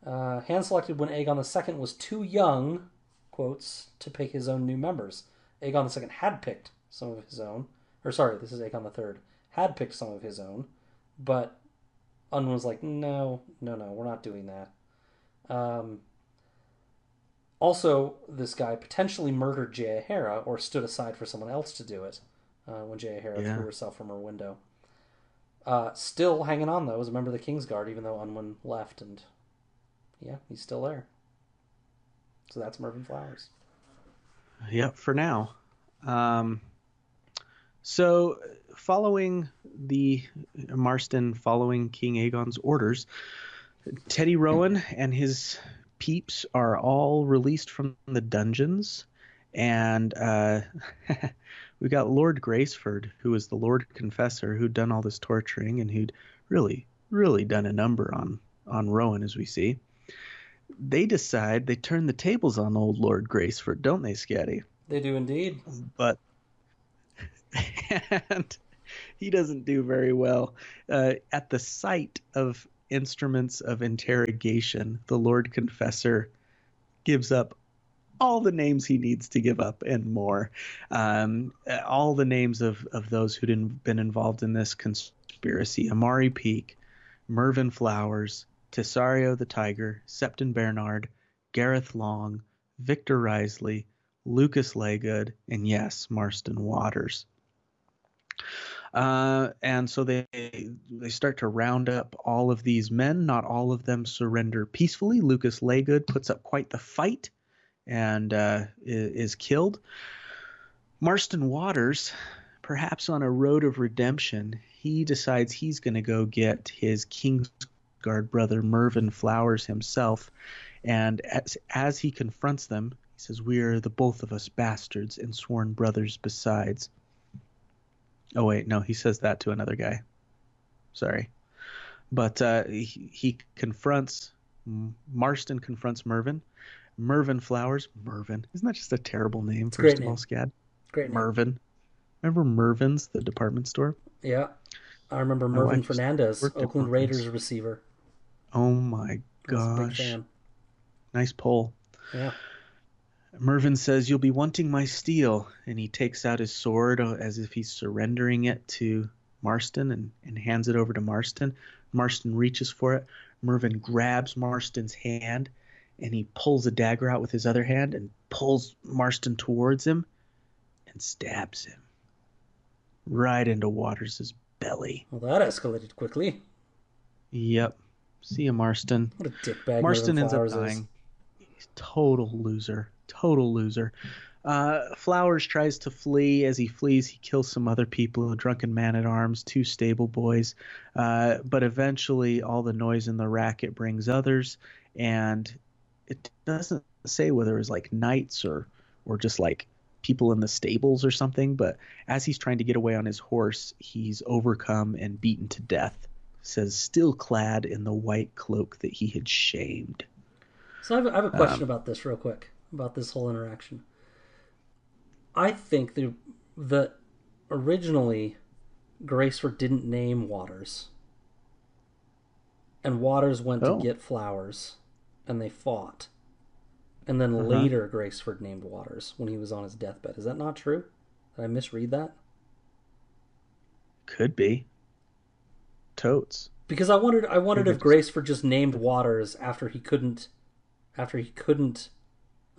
Uh, hand selected when Aegon II was too young, quotes, to pick his own new members. Aegon II had picked some of his own, or sorry, this is Aegon III, had picked some of his own, but Unwin was like, no, no, no, we're not doing that. Um, also, this guy potentially murdered Jaehaera or stood aside for someone else to do it uh, when Jaehaera Yeah. threw herself from her window. Uh, still hanging on though as a member of the Kingsguard, even though Unwin left, and yeah, he's still there. So that's Mervyn Flowers. Yep, for now. Um, so, following the Marston, following King Aegon's orders, Teddy Rowan and his peeps are all released from the dungeons, and uh, we got Lord Graceford, who was the Lord Confessor, who'd done all this torturing and who'd really, really done a number on on Rowan, as we see. They decide they turn the tables on old Lord Graceford, don't they, Scatty? They do indeed. but and he doesn't do very well. Uh, at the sight of instruments of interrogation, the Lord Confessor gives up all the names he needs to give up and more. Um, all the names of, of those who'd in, been involved in this conspiracy Amaury Peake, Mervyn Flowers, Tesario the Tiger, Septon Bernard, Gareth Long, Victor Risley, Lucas Leygood, and yes, Marston Waters. Uh, and so they they start to round up all of these men. Not all of them surrender peacefully. Lucas Leygood puts up quite the fight and uh, is, killed. Marston Waters, perhaps on a road of redemption, he decides he's going to go get his Kingsguard brother Mervyn Flowers himself. And as, as he confronts them, he says, We are the both of us bastards and sworn brothers besides. Oh, wait, no, he says that to another guy. Sorry. But uh, he, he confronts, Marston confronts Mervyn. Mervyn Flowers, Mervyn. Isn't that just a terrible name, a first of name. all, Scad? Great name. Mervyn. Remember Mervyn's, the department store? Yeah. I remember Mervyn Fernandez, Oakland Raiders receiver. Oh my I a big gosh. Nice pull. Yeah. Mervyn says, You'll be wanting my steel. And he takes out his sword uh, as if he's surrendering it to Marston and, and hands it over to Marston. Marston reaches for it. Mervyn grabs Marston's hand and he pulls a dagger out with his other hand and pulls Marston towards him and stabs him right into Waters' belly. Well, that escalated quickly. Yep. See ya, Marston. What a dickbag Marston ends up Flowers is. dying. He's total loser. Total loser. Uh, Flowers tries to flee. As he flees, he kills some other people a drunken man at arms, two stable boys. Uh, but eventually, all the noise and the racket brings others. And it doesn't say whether it was like knights or, or just like people in the stables or something. But as he's trying to get away on his horse, he's overcome and beaten to death. Says, still clad in the white cloak that he had shamed. So I have, I have a question Um, about this real quick about this whole interaction. I think the the originally Graceford didn't name Waters, and Waters went Oh. to get Flowers, and they fought, and then Uh-huh. later Graceford named Waters when he was on his deathbed. Is that not true? Did I misread that? Could be. Totes. Because I wondered, I wondered if Graceford just named Waters after he couldn't, after he couldn't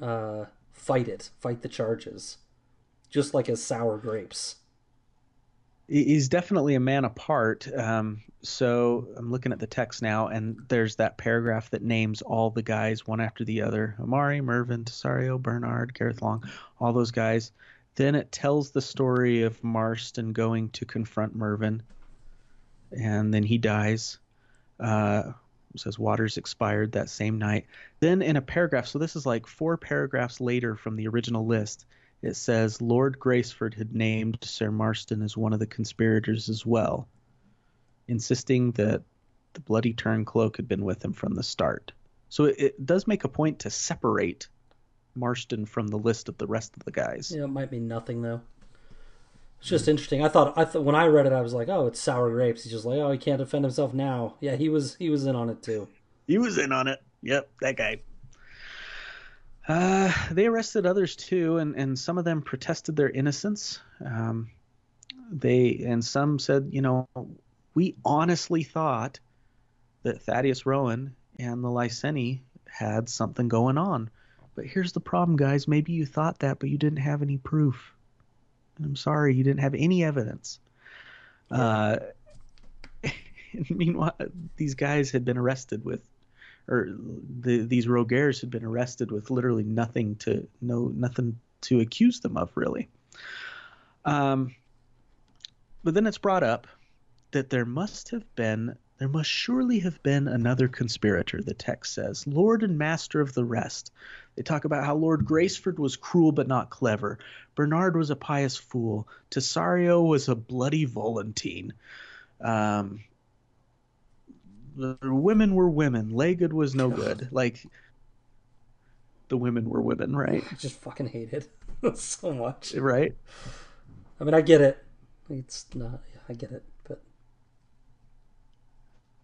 uh, fight it, fight the charges, just like as sour grapes. He's definitely a man apart. Um, so I'm looking at the text now, and there's that paragraph that names all the guys one after the other Amari, Mervyn, Tesario, Bernard, Gareth Long, all those guys. Then it tells the story of Marston going to confront Mervyn, and then he dies. Uh, says Waters expired that same night. Then in a paragraph, so this is like four paragraphs later from the original list, it says Lord Graceford had named Sir Marston as one of the conspirators as well, insisting that the Bloody Turn cloak had been with him from the start. So it, it does make a point to separate Marston from the list of the rest of the guys. Yeah, it might mean nothing though. It's just interesting. I thought I thought when I read it, I was like, "Oh, it's sour grapes." He's just like, "Oh, he can't defend himself now." Yeah, he was he was in on it too. He was in on it. Yep, that guy. Uh, they arrested others too, and, and some of them protested their innocence. Um, they and some said, you know, we honestly thought that Thaddeus Rowan and the Lyseni had something going on. But here's the problem, guys. Maybe you thought that, but you didn't have any proof. I'm sorry, you didn't have any evidence. Uh, meanwhile, these guys had been arrested with, or the, these Rogares had been arrested with literally nothing to no nothing to accuse them of, really. Um, but then it's brought up that there must have been there must surely have been another conspirator, the text says, Lord and master of the rest. They talk about how Lord Graceford was cruel but not clever. Bernard was a pious fool. Tesario was a bloody Volantine. Um, the women were women. Leygood was no good. Like, the women were women, right? I just fucking hate it so much. Right? I mean, I get it. It's not. I get it,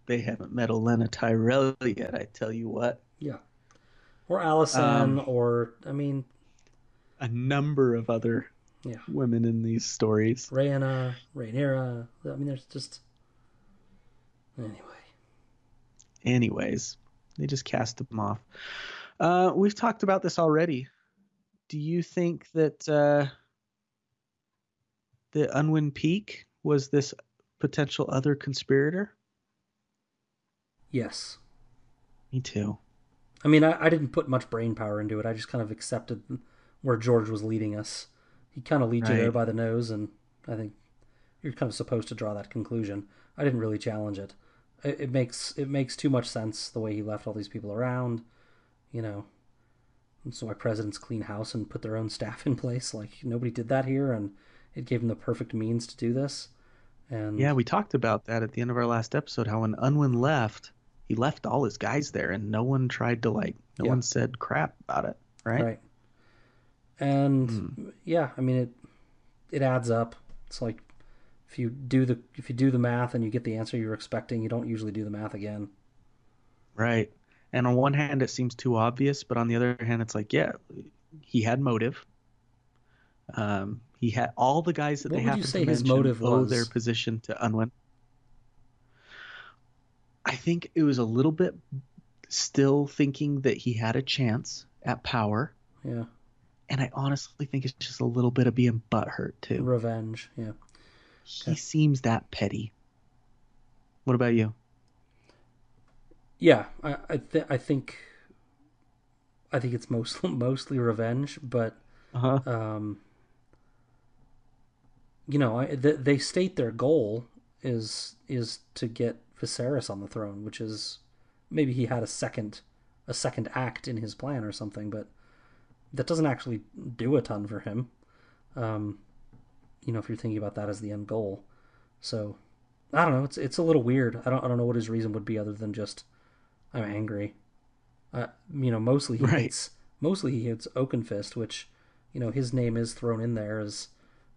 they haven't met Olenna Tyrell yet. I tell you what. Yeah. Or Alysanne, um, or I mean, a number of other yeah women in these stories. Rhaena, Rhaenyra. I mean, there's just anyway. Anyways, they just cast them off. Uh, we've talked about this already. Do you think that uh, the Unwin Peake was this potential other conspirator? Yes. Me too. I mean, I, I didn't put much brain power into it. I just kind of accepted where George was leading us. He kind of leads right. you there by the nose, and I think you're kind of supposed to draw that conclusion. I didn't really challenge it. It, it makes it makes too much sense the way he left all these people around, you know. And so my presidents clean house and put their own staff in place. Like nobody did that here, and it gave him the perfect means to do this. And yeah, we talked about that at the end of our last episode. How when Unwin left, he left all his guys there, and no one tried to like, no yeah. one said crap about it, right? Right. And mm. yeah, I mean it. It adds up. It's like if you do the if you do the math and you get the answer you're expecting, you don't usually do the math again. Right. And on one hand, it seems too obvious, but on the other hand, it's like, yeah, he had motive. Um, he had all the guys that what they have to say his motive owe was? their position to Unwin. I think it was a little bit still thinking that he had a chance at power. Yeah. And I honestly think it's just a little bit of being butthurt too. Revenge, yeah. He seems that petty. What about you? Yeah, I I, th- I think I think it's mostly mostly revenge, but uh-huh. um, you know, I, th- they state their goal is is to get Viserys on the throne, which is maybe he had a second a second act in his plan or something, but that doesn't actually do a ton for him. Um, you know, if you're thinking about that as the end goal. So I don't know. It's it's a little weird. I don't I don't know what his reason would be other than just I'm angry. Uh, you know, mostly he right. hates mostly he hates Oakenfist, which you know his name is thrown in there as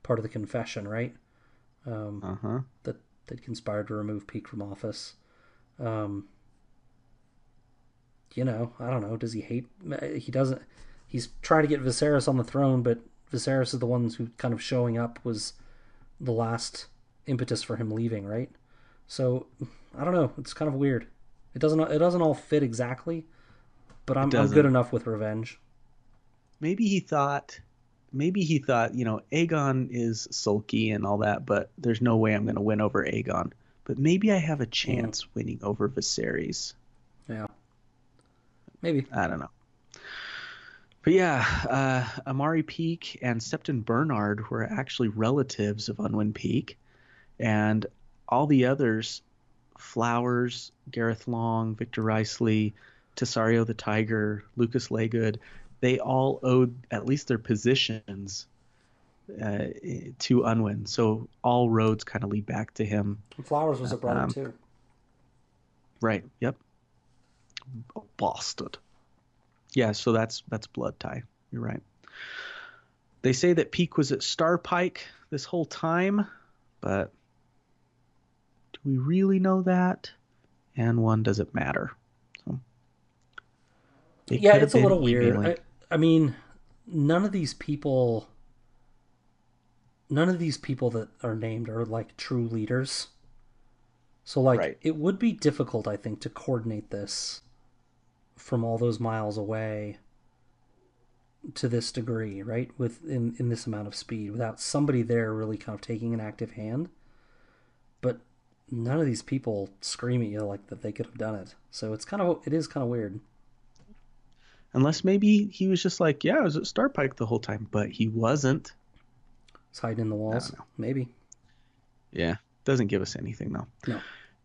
part of the confession, right? Um, uh-huh. That that conspired to remove Peake from office. Um, you know, I don't know. Does he hate? He doesn't. He's trying to get Viserys on the throne, but Viserys is the one who kind of showing up was the last impetus for him leaving, right? So I don't know. It's kind of weird. It doesn't. It doesn't all fit exactly, but I'm, I'm good enough with revenge. Maybe he thought maybe he thought, you know, Aegon is sulky and all that, but there's no way I'm going to win over Aegon. But maybe I have a chance winning over Viserys. Yeah. Maybe. I don't know. But yeah, uh, Amaury Peake and Septon Bernard were actually relatives of Unwin Peake, And all the others, Flowers, Gareth Long, Victor Risley, Tesario the Tiger, Lucas Leygood, they all owed at least their positions uh, to Unwin. So all roads kind of lead back to him. Flowers was a brother um, too. Right. Yep. Bastard. Yeah. So that's that's blood tie. You're right. They say that Peake was at Starpike this whole time, but do we really know that? And one, does it matter? So, yeah, it's a little weird. I, mean, none of these people, none of these people that are named are like true leaders. So, like, right. it would be difficult, I think, to coordinate this from all those miles away to this degree, right? With in, in this amount of speed, without somebody there really kind of taking an active hand. But none of these people scream at you like that they could have done it. So it's kind of it is kind of weird. Unless maybe he was just like, yeah, I was at Starpike the whole time, but he wasn't. He's hiding in the walls. Maybe. Yeah, doesn't give us anything though. No.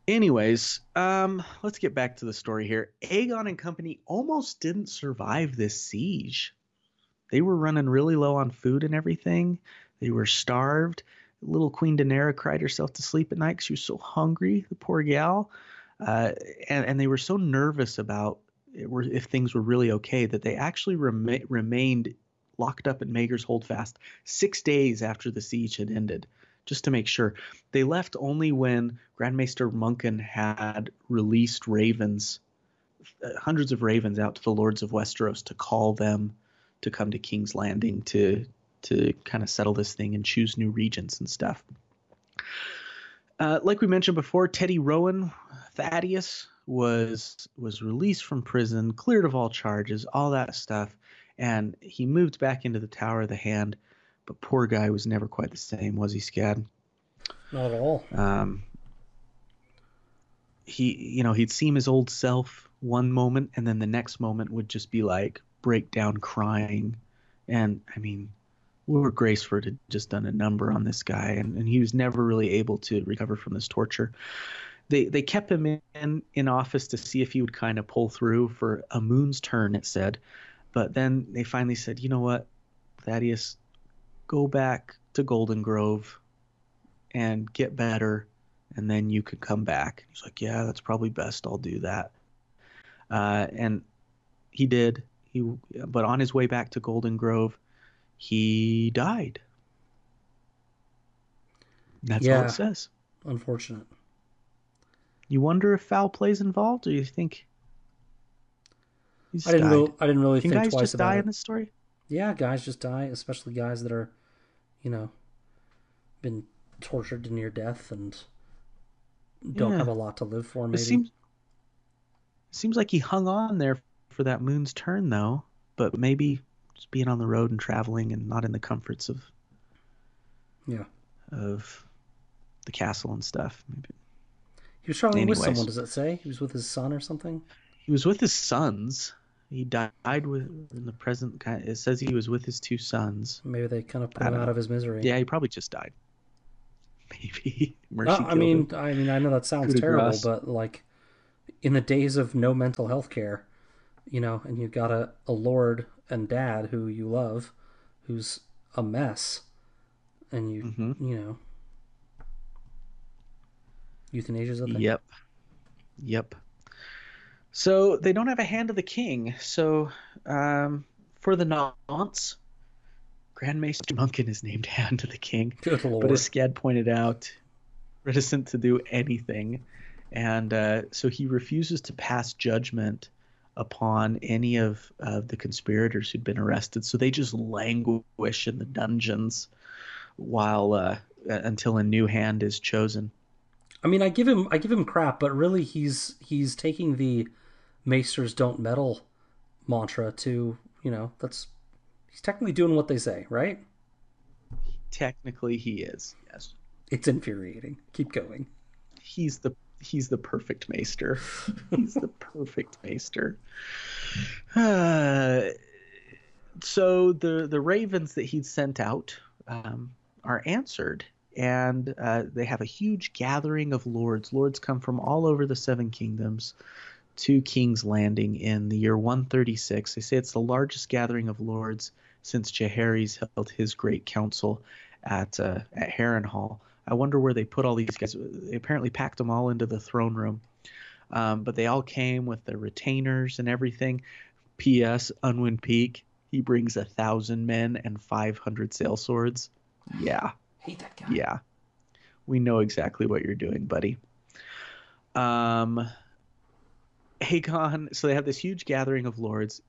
Anyways, um, let's get back to the story here. Aegon and company almost didn't survive this siege they were running really low on food and everything. They were starved. Little Queen Daenerys cried herself to sleep at night because she was so hungry, the poor gal. Uh, and, and they were so nervous about if things were really okay that they actually rem- remained locked up at Maegor's Holdfast six days after the siege had ended, just to make sure. They left only when Grand Maester Munkun had released ravens, uh, hundreds of ravens out to the lords of Westeros to call them to come to King's Landing to to kind of settle this thing and choose new regents and stuff. Uh, like we mentioned before, Teddy Rowan, Thaddeus was was released from prison, cleared of all charges, all that stuff, and he moved back into the Tower of the Hand. But poor guy was never quite the same, was he, Scad? Not at all. Um, he, you know, he'd seem his old self one moment, and then the next moment would just be like break down crying. And I mean, Lord Graceford had just done a number on this guy, and, and he was never really able to recover from this torture. They they kept him in in office to see if he would kind of pull through for a moon's turn. It said, but then they finally said, you know what, Thaddeus, go back to Golden Grove and get better, and then you can come back. He's like, yeah, that's probably best. I'll do that. Uh, and he did. He, but on his way back to Golden Grove, he died. That's yeah, all it says. Unfortunate. You wonder if foul play's involved, or you think? I didn't. Really, I didn't really Can think guys twice just about die it. in this story. Yeah, guys just die, especially guys that are, you know, been tortured to near death and don't yeah. have a lot to live for. Maybe. It seems, seems like he hung on there for that moon's turn though, but maybe just being on the road and traveling and not in the comforts of yeah of the castle and stuff. Maybe he was traveling Anyways, with someone. Does it say he was with his son or something? He was with his sons. He died with in the present. It says he was with his two sons. Maybe they kind of put him out know. of his misery. Yeah, he probably just died. Maybe. Mercy no, I mean, him. I mean, I know that sounds terrible, but like in the days of no mental health care, you know, and you've got a, a lord and dad who you love, who's a mess, and you mm-hmm. you know, euthanasia's a thing. Yep, yep. So they don't have a hand of the king. So um, for the nonce, Grand Maester Munkun is named Hand of the King. Good lord. But as Scad pointed out, reticent to do anything. And uh, so he refuses to pass judgment upon any of uh, the conspirators who'd been arrested. So they just languish in the dungeons while uh, until a new hand is chosen. I mean, I give him I give him crap, but really he's he's taking the maesters don't meddle mantra to you know that's he's technically doing what they say, right? Technically, he is. Yes. It's infuriating. Keep going. He's the he's the perfect maester. he's the perfect maester. Uh, so the the ravens that he'd sent out um, are answered, and uh, they have a huge gathering of lords. Lords come from all over the Seven Kingdoms to King's Landing in the year 136. They say it's the largest gathering of lords since Jaehaerys held his great council at uh, at Harrenhal. I wonder where they put all these guys. They apparently packed them all into the throne room, um, but they all came with their retainers and everything. P.S. Unwin Peake He brings a thousand men and 500 sellswords. Yeah, Hate that guy. yeah. We know exactly what you're doing, buddy. Um, Aegon, so they have this huge gathering of lords.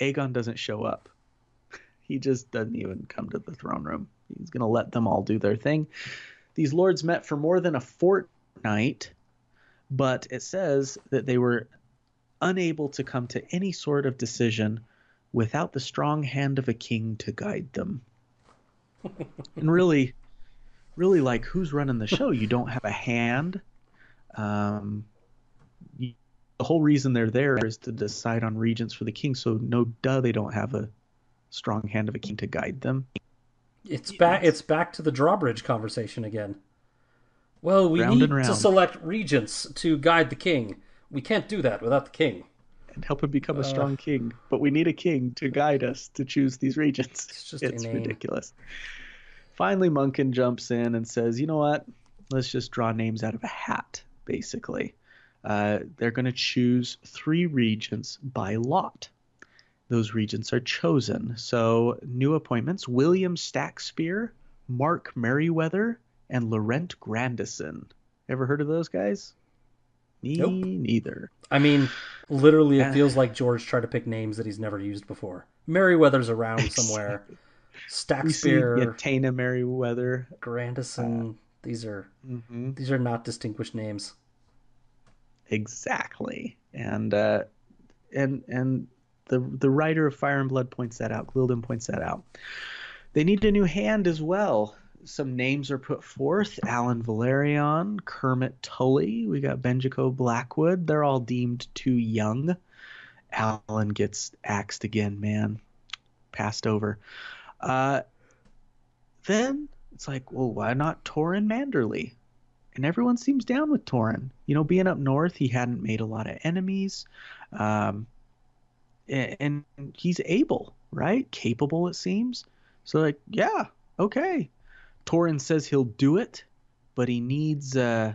Aegon doesn't show up. He just doesn't even come to the throne room. He's going to let them all do their thing. These lords met for more than a fortnight, but it says that they were unable to come to any sort of decision without the strong hand of a king to guide them. and really, really, like who's running the show? You don't have a hand. Um, you, the whole reason they're there is to decide on regents for the king. So no, duh, they don't have a strong hand of a king to guide them. It's back. It's back to the drawbridge conversation again. Well, we Round need to select regents to guide the king. We can't do that without the king. and help him become a Uh, strong king. But we need a king to guide us to choose these regents. It's just it's ridiculous. Finally, Munkun jumps in and says, "You know what? Let's just draw names out of a hat. Basically, uh, they're going to choose three regents by lot. Those regents are chosen. So new appointments: William Stackspear, Mark Merryweather, and Lorent Grandison. Ever heard of those guys? Me Nope. neither. I mean, literally, it Uh, feels like George tried to pick names that he's never used before. Merryweather's around somewhere. Stackspear, yeah, Taena Merryweather. Grandison. These are hmm these are not distinguished names. Exactly, and uh, and and the the writer of Fire and Blood points that out. Gyldayn points that out. They need a new hand as well. Some names are put forth: Alyn Velaryon, Kermit Tully. We got Benjicot Blackwood. They're all deemed too young. Alyn gets axed again, man. Passed over. Uh, then it's like, well, why not Torrhen Manderly? and everyone seems down with Torrhen. You know, being up north, he hadn't made a lot of enemies, um, and he's able, right? Capable, it seems. So, like, yeah, okay. Torrhen says he'll do it, but he needs uh,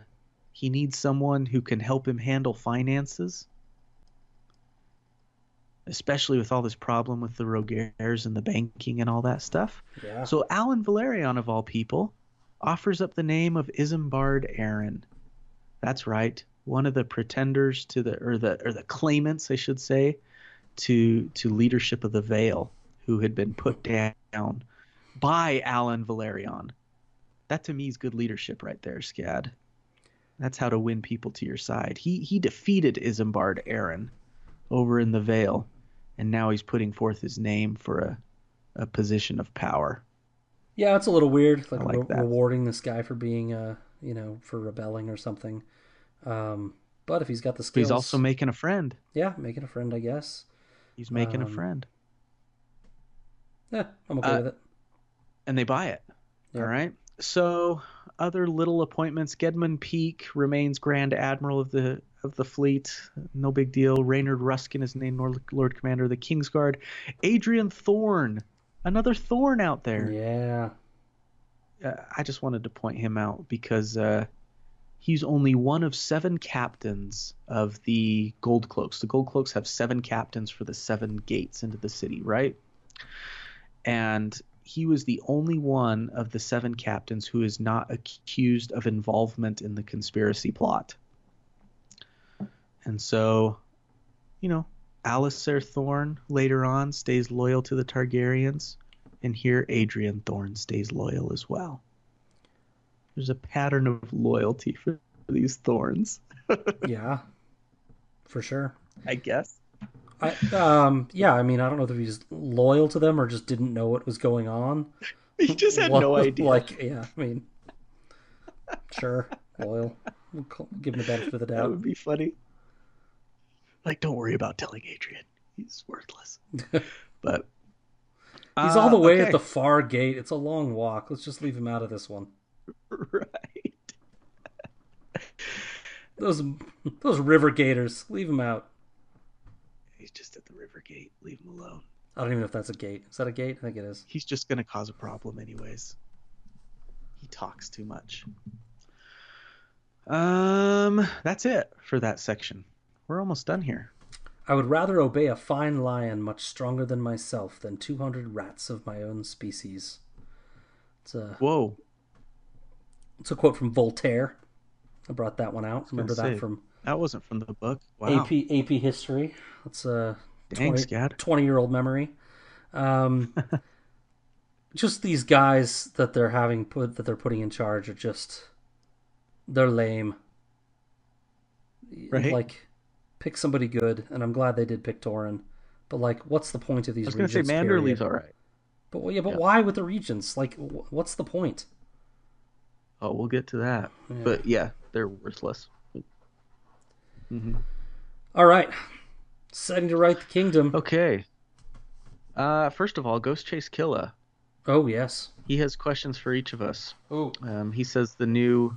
he needs someone who can help him handle finances, especially with all this problem with the Rogares and the banking and all that stuff. Yeah. So Alyn Velaryon, of all people, offers up the name of Isembard Arryn. That's right, one of the pretenders to the or the or the claimants, I should say, to to leadership of the Vale, who had been put down by Alyn Velaryon. That to me is good leadership right there, Scad. That's how to win people to your side. He he defeated Isembard Arryn over in the Vale, and now he's putting forth his name for a a position of power. Yeah, it's a little weird, like, like re- rewarding this guy for being, uh, you know, for rebelling or something. Um, but if he's got the skills, he's also making a friend. yeah, making a friend, I guess. He's making a Um, friend. Yeah, I'm okay Uh, with it. And they buy it. Yeah. All right. So other little appointments. Gedmund Peake remains Grand Admiral of the of the fleet. No big deal. Reynard Ruskin is named Lord, Commander of the Kingsguard. Adrian Thorne. Another Thorne out there. Yeah, uh, I just wanted to point him out because uh, he's only one of seven captains of the Gold Cloaks. The Gold Cloaks have seven captains for the seven gates into the city, right? And he was the only one of the seven captains who is not accused of involvement in the conspiracy plot. And so, you know, Alliser Thorne later on stays loyal to the Targaryens, and here Adrian Thorne stays loyal as well. There's a pattern of loyalty for these thorns, yeah, for sure. I guess. I, um, yeah, I mean, I don't know if he's loyal to them or just didn't know what was going on. He just had What- no idea. Like, yeah, I mean, sure, loyal. We'll call- give him the benefit of the doubt. that would be funny. Like, don't worry about telling Adrian. He's worthless. But He's all the Uh, way okay. at the far gate. It's a long walk. Let's just leave him out of this one. right. Those those river gators, leave him out. He's just at the river gate. Leave him alone. I don't even know if that's a gate. Is that a gate? I think it is. He's just gonna cause a problem anyways. He talks too much. Um, that's it for that section. We're almost done here. I would rather obey a fine lion much stronger than myself than 200 rats of my own species. It's a, Whoa. it's a quote from Voltaire. I brought that one out. Remember that say, from That wasn't from the book. Wow. AP AP history. That's a Dang, 20, 20 year old memory. Um, just these guys that they're having put that they're putting in charge are just they're lame. Right. Like pick somebody good, and I'm glad they did pick Torrhen. But like, what's the point of these? I was going to say Manderly's all right. But well, yeah, but Yeah. why with the regents? Like, wh- what's the point? Oh, we'll get to that. Yeah. But yeah, they're worthless. hmm All right, setting to right the kingdom. Okay. Uh, first of all, Ghost Chase Killa. Oh yes. He has questions for each of us. Oh, Um, he says the new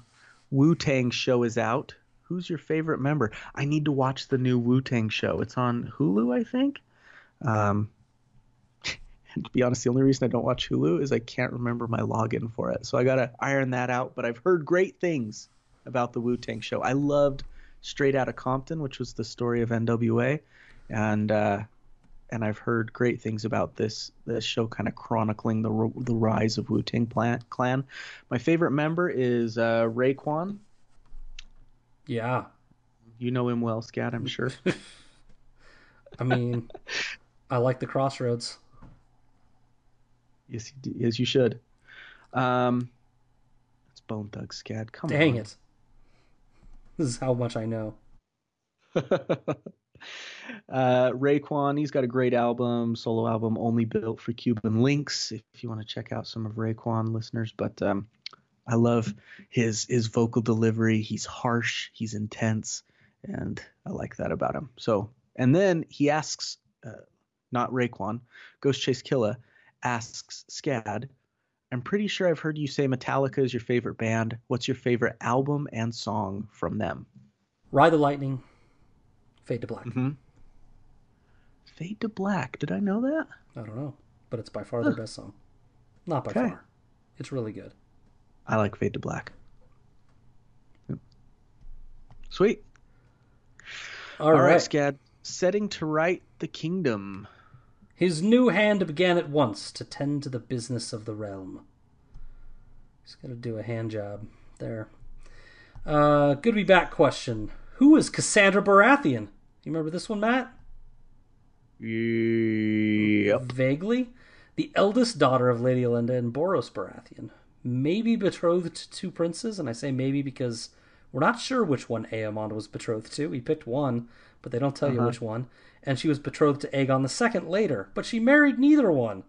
Wu Tang show is out. Who's your favorite member? I need to watch the new Wu Tang show. It's on Hulu, I think. Um, and to be honest, the only reason I don't watch Hulu is I can't remember my login for it. So I gotta iron that out. But I've heard great things about the Wu Tang show. I loved Straight Outta Compton, which was the story of NWA, and uh, and I've heard great things about this this show, kind of chronicling the the rise of Wu Tang Clan. My favorite member is uh, Raekwon. Yeah. You know him well, Scat, I'm sure. I mean, I like the crossroads. yes, you, yes, you should. Um, it's Bone Thug Scat. Come Dang on. Dang it. This is how much I know. uh, Raekwon, he's got a great album, solo album, only built for Cuban Linx. If you want to check out some of Raekwon listeners, but um, I love his his vocal delivery. He's harsh, he's intense, and I like that about him. So, and then he asks, uh, not Raekwon, Ghost Chase Killa asks Scad. I'm pretty sure I've heard you say Metallica is your favorite band. What's your favorite album and song from them? Ride the Lightning, Fade to Black. Mm-hmm. Fade to Black. Did I know that? I don't know, but it's by far their best song. Not by Okay. far. It's really good. I like Fade to Black. Sweet. All All right, right. Scad. Setting to right the kingdom. His new hand began at once to tend to the business of the realm. He's got to do a hand job there. Uh, good to be back question. Who is Cassandra Baratheon? You remember this one, Matt? Yep. Vaguely. The eldest daughter of Lady Elenda and Borros Baratheon. Maybe betrothed to two princes, and I say maybe because we're not sure which one Aemond was betrothed to. He picked one, but they don't tell you Uh-huh. which one. And she was betrothed to Aegon the Second later, but she married neither one.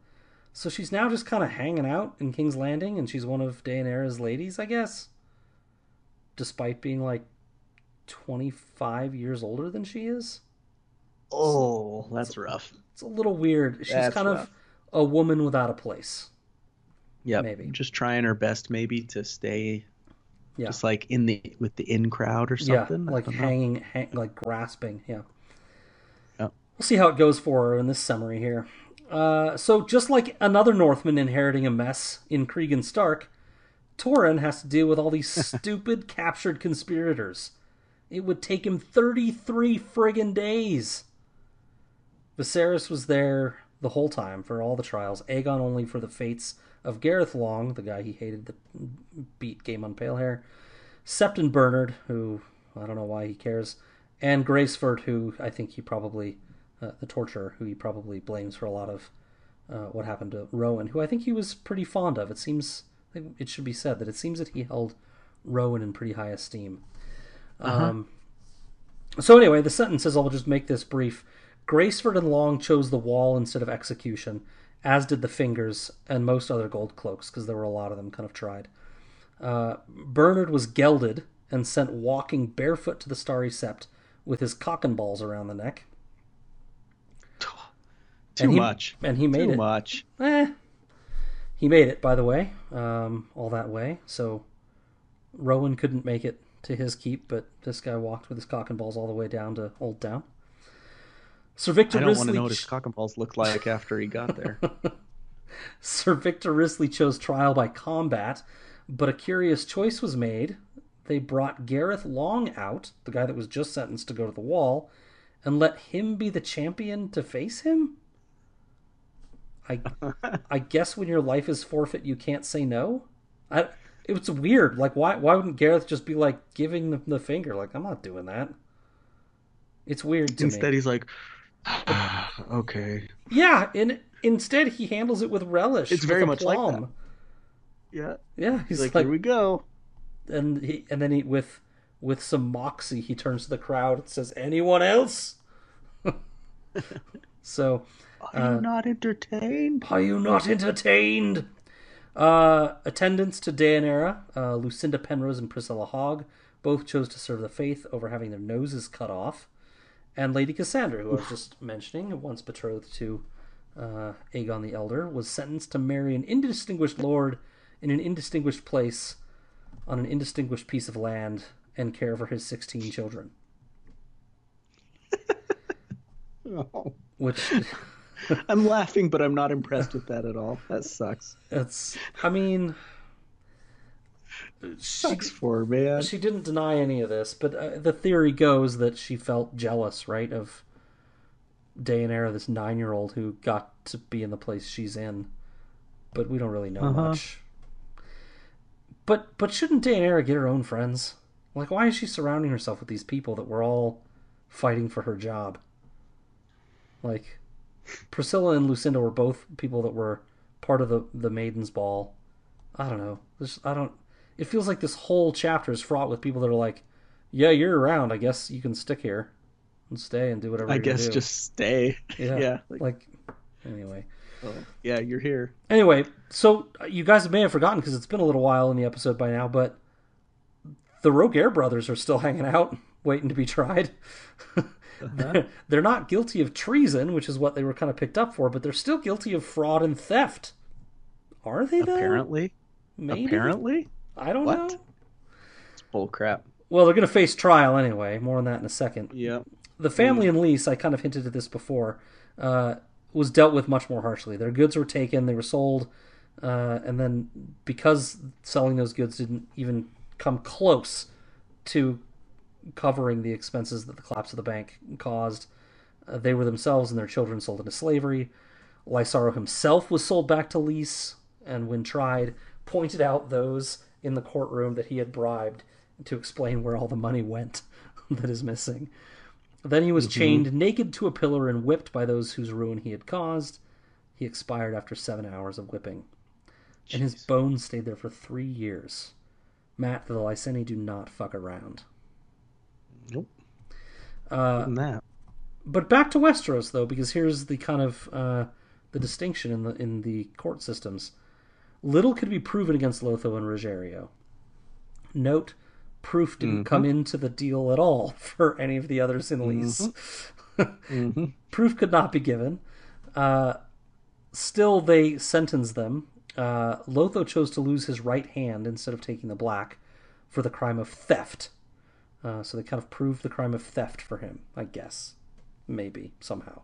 So she's now just kind of hanging out in King's Landing, and she's one of Daenerys' ladies, I guess. Despite being like 25 years older than she is. Oh, that's rough. It's a little weird. She's That's kind rough. of a woman without a place. Yep. Maybe. Just trying her best, maybe, to stay Yeah. just like in the with the in crowd or something. Yeah, like hanging, hang, like grasping. Yeah. Yep. We'll see how it goes for her in this summary here. Uh, so, just like another Northman inheriting a mess in Cregan Stark, Torin has to deal with all these stupid captured conspirators. It would take him 33 friggin' days. Viserys was there the whole time for all the trials. Aegon only for the fates of Gareth Long, the guy he hated that beat Gaemon Palehair. Septon Bernard, who I don't know why he cares, and Graceford, who I think he probably, uh, the torturer, who he probably blames for a lot of uh, what happened to Rowan, who I think he was pretty fond of. It seems, it should be said that it seems that he held Rowan in pretty high esteem. Um, so anyway, the sentences, I'll just make this brief. Graceford and Long chose the wall instead of execution, as did the Fingers and most other gold cloaks, because there were a lot of them kind of tried. Uh, Bernard was gelded and sent walking barefoot to the Starry Sept with his cock and balls around the neck. Too and he- much. And he made Too it. much. Eh. He made it, by the way, um, all that way. So Rowan couldn't make it to his keep, but this guy walked with his cock and balls all the way down to Old Town. Sir Victor I don't want to Risley know what his cock and balls looked like after he got there. Sir Victor Risley chose trial by combat, but a curious choice was made. They brought Gareth Long out, the guy that was just sentenced to go to the wall, and let him be the champion to face him? I I guess when your life is forfeit, you can't say no. I it was weird. Like why why wouldn't Gareth just be like giving the, the finger? Like I'm not doing that. It's weird to Instead, me. he's like, okay. Yeah, and instead he handles it with relish. It's with very much like plum. Yeah. Yeah, he's like, like, here we go. and he and then he with with some moxie he turns to the crowd and says, "Anyone else?" so Are you not entertained? Are you not entertained? Uh, attendants to Daenaera, uh, Lucinda Penrose and Priscilla Hogg, both chose to serve the faith over having their noses cut off. And Lady Cassandra, who I was just mentioning, once betrothed to uh, Aegon the Elder, was sentenced to marry an indistinguished lord in an indistinguished place on an indistinguished piece of land and care for his 16 children. Oh. Which, I'm laughing, but I'm not impressed with that at all. That sucks. it's, I mean, she, Sucks for her, man. she didn't deny any of this, but uh, the theory goes that she felt jealous, right, of Daenerys, this nine-year-old who got to be in the place she's in. But we don't really know Uh-huh. much. But but shouldn't Daenerys get her own friends? Like, why is she surrounding herself with these people that were all fighting for her job? Like, Priscilla and Lucinda were both people that were part of the the Maiden's Ball. I don't know. There's, I don't. It feels like this whole chapter is fraught with people that are like, "Yeah, you're around. I guess you can stick here and stay and do whatever." I guess do." just stay. yeah. yeah. Like, Like, anyway. oh, yeah, you're here. Anyway, so uh, you guys may have forgotten because it's been a little while in the episode by now, but the Rogare brothers are still hanging out, waiting to be tried. they're, they're not guilty of treason, which is what they were kind of picked up for, but they're still guilty of fraud and theft. Are they though? Apparently. Maybe. Apparently. I don't What? know. It's bullcrap. Well, they're going to face trial anyway. More on that in a second. Yeah. The family in Lys, I kind of hinted at this before, uh, was dealt with much more harshly. Their goods were taken, they were sold, uh, and then because selling those goods didn't even come close to covering the expenses that the collapse of the bank caused, uh, they were themselves and their children sold into slavery. Lysaro himself was sold back to Lys, and when tried, pointed out those in the courtroom that he had bribed to explain where all the money went that is missing. Then he was chained naked to a pillar and whipped by those whose ruin he had caused. He expired after seven hours of whipping. And his bones stayed there for three years. Matt, the Lyseni do not fuck around. Nope. Uh, that. but back to Westeros, though, because here's the kind of uh, the distinction in the in the court systems. Little could be proven against Lotho and Roggerio. Note, proof didn't come into the deal at all for any of the others in Lys. hmm proof could not be given. Uh, still, they sentenced them. Uh, Lotho chose to lose his right hand instead of taking the black for the crime of theft. Uh, so they kind of proved the crime of theft for him, I guess. Maybe, somehow.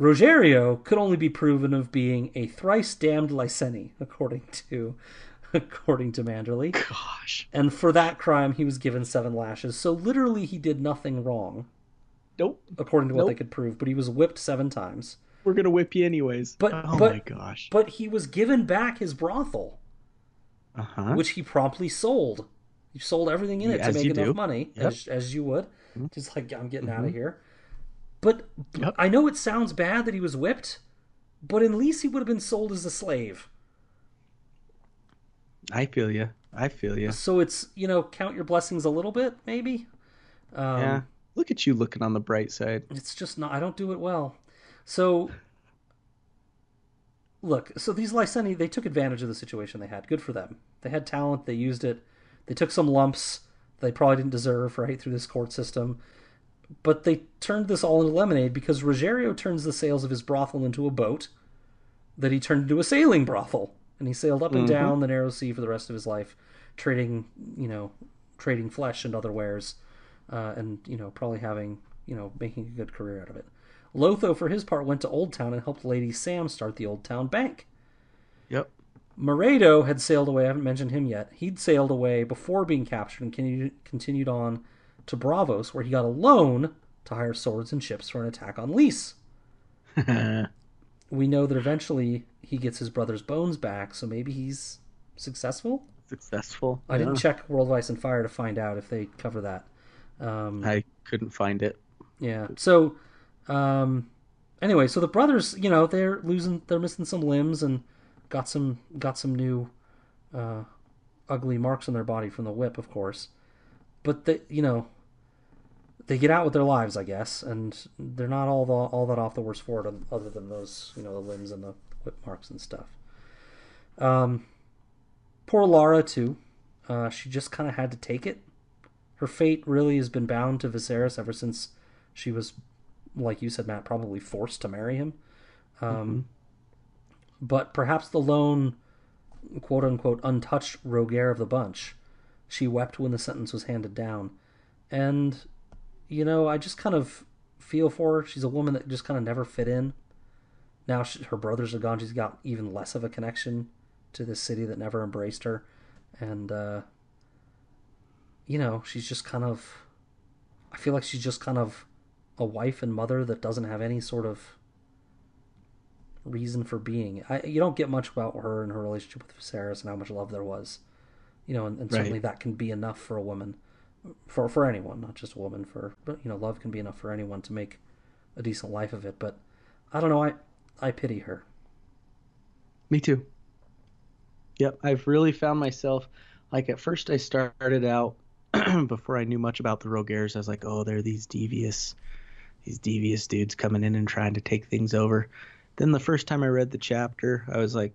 Roggerio could only be proven of being a thrice damned Lyseni, according to according to Manderly. Gosh. And for that crime he was given seven lashes. So literally he did nothing wrong Nope. according to what they could prove, but he was whipped seven times. We're gonna whip you anyways. But- oh but- my gosh. But he was given back his brothel, Uh huh. which he promptly sold. He sold everything in it to make enough do. money, Yep. as, as you would. Just like, I'm getting out of here. But Yep. I know it sounds bad that he was whipped, but at least he would have been sold as a slave. I feel you. I feel you. So it's, you know, count your blessings a little bit, maybe. Um, yeah. Look at you looking on the bright side. It's just not. I don't do it well. So, look. So these Lyseni, they took advantage of the situation they had. Good for them. They had talent. They used it. They took some lumps they probably didn't deserve right through this court system. But they turned this all into lemonade because Roggerio turns the sails of his brothel into a boat that he turned into a sailing brothel, and he sailed up and Mhm. down the narrow sea for the rest of his life, trading, you know, trading flesh and other wares, uh, and you know, probably having, you know, making a good career out of it. Lotho, for his part, went to Old Town and helped Lady Sam start the Old Town Bank. Yep. Moredo had sailed away. I haven't mentioned him yet. He'd sailed away before being captured and continued on to Braavos, where he got a loan to hire swords and ships for an attack on Lys. we know that eventually he gets his brother's bones back, so maybe he's successful. Successful. I didn't check World of Ice and Fire to find out if they cover that. Um, I couldn't find it. yeah. So, um, anyway, so the brothers, you know, they're losing, they're missing some limbs and got some got some new uh, ugly marks on their body from the whip, of course. But they, you know, they get out with their lives, I guess, and they're not all the, all that off the worse for it, other than those, you know, the limbs and the whip marks and stuff. Um, poor Larra too. Uh, she just kind of had to take it. Her fate really has been bound to Viserys ever since she was, like you said, Matt, probably forced to marry him. Um, But perhaps the lone, quote unquote, untouched Rogare of the bunch, she wept when the sentence was handed down. And, you know, I just kind of feel for her. She's a woman that just kind of never fit in. Now she, her brothers are gone. She's got even less of a connection to this city that never embraced her. And, uh, you know, she's just kind of. I feel like she's just kind of a wife and mother that doesn't have any sort of reason for being. I, you don't get much about her and her relationship with Viserys and how much love there was. You know, and, and certainly Right. that can be enough for a woman, for for anyone, not just a woman. For but you know, love can be enough for anyone to make a decent life of it. But I don't know. I I pity her. Me too. Yep, I've really found myself like at first I started out before I knew much about the Rogares. I was like, oh, they're these devious, these devious dudes coming in and trying to take things over. Then the first time I read the chapter, I was like,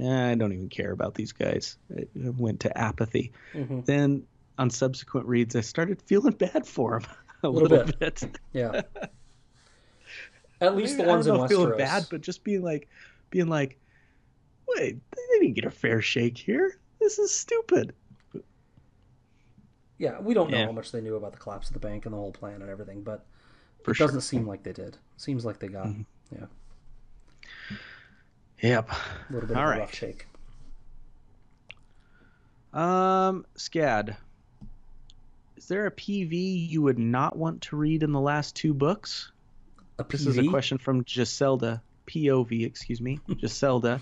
eh, I don't even care about these guys. It it went to apathy. Mm-hmm. Then on subsequent reads, I started feeling bad for them a Little little, bit. bit. Yeah. At least Maybe- the ones I in don't know, Westeros. feeling bad, but just being like, being like, wait, they didn't get a fair shake here. This is stupid. Yeah, we don't know Yeah. how much they knew about the collapse of the bank and the whole plan and everything, but For it sure. doesn't seem like they did. Seems like they got Mhm. yeah Yep. a little bit All of a right. rough shake. Um, Scad, is there a PV you would not want to read in the last two books? A This is a question from Giselda, POV, excuse me, Giselda,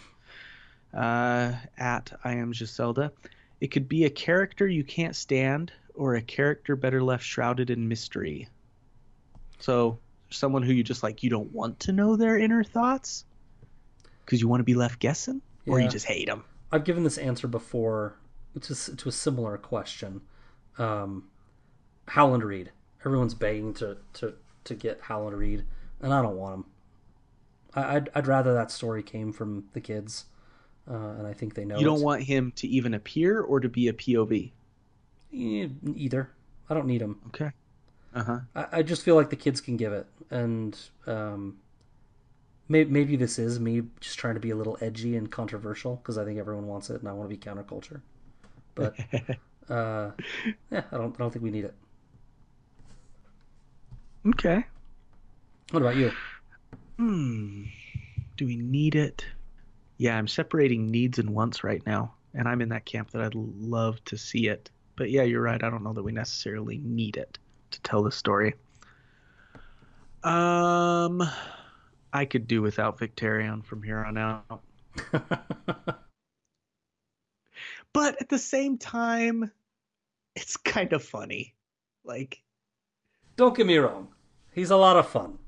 uh, at I am Giselda. It could be a character you can't stand or a character better left shrouded in mystery. So, someone who you just like, you don't want to know their inner thoughts because you want to be left guessing, or you just hate them. I've given this answer before to, to a similar question. Um, Howland Reed. Everyone's begging to, to, to get Howland Reed, and I don't want him. I, I'd, I'd rather that story came from the kids, uh, and I think they know You don't it. want him to even appear or to be a POV. Either. I don't need him. Okay. Uh huh. I, I just feel like the kids can give it, and um, maybe, maybe this is me just trying to be a little edgy and controversial because I think everyone wants it, and I want to be counterculture. But uh, yeah, I don't, I don't think we need it. Okay. What about you? Hmm. Do we need it? Yeah, I'm separating needs and wants right now, and I'm in that camp that I'd love to see it. But yeah, you're right. I don't know that we necessarily need it to tell the story. Um, I could do without Victarion from here on out. But at the same time, it's kind of funny. Like, don't get me wrong, he's a lot of fun.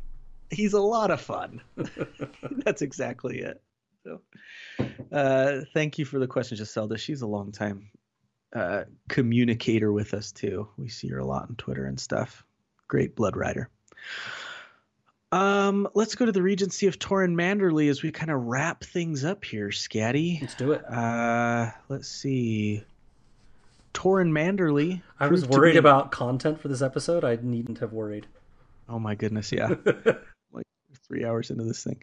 he's a lot of fun. That's exactly it. So, uh, thank you for the question, Giselda. She's a long time uh, communicator with us too. We see her a lot on Twitter and stuff. Great blood rider. Um, let's go to the Regency of Torrhen Manderly as we kind of wrap things up here, Scatty. Let's do it. Uh, let's see. Torrhen Manderly. I was worried be about content for this episode. I needn't have worried. Oh my goodness, yeah. like three hours into this thing.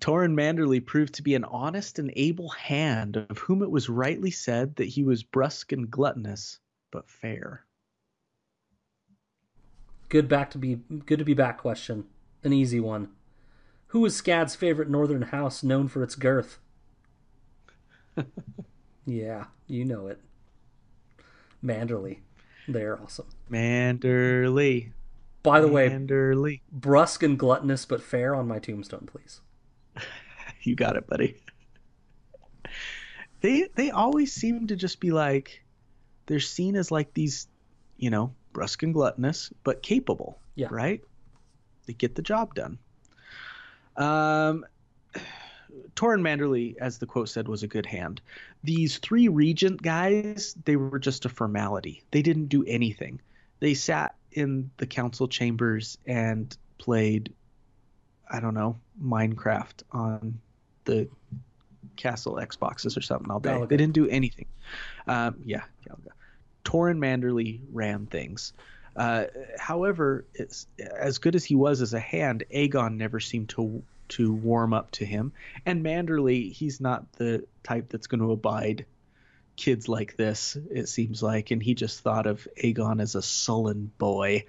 Torrhen Manderly proved to be an honest and able hand, of whom it was rightly said that he was brusque and gluttonous, but fair. Good back to be good to be back question. An easy one. Who is Scad's favorite northern house known for its girth? yeah, you know it. Manderly. They're awesome. Manderly. By the way, brusque and gluttonous but fair on my tombstone, please. You got it, buddy. They they always seem to just be like they're seen as like these, you know, brusque and gluttonous, but capable. Yeah. Right? They get the job done. Um Torrhen Manderly, as the quote said, was a good hand. These three regent guys, they were just a formality. They didn't do anything. They sat in the council chambers and played, I don't know, Minecraft on the castle Xboxes or something all day. Galaga. They didn't do anything. Um, yeah, Galaga. Torrhen Manderly ran things. Uh, however, as good as he was as a hand, Aegon never seemed to to warm up to him. And Manderly, he's not the type that's going to abide kids like this. It seems like, and he just thought of Aegon as a sullen boy.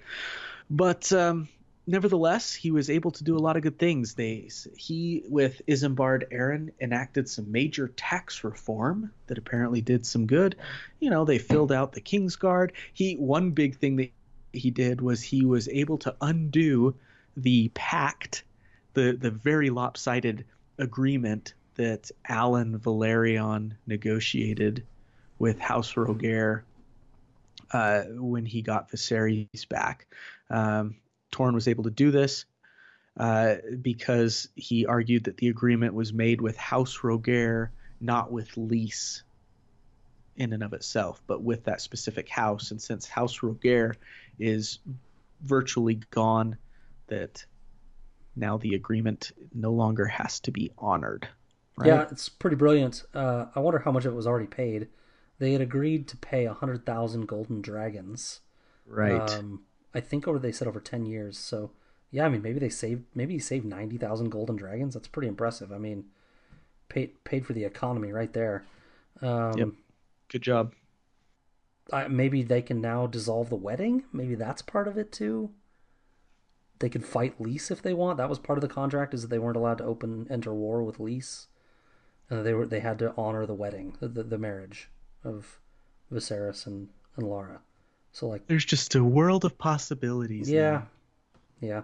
But um, nevertheless, he was able to do a lot of good things. They he with Isembard Arryn enacted some major tax reform that apparently did some good. You know, they filled out the Kingsguard. He one big thing that he did was he was able to undo the pact, the the very lopsided agreement that Alyn Velaryon negotiated with House Rogare uh, when he got Viserys back. Um, Torrhen was able to do this uh, because he argued that the agreement was made with House Rogare, not with Lys in and of itself, but with that specific house. And since House Rogare is virtually gone, that now the agreement no longer has to be honored. Right? Yeah, it's pretty brilliant. Uh, I wonder how much of it was already paid. They had agreed to pay a hundred thousand golden dragons. Right. Um, I think over they said over ten years. So yeah, I mean maybe they saved maybe he saved ninety thousand golden dragons. That's pretty impressive. I mean, paid paid for the economy right there. Um, Yep. Good job. I, maybe they can now dissolve the wedding. Maybe that's part of it too. They could fight Lys if they want. That was part of the contract is that they weren't allowed to open enter war with Lys, and they were they had to honor the wedding, the the, the marriage of Viserys and and Larra. So like There's just a world of possibilities. yeah, now. yeah.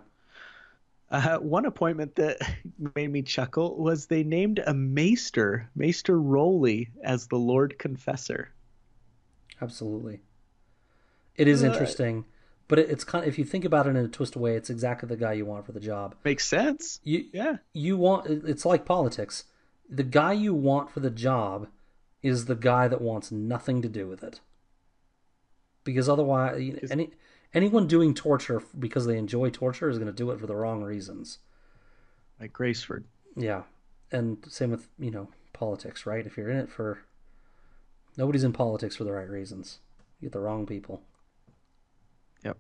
Uh, one appointment that made me chuckle was they named a maester, Maester Rowley, as the Lord Confessor. Absolutely. It is Uh, interesting, but it, it's kind of, if you think about it in a twist way, it's exactly the guy you want for the job. Makes sense. You Yeah. you want it's like politics. The guy you want for the job is the guy that wants nothing to do with it. Because otherwise, you know, any anyone doing torture because they enjoy torture is going to do it for the wrong reasons. Like Graceford. Yeah, and same with you know politics, right? If you're in it for nobody's in politics for the right reasons. You get the wrong people. Yep.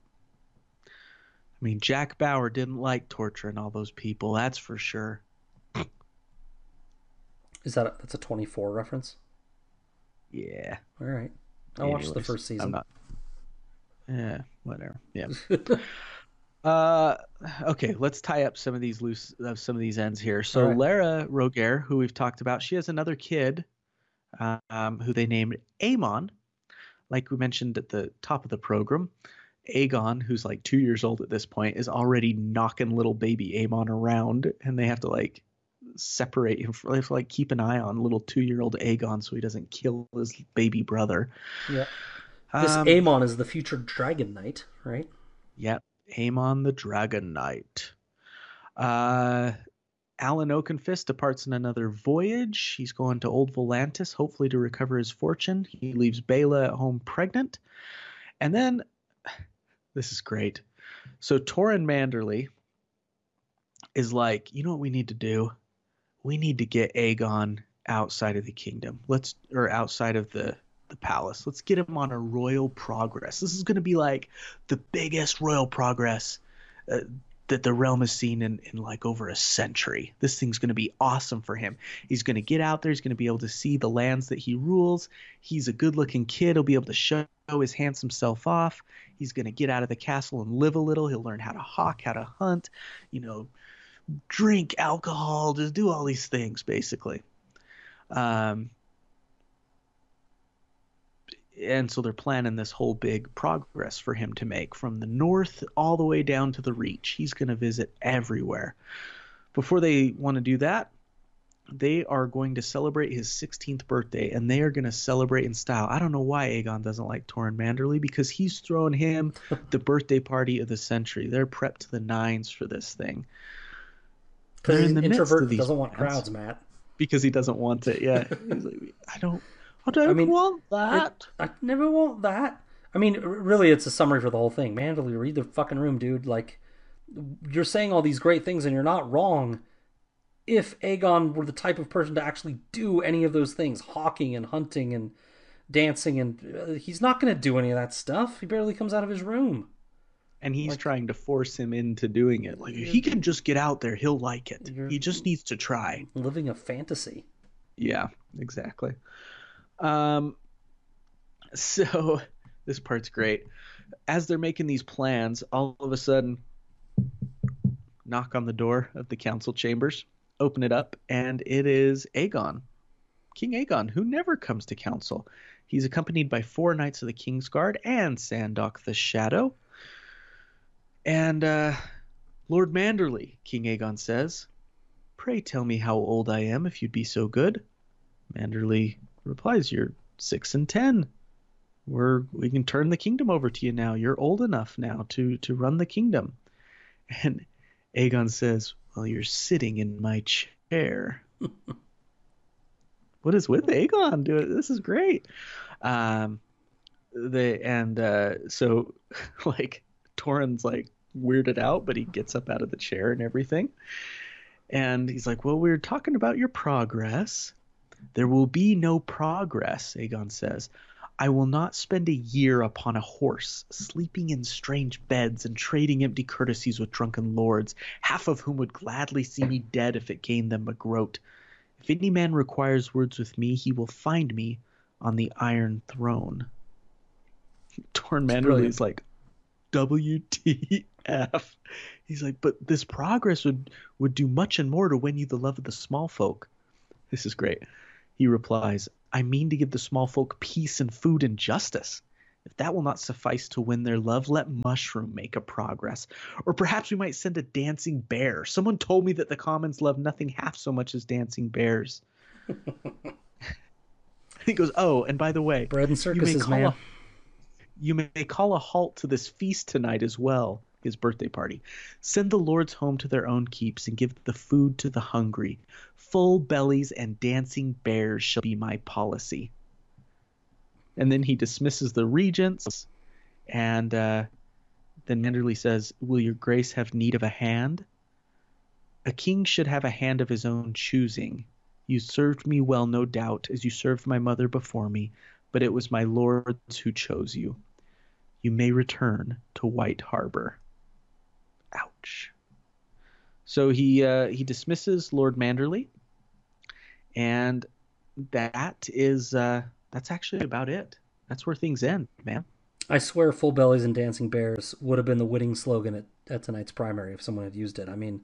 I mean, Jack Bauer didn't like torturing all those people, that's for sure. Is that a, that's a 24 reference? Yeah. All right. I watched the Anyways, first season. not. Yeah, whatever. Yeah. Uh, okay, let's tie up some of these loose uh, some of these ends here. So right. Larra Rogare, who we've talked about, she has another kid, um, who they named Aemon, like we mentioned at the top of the program. Aegon, who's like two years old at this point, is already knocking little baby Aemon around, and they have to like separate him. They have to like keep an eye on little two year old Aegon so he doesn't kill his baby brother. yeah. This Um, Aemon is the future Dragon Knight, right? Yep, Aemon the Dragon Knight. Uh, Alyn Oakenfist departs on another voyage. He's going to Old Volantis, hopefully to recover his fortune. He leaves Baela at home pregnant. And then, this is great. So Torrhen Manderly is like, you know what we need to do? We need to get Aegon outside of the kingdom. Let's or outside of the the palace. Let's get him on a royal progress. This is going to be like the biggest royal progress uh, that the realm has seen in, in like over a century. This thing's going to be awesome for him. He's going to get out there. He's going to be able to see the lands that he rules. He's a good looking kid. He'll be able to show his handsome self off. He's going to get out of the castle and live a little. He'll learn how to hawk, how to hunt, you know, drink alcohol, just do all these things basically. Um, and so they're planning this whole big progress for him to make from the north all the way down to the reach. He's going to visit everywhere. Before they want to do that, they are going to celebrate his 16th birthday and they are going to celebrate in style. I don't know why Aegon doesn't like Torrhen Manderly because he's throwing him the birthday party of the century. They're prepped to the nines for this thing. Because he's an introvert doesn't want crowds, Matt. Because he doesn't want it. Yeah, he's like, I don't, I don't I mean, want that. I, I never want that. I mean, really, it's a summary for the whole thing. Manderly, read the fucking room, dude. Like, you're saying all these great things and you're not wrong if Aegon were the type of person to actually do any of those things, hawking and hunting and dancing, and uh, he's not going to do any of that stuff. He barely comes out of his room. And he's like, trying to force him into doing it. Like he can just get out there, he'll like it. He just needs to try. Living a fantasy. Yeah, exactly. Um, so this part's great. As they're making these plans, all of a sudden, knock on the door of the council chambers open it up, and it is Aegon, King Aegon, who never comes to council. He's accompanied by four knights of the King's Guard and Sandoq the Shadow. And uh, Lord Manderly, King Aegon says, Pray tell me how old I am, if you'd be so good. Manderly replies, You're six and ten. We're we can turn the kingdom over to you now. You're old enough now to to run the kingdom. And Aegon says, Well, you're sitting in my chair. what is with Aegon? Dude, this is great. Um, the and uh, so like Torrhen's like weirded out, but he gets up out of the chair and everything. And he's like, "Well, we are talking about your progress. There will be no progress," Aegon says. I will not spend a year upon a horse, sleeping in strange beds and trading empty courtesies with drunken lords, half of whom would gladly see me dead if it gained them a groat. If any man requires words with me, he will find me on the Iron Throne. Torrhen is like, WTF. He's like, but this progress would, would do much and more to win you the love of the small folk. This is great. He replies, I mean to give the small folk peace and food and justice. If that will not suffice to win their love, let Mushroom make a progress. Or perhaps we might send a dancing bear. Someone told me that the commons love nothing half so much as dancing bears. he goes, Oh, and by the way, bread and circuses, man. A, you may call a halt to this feast tonight as well his birthday party. Send the lords home to their own keeps and give the food to the hungry. Full bellies and dancing bears shall be my policy. And then he dismisses the regents, and uh, then Manderly says, Will your grace have need of a hand? A king should have a hand of his own choosing. You served me well, no doubt, as you served my mother before me, but it was my lords who chose you. You may return to White Harbor. Ouch. So he uh, he dismisses Lord Manderly, and that is uh, that's actually about it. That's where things end, man. I swear, full bellies and dancing bears would have been the winning slogan at, at tonight's primary if someone had used it. I mean,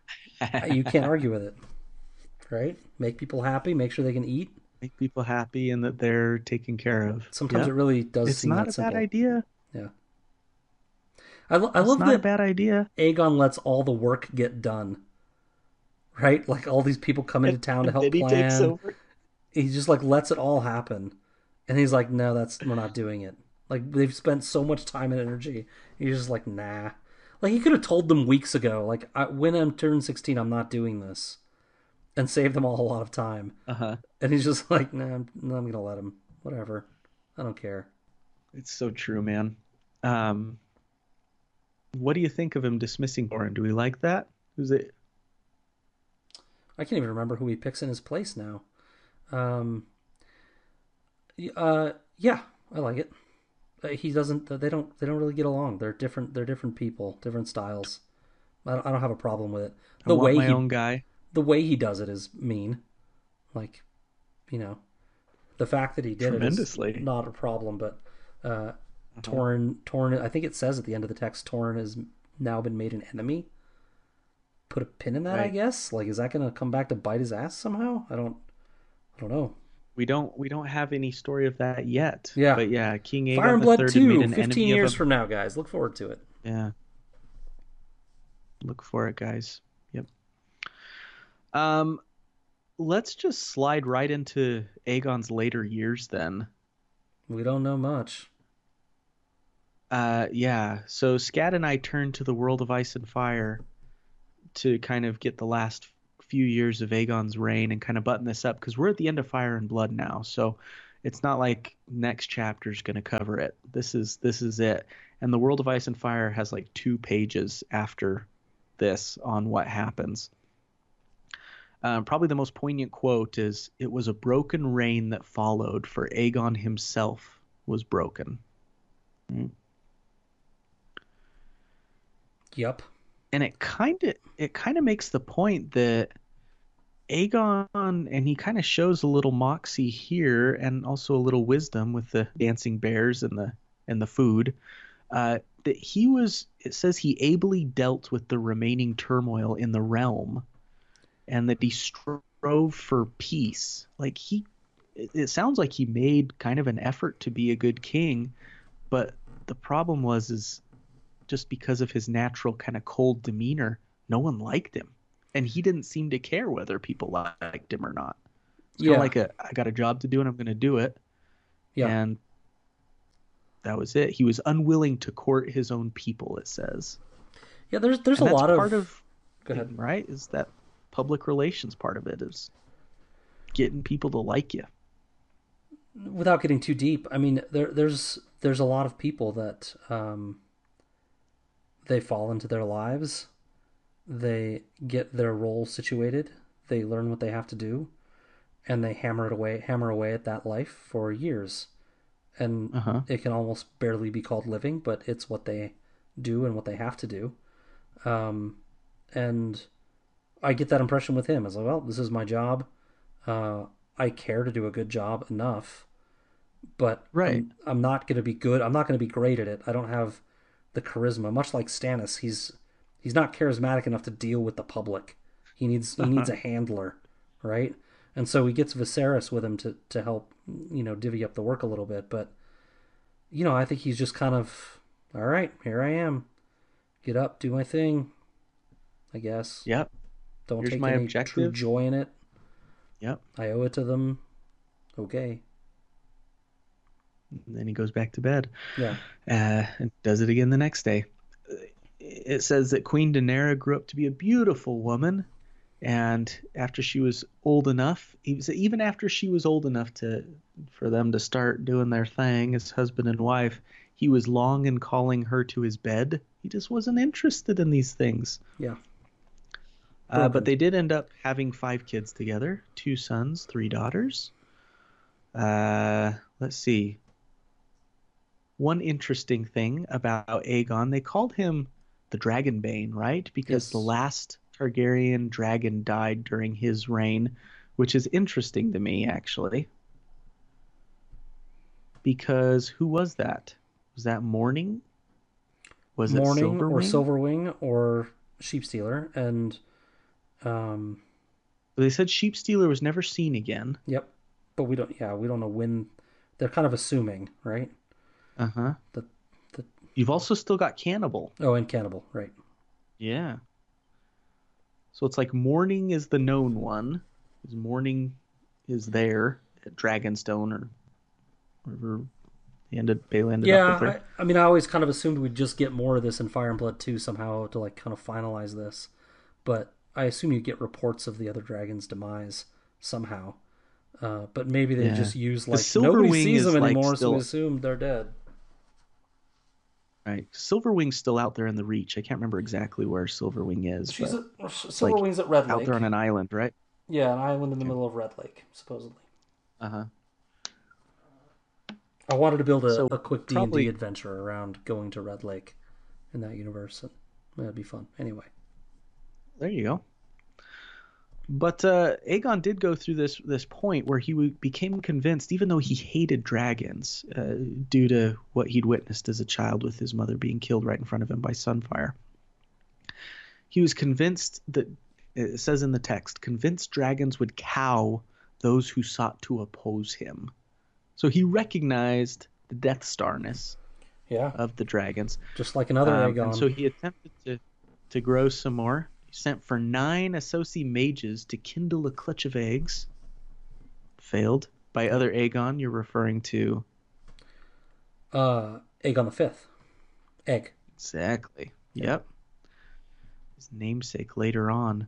you can't argue with it, right? Make people happy, make sure they can eat, make people happy, and that they're taken care of. Sometimes it really does. It's not a simple. bad idea. Yeah. I, lo- I love not that a bad idea. Aegon lets all the work get done. Right? Like all these people come into town to help he plan. He just like lets it all happen. And he's like, no, that's we're not doing it. Like they've spent so much time and energy. He's just like, nah. Like he could have told them weeks ago, like I, when I'm turned 16, I'm not doing this, and save them all a lot of time. Uh-huh. And he's just like, nah, I'm, no, I'm gonna let him. Whatever. I don't care. It's so true, man. Um, what do you think of him dismissing Torrhen? Do we like that? Who's it? I can't even remember who he picks in his place now. Um, uh, yeah, I like it. Uh, he doesn't. They don't. They don't really get along. They're different. They're different people, different styles. I don't, I don't have a problem with it. The way my he, own guy. The way he does it is mean. Like, you know, the fact that he did it is not a problem. But uh, uh-huh. Torrhen, Torrhen. I think it says at the end of the text, Torrhen has now been made an enemy. Put a pin in that, right. I guess. Like, is that going to come back to bite his ass somehow? I don't. I don't know. We don't we don't have any story of that yet. Yeah. But yeah, King Aegon Fire and the Blood Third had made 2, an 15 enemy years a, from now, guys. Look forward to it. Yeah. Look for it, guys. Yep. Um, let's just slide right into Aegon's later years then. We don't know much. Uh, yeah. So Scat and I turned to the world of Ice and Fire to kind of get the last few years of Aegon's reign and kind of button this up because we're at the end of Fire and Blood now. So it's not like next chapter is going to cover it. This is this is it. And the world of Ice and Fire has like two pages after this on what happens. Um, probably the most poignant quote is, "It was a broken reign that followed, for Aegon himself was broken." Yep. and it kind of it kind of makes the point that Aegon and he kind of shows a little moxie here and also a little wisdom with the dancing bears and the and the food uh, that he was it says he ably dealt with the remaining turmoil in the realm and that he strove for peace like he it, it sounds like he made kind of an effort to be a good king but the problem was is just because of his natural kind of cold demeanor, no one liked him, and he didn't seem to care whether people liked him or not. It's Yeah. yeah. like a I got a job to do and I'm going to do it. Yeah. And that was it. He was unwilling to court his own people. It says. Yeah, there's there's And a that's lot part of, of Go ahead. right is that public relations part of it is getting people to like you. without getting too deep, I mean, there, there's there's a lot of people that um, they fall into their lives, they get their role situated, they learn what they have to do, and they hammer it away, hammer away at that life for years, and Uh-huh. it can almost barely be called living, but it's what they do and what they have to do, um, and I get that impression with him. As like, well, this is my job. Uh, I care to do a good job enough, but Right. I'm, I'm not going to be good. I'm not going to be great at it. I don't have the charisma. Much like Stannis, he's he's not charismatic enough to deal with the public. He needs he needs a handler, right? And so he gets Viserys with him to to help you know divvy up the work a little bit. But you know, I think he's just kind of all right. Here I am. Get up, do my thing. I guess. Yep. Don't Here's take my any true objective. joy in it. Yep. I owe it to them. Okay. And then he goes back to bed. Yeah. uh, and does it again the next day. It says that Queen Daenerys grew up to be a beautiful woman, and after she was old enough, even after she was old enough to for them to start doing their thing as husband and wife, he was long in calling her to his bed. He just wasn't interested in these things. Yeah. Uh, but they did end up having five kids together two sons, three daughters. Uh, let's see. One interesting thing about Aegon, they called him the Dragonbane, right? Because Yes. the last Targaryen dragon died during his reign, which is interesting to me, actually. Because who was that? Was that Morning? Was Morning it or Silverwing? Silverwing or Sheepstealer? And um They said Sheepstealer was never seen again. yep. But we don't yeah, we don't know when they're kind of assuming, right? Uh huh. The the You've also still got Cannibal. oh and Cannibal, right. Yeah. So it's like Morning is the known one. 'cause Morning is there at Dragonstone or wherever he ended, Bale ended Yeah, up with I, her. I mean I always kind of assumed we'd just get more of this in Fire and Blood 2 somehow to like kind of finalize this. But I assume you get reports of the other dragon's demise somehow. Uh, but maybe they Yeah. just use like nobody sees is, them like, anymore, so still- we assume they're dead. Right. Silverwing's still out there in the Reach. I can't remember exactly where Silverwing is. She's but at Silverwing's at Red Lake. out Lake. there on an island, right? Yeah, an island in the middle of Red Lake, supposedly. Uh huh. I wanted to build a, So, a quick D and D adventure around going to Red Lake in that universe. And that'd be fun. Anyway, There you go. But uh, Aegon did go through this this point where he w- became convinced, even though he hated dragons, uh, due to what he'd witnessed as a child with his mother being killed right in front of him by Sunfyre. He was convinced that it says in the text, convinced dragons would cow those who sought to oppose him. So he recognized the Death Starness Yeah, of the dragons. just like another Um, Aegon. and so he attempted to, to grow some more. Sent for nine Asshai'i mages to kindle a clutch of eggs. Failed. By other Aegon, you're referring to uh, Aegon the Fifth, Egg. exactly. Yep. His namesake later on.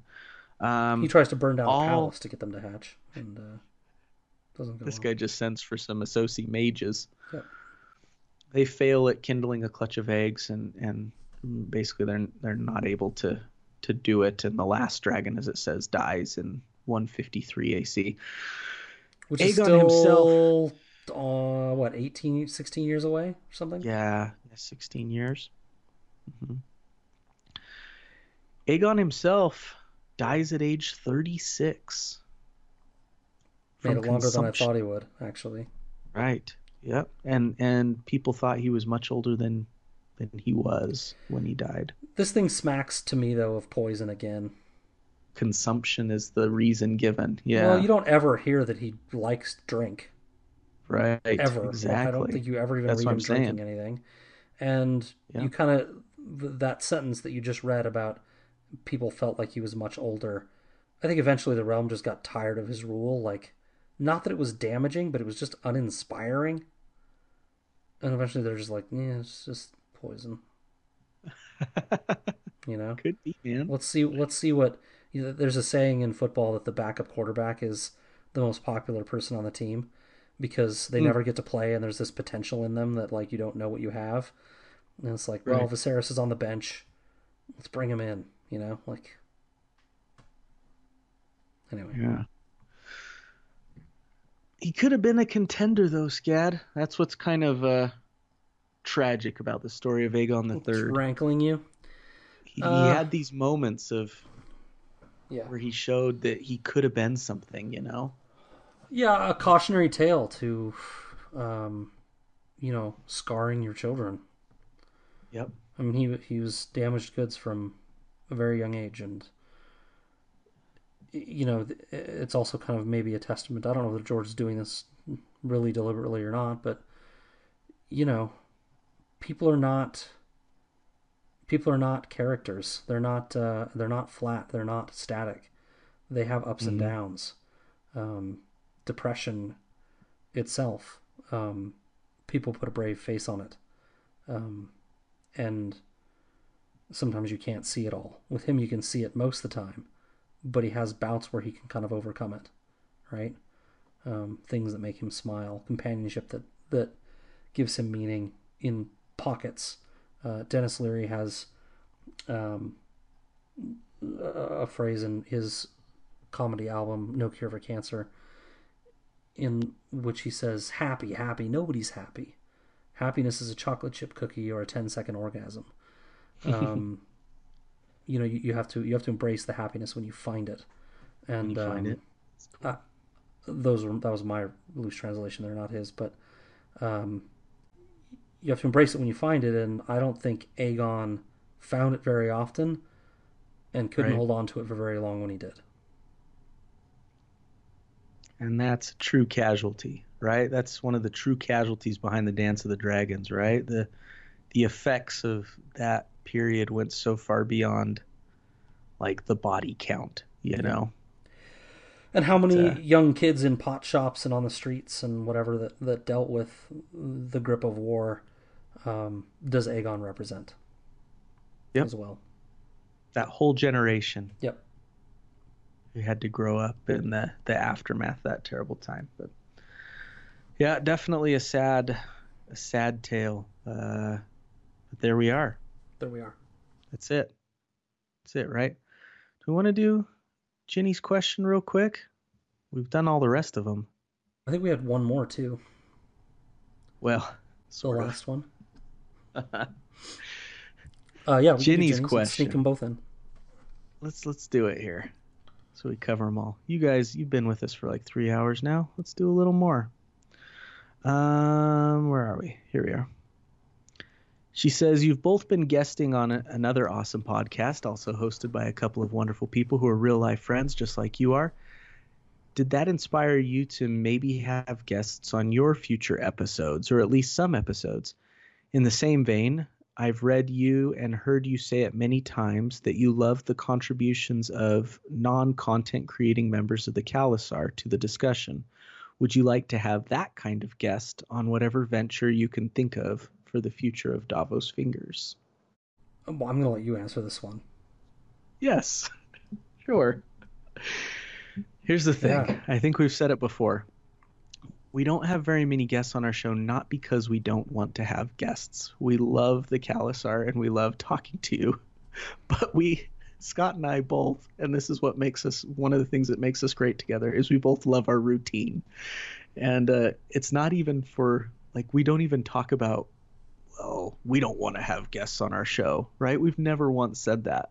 Um, He tries to burn down all- a palace to get them to hatch, and uh, doesn't go this well. guy just sends for some Asshai'i mages. Yep. They fail at kindling a clutch of eggs, and and basically they're they're not able to to do it. And the last dragon, as it says, dies in 153 AC. Which is Aegon still, himself- uh, what, 18, 16 years away or something? Yeah, 16 years. hmm Aegon himself dies at age 36. Made it longer than I thought he would, actually. Right. Yep. And and people thought he was much older than than he was when he died. This thing smacks to me, though, of poison again. Consumption is the reason given. Yeah. Well, you don't ever hear that he likes drink. right. Ever. Exactly. I don't think you ever even That's read him I'm drinking saying. anything. And Yeah. you kind of, that sentence that you just read about people felt like he was much older. I think eventually the realm just got tired of his rule. Like, not that it was damaging, but it was just uninspiring. And eventually they're just like, yeah, it's just poison. You know? Could be, man. Let's see. Let's see what. You know, there's a saying in football that the backup quarterback is the most popular person on the team because they Hmm. never get to play, and there's this potential in them that like you don't know what you have, and it's like, well, Right. Viserys is on the bench, let's bring him in. You know, like. Anyway, Yeah. He could have been a contender though, Scad. That's what's kind of uh tragic about the story of Aegon the it's Third. rankling you. He, Uh, he had these moments of Yeah. where he showed that he could have been something, you know. Yeah, a cautionary tale to, um, you know, scarring your children. Yep. I mean, he he was damaged goods from a very young age, and you know, it's also kind of maybe a testament. I don't know if George is doing this really deliberately or not, but you know, people are not people are not characters. They're not uh, they're not flat. They're not static. They have ups and Mhm. downs. Um, depression itself. Um, people put a brave face on it. Um, and sometimes you can't see it all. With him, you can see it most of the time, but he has bouts where he can kind of overcome it, right? Um, things that make him smile, companionship that that gives him meaning in pockets. Uh, Denis Leary has um, a phrase in his comedy album "No Cure for Cancer," in which he says, "Happy, happy, nobody's happy." happiness is a chocolate chip cookie or a 10 second orgasm um, you know you, you have to you have to embrace the happiness when you find it and you find um, it. uh, those were that was my loose translation they're not his but um, you have to embrace it when you find it and i don't think aegon found it very often and couldn't Right. hold on to it for very long when he did And that's a true casualty, right? That's one of the true casualties behind the Dance of the Dragons, right? The the effects of that period went so far beyond like the body count, you know. And how many uh, young kids in pot shops and on the streets and whatever that, that dealt with the grip of war um, does Aegon represent? Yep. As well. That whole generation Yep. who had to grow up in the the aftermath of that terrible time. But yeah, definitely a sad a sad tale. Uh but there we are. There we are. That's it. That's it, right? Do we want to do Ginny's question real quick? We've done all the rest of them. I think we had one more too. Well, The sort of. last one. Uh, yeah, we can do Ginny's Let's question. Sneak them both in. let's let's do it here, so we cover them all. You guys, you've been with us for like three hours now. Let's do a little more. Um, where are we? Here we are. She says you've both been guesting on a, another awesome podcast, also hosted by a couple of wonderful people who are real life friends, just like you are. did that inspire you to maybe have guests on your future episodes, or at least some episodes? In the same vein, I've read you and heard you say it many times that you love the contributions of non content creating members of the Khalasar to the discussion. Would you like to have that kind of guest on whatever venture you can think of for the future of Davos Fingers? Uh, well, I'm going to let you answer this one. Yes, sure. Here's the thing Yeah. I think we've said it before. We don't have very many guests on our show, not because we don't want to have guests. We love the Khalasar and we love talking to you. But we, Scott and I both, and this is what makes us one of the things that makes us great together, is we both love our routine. And uh, it's not even for, like, we don't even talk about, well, we don't want to have guests on our show, right? We've never once said that.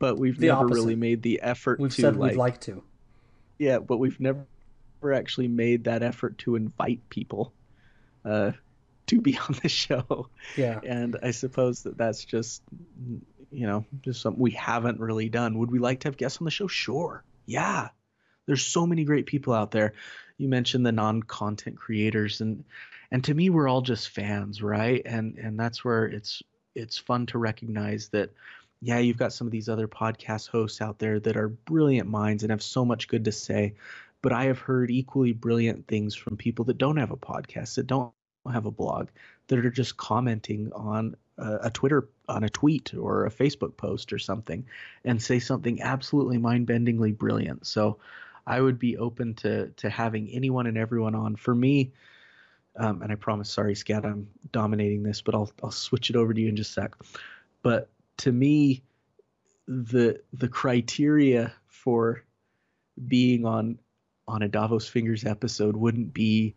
But we've The never opposite. really made the effort We've to, said like, we'd like to. yeah, but we've never actually made that effort to invite people uh, to be on the show. Yeah. And I suppose that that's just, you know, just something we haven't really done. Would we like to have guests on the show? Sure. Yeah. There's so many great people out there. You mentioned the non-content creators and and to me we're all just fans, right? And and that's where it's it's fun to recognize that yeah, you've got some of these other podcast hosts out there that are brilliant minds and have so much good to say, but I have heard equally brilliant things from people that don't have a podcast, that don't have a blog, that are just commenting on a, a Twitter, on a tweet or a Facebook post or something, and say something absolutely mind-bendingly brilliant. So I would be open to to having anyone and everyone on. For me, um, and I promise, sorry, Scat, I'm dominating this, but I'll I'll switch it over to you in just a sec. But to me, the the criteria for being on on a Davos Fingers episode wouldn't be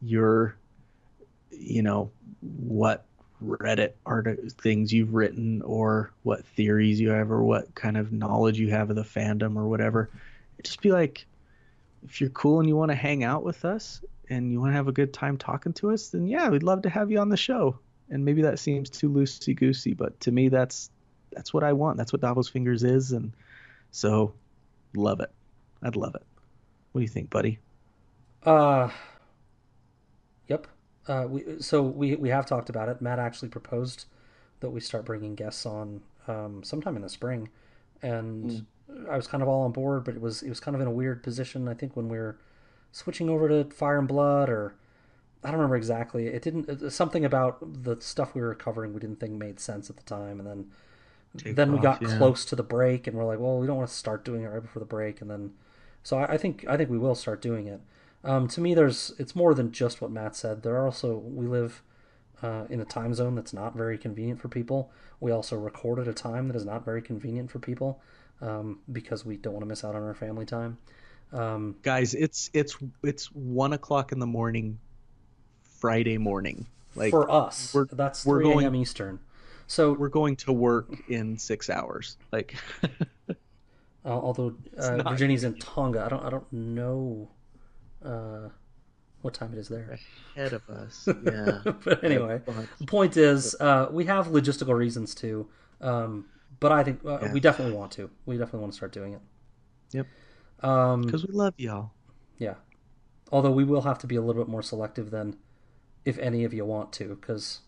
your, you know, what Reddit art things you've written or what theories you have or what kind of knowledge you have of the fandom or whatever. It'd just be like, if you're cool and you want to hang out with us and you want to have a good time talking to us, then yeah, we'd love to have you on the show. And maybe that seems too loosey goosey, but to me, that's that's what I want. That's what Davos Fingers is, and so love it. I'd love it. What do you think, buddy? Uh, yep. Uh, we so we we have talked about it. Matt actually proposed that we start bringing guests on um, sometime in the spring, and I was kind of all on board. But it was it was kind of in a weird position. I think when we were switching over to Fire and Blood, or I don't remember exactly. It didn't something about the stuff we were covering. We didn't think made sense at the time, and then Take then we got yeah. close to the break, and we're like, well, we don't want to start doing it right before the break, and then so I, I think I think we will start doing it. Um, to me, there's it's more than just what Matt said. There are also we live uh, in a time zone that's not very convenient for people. We also record at a time that is not very convenient for people um, because we don't want to miss out on our family time. Um, Guys, it's it's it's one o'clock in the morning, Friday morning. Like for us, we're- that's we're 3 going- a.m. Eastern. So we're going to work in six hours. Like Uh, although uh, Virginia's in Tonga, I don't I don't know uh, what time it is there. ahead of us. Yeah. but anyway, the point is uh, we have logistical reasons to, um, but I think uh, Yeah. we definitely want to. We definitely want to start doing it. Yep. Um, Because we love y'all. yeah. Although we will have to be a little bit more selective than if any of you want to, because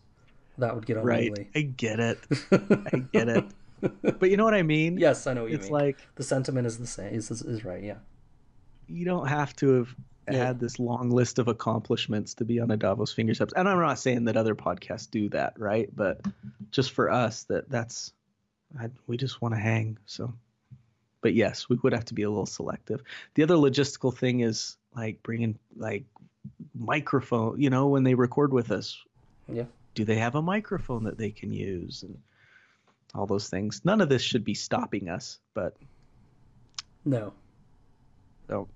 that would get Right. unruly. I get it. I get it. But you know what I mean? yes, I know what you It's mean. like the sentiment is the same. Is, is, is right. Yeah. you don't have to have Yeah. had this long list of accomplishments to be on a Davos Fingers episode. And I'm not saying that other podcasts do that, right? But just for us, that that's I, we just want to hang. So, but yes, we would have to be a little selective. The other logistical thing is like bringing like microphone. You know, when they record with us, Yeah. do they have a microphone that they can use and all those things? None of this should be stopping us, but No. oh,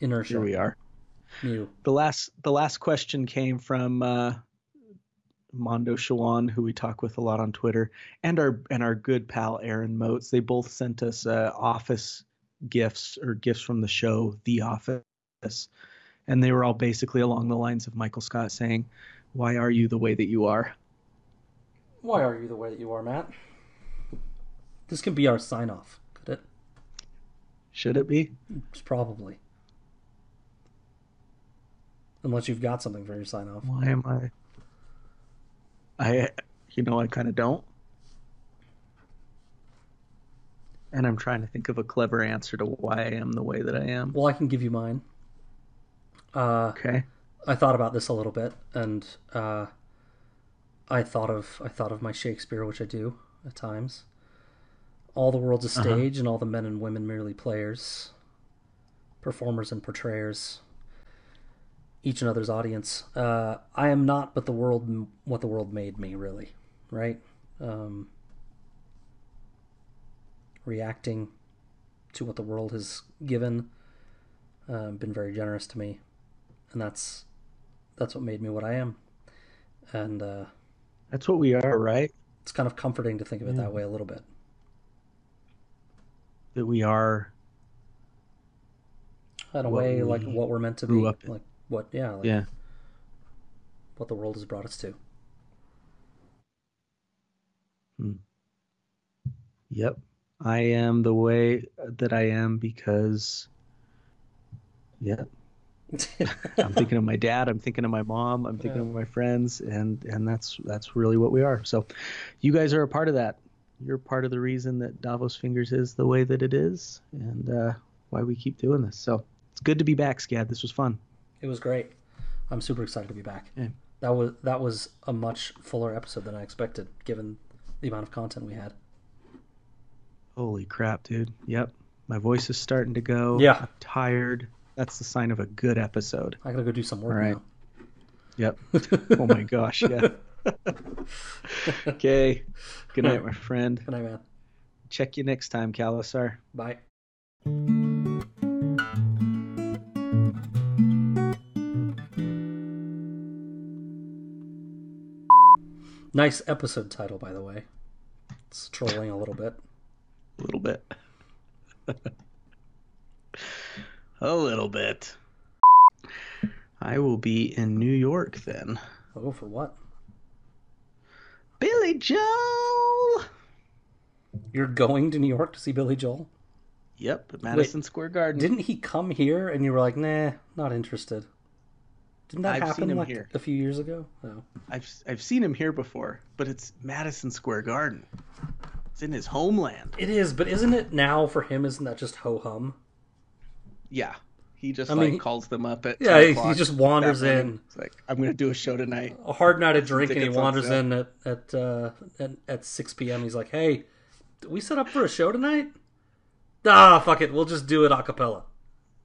Inertia. here we are. New. the last the last question came from uh, Mondo Shawan, who we talk with a lot on Twitter, and our and our good pal Aaron Motes. They both sent us uh, office gifts or gifts from the show The Office, and they were all basically along the lines of Michael Scott saying, "Why are you the way that you are?" Why are you the way that you are, Matt? This can be our sign off, could it? Should it be? It's probably. unless you've got something for your sign off. Why am I? I, you know, I kind of don't. And I'm trying to think of a clever answer to why I am the way that I am. Well, I can give you mine. Uh, Okay. I thought about this a little bit, and uh, I thought of I thought of my Shakespeare, which I do at times. All the world's a Uh-huh. stage, and all the men and women merely players, performers and portrayers. Each another's audience. Uh, I am not, but the world, what the world made me, really, right? Um, reacting to what the world has given, uh, been very generous to me, and that's that's what made me what I am. And uh, That's what we are, right? it's kind of comforting to think of it Yeah. that way a little bit. That we are. In a way, like what we're meant to be, in. like what, yeah, like Yeah. what the world has brought us to. Hmm. Yep. I am the way that I am because. Yep. I'm thinking of my dad. I'm thinking of my mom. I'm thinking Yeah. of my friends, and and that's that's really what we are. So, you guys are a part of that. You're part of the reason that Davos Fingers is the way that it is, and uh, why we keep doing this. So it's good to be back, Scad. This was fun. It was great. I'm super excited to be back. Yeah. That was that was a much fuller episode than I expected, given the amount of content we had. Holy crap, dude. Yep. My voice is starting to go. Yeah. I'm tired. That's the sign of a good episode. I gotta go do some work All right. now. Yep. oh my gosh. Yeah. okay. Good night, my friend. Good night, man. Check you next time, Khalasar. Bye. Nice episode title, by the way. It's trolling a little bit. A little bit. a little bit. I will be in New York then. Oh, for what? Billy Joel. You're going to New York to see Billy Joel? Yep, at Madison Square Garden. Didn't he come here and you were like, nah, not interested? Didn't that I've happen like here. a few years ago? No. I've I've seen him here before, but it's Madison Square Garden. It's in his homeland. It is, but isn't it now for him? Isn't that just ho hum? Yeah. He just I like mean, calls them up at Yeah, 10 he- he just wanders in. It's like I'm gonna do a show tonight. A hard night of drink, and he wanders in at at, uh, at at six p.m. He's like, "Hey, we set up for a show tonight?" Ah, fuck it, we'll just do it a cappella.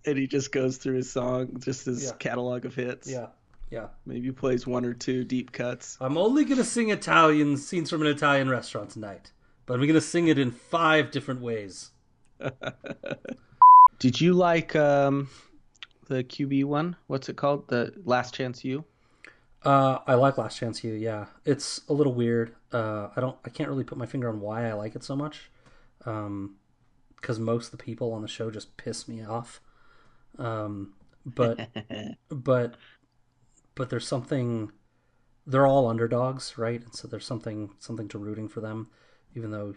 And he just goes through his song, just his Yeah. catalog of hits. Yeah, yeah. Maybe plays one or two deep cuts. I'm only gonna sing Italian scenes from an Italian restaurant tonight, but I'm gonna sing it in five different ways. Did you like um the QB one? What's it called? The Last Chance U? Uh, I like Last Chance U. Yeah, it's a little weird. Uh, I don't, I can't really put my finger on why I like it so much. Um, because most of the people on the show just piss me off. Um, but but but there's something. They're all underdogs, right? And so there's something something to rooting for them, even though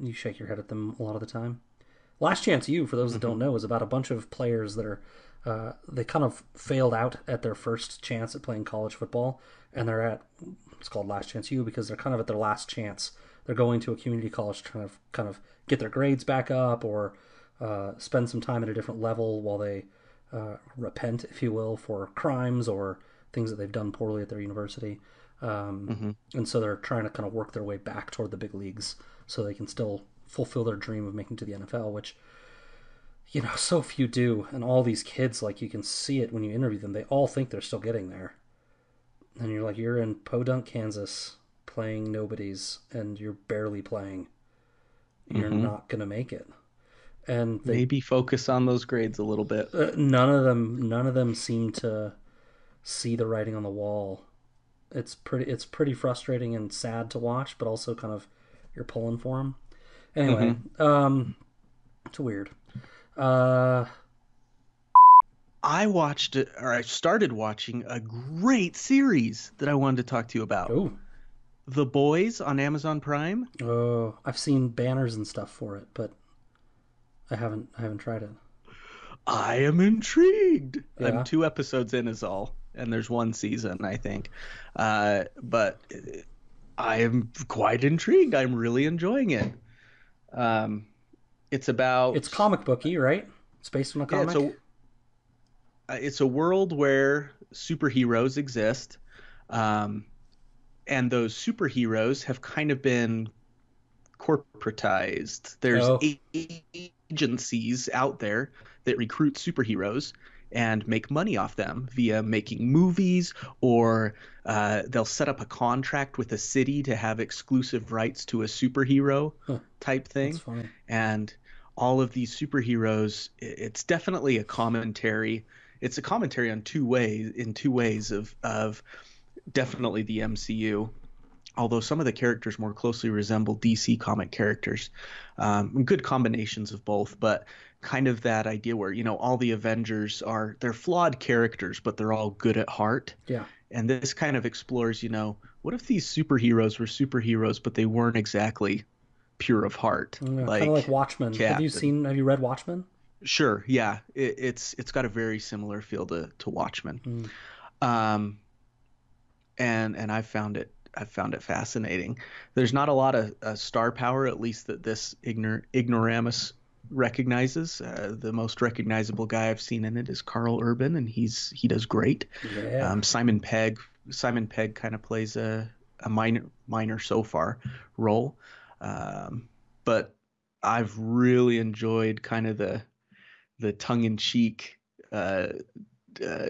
you shake your head at them a lot of the time. Last Chance U, for those that don't know, is about a bunch of players that are uh, they kind of failed out at their first chance at playing college football, and they're at it's called Last Chance U because they're kind of at their last chance. They're going to a community college to kind of kind of get their grades back up or uh, spend some time at a different level while they uh, repent, if you will, for crimes or things that they've done poorly at their university. Um, And so they're trying to kind of work their way back toward the big leagues so they can still fulfill their dream of making to the NFL, which you know so few do. And all these kids, like you can see it when you interview them, they all think they're still getting there. And you're like, you're in Podunk, Kansas, playing nobodies, and you're barely playing. You're not gonna make it. And they Maybe focus on those grades a little bit. uh, none of them none of them seem to see the writing on the wall it's pretty it's pretty frustrating and sad to watch but also kind of you're pulling for them anyway um it's weird uh I watched it, or I started watching a great series that I wanted to talk to you about. oh The Boys on Amazon Prime. oh i've seen banners and stuff for it but i haven't i haven't tried it I am intrigued. Yeah. I'm two episodes in is all, and there's one season, I think. Uh, but I am quite intrigued. I'm really enjoying it. Um, it's about It's comic booky, right? It's based on a Yeah, comic. it's a uh, it's a world where superheroes exist, um, and those superheroes have kind of been corporatized. There's Oh. agencies out there that recruit superheroes and make money off them via making movies, or uh, they'll set up a contract with a city to have exclusive rights to a superhero Huh. type thing That's funny. and all of these superheroes, it's definitely a commentary it's a commentary on two ways in two ways of of definitely the MCU although some of the characters more closely resemble DC comic characters um, good combinations of both but kind of that idea where you know all the Avengers are they're flawed characters but they're all good at heart Yeah. and this kind of explores you know what if these superheroes were superheroes but they weren't exactly pure of heart kind of like Watchmen. Have you seen? Have you read Watchmen? Sure, yeah, it, it's it's got a very similar feel to to Watchmen, Mm. um, and and I found it I found it fascinating. There's not a lot of uh, star power, at least that this ignor- ignoramus recognizes. Uh, the most recognizable guy I've seen in it is Karl Urban, and he's he does great. Yeah. Um, Simon Pegg Simon Pegg kind of plays a a minor minor so far role, um, but I've really enjoyed kind of the the tongue in cheek uh, uh,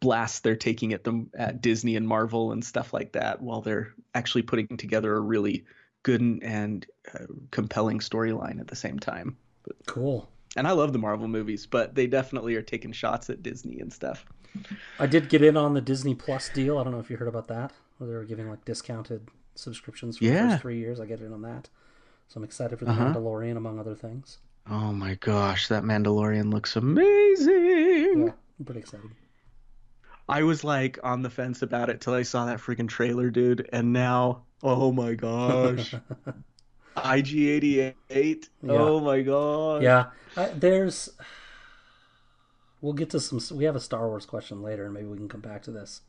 blast they're taking at them at Disney and Marvel and stuff like that, while they're actually putting together a really good and, and uh, compelling storyline at the same time. Cool. And I love the Marvel movies, but they definitely are taking shots at Disney and stuff. I did get in on the Disney Plus deal. I don't know if you heard about that, where they were giving like discounted subscriptions for the first three years. I get in on that, so I'm excited for the Uh-huh. Mandalorian, among other things. Oh my gosh, that Mandalorian looks amazing. Yeah, I'm pretty excited. I was like on the fence about it till I saw that freaking trailer, dude, and now, oh my gosh. IG88. Oh my god. yeah, I, there's. We'll get to some. We have a Star Wars question later, and maybe we can come back to this.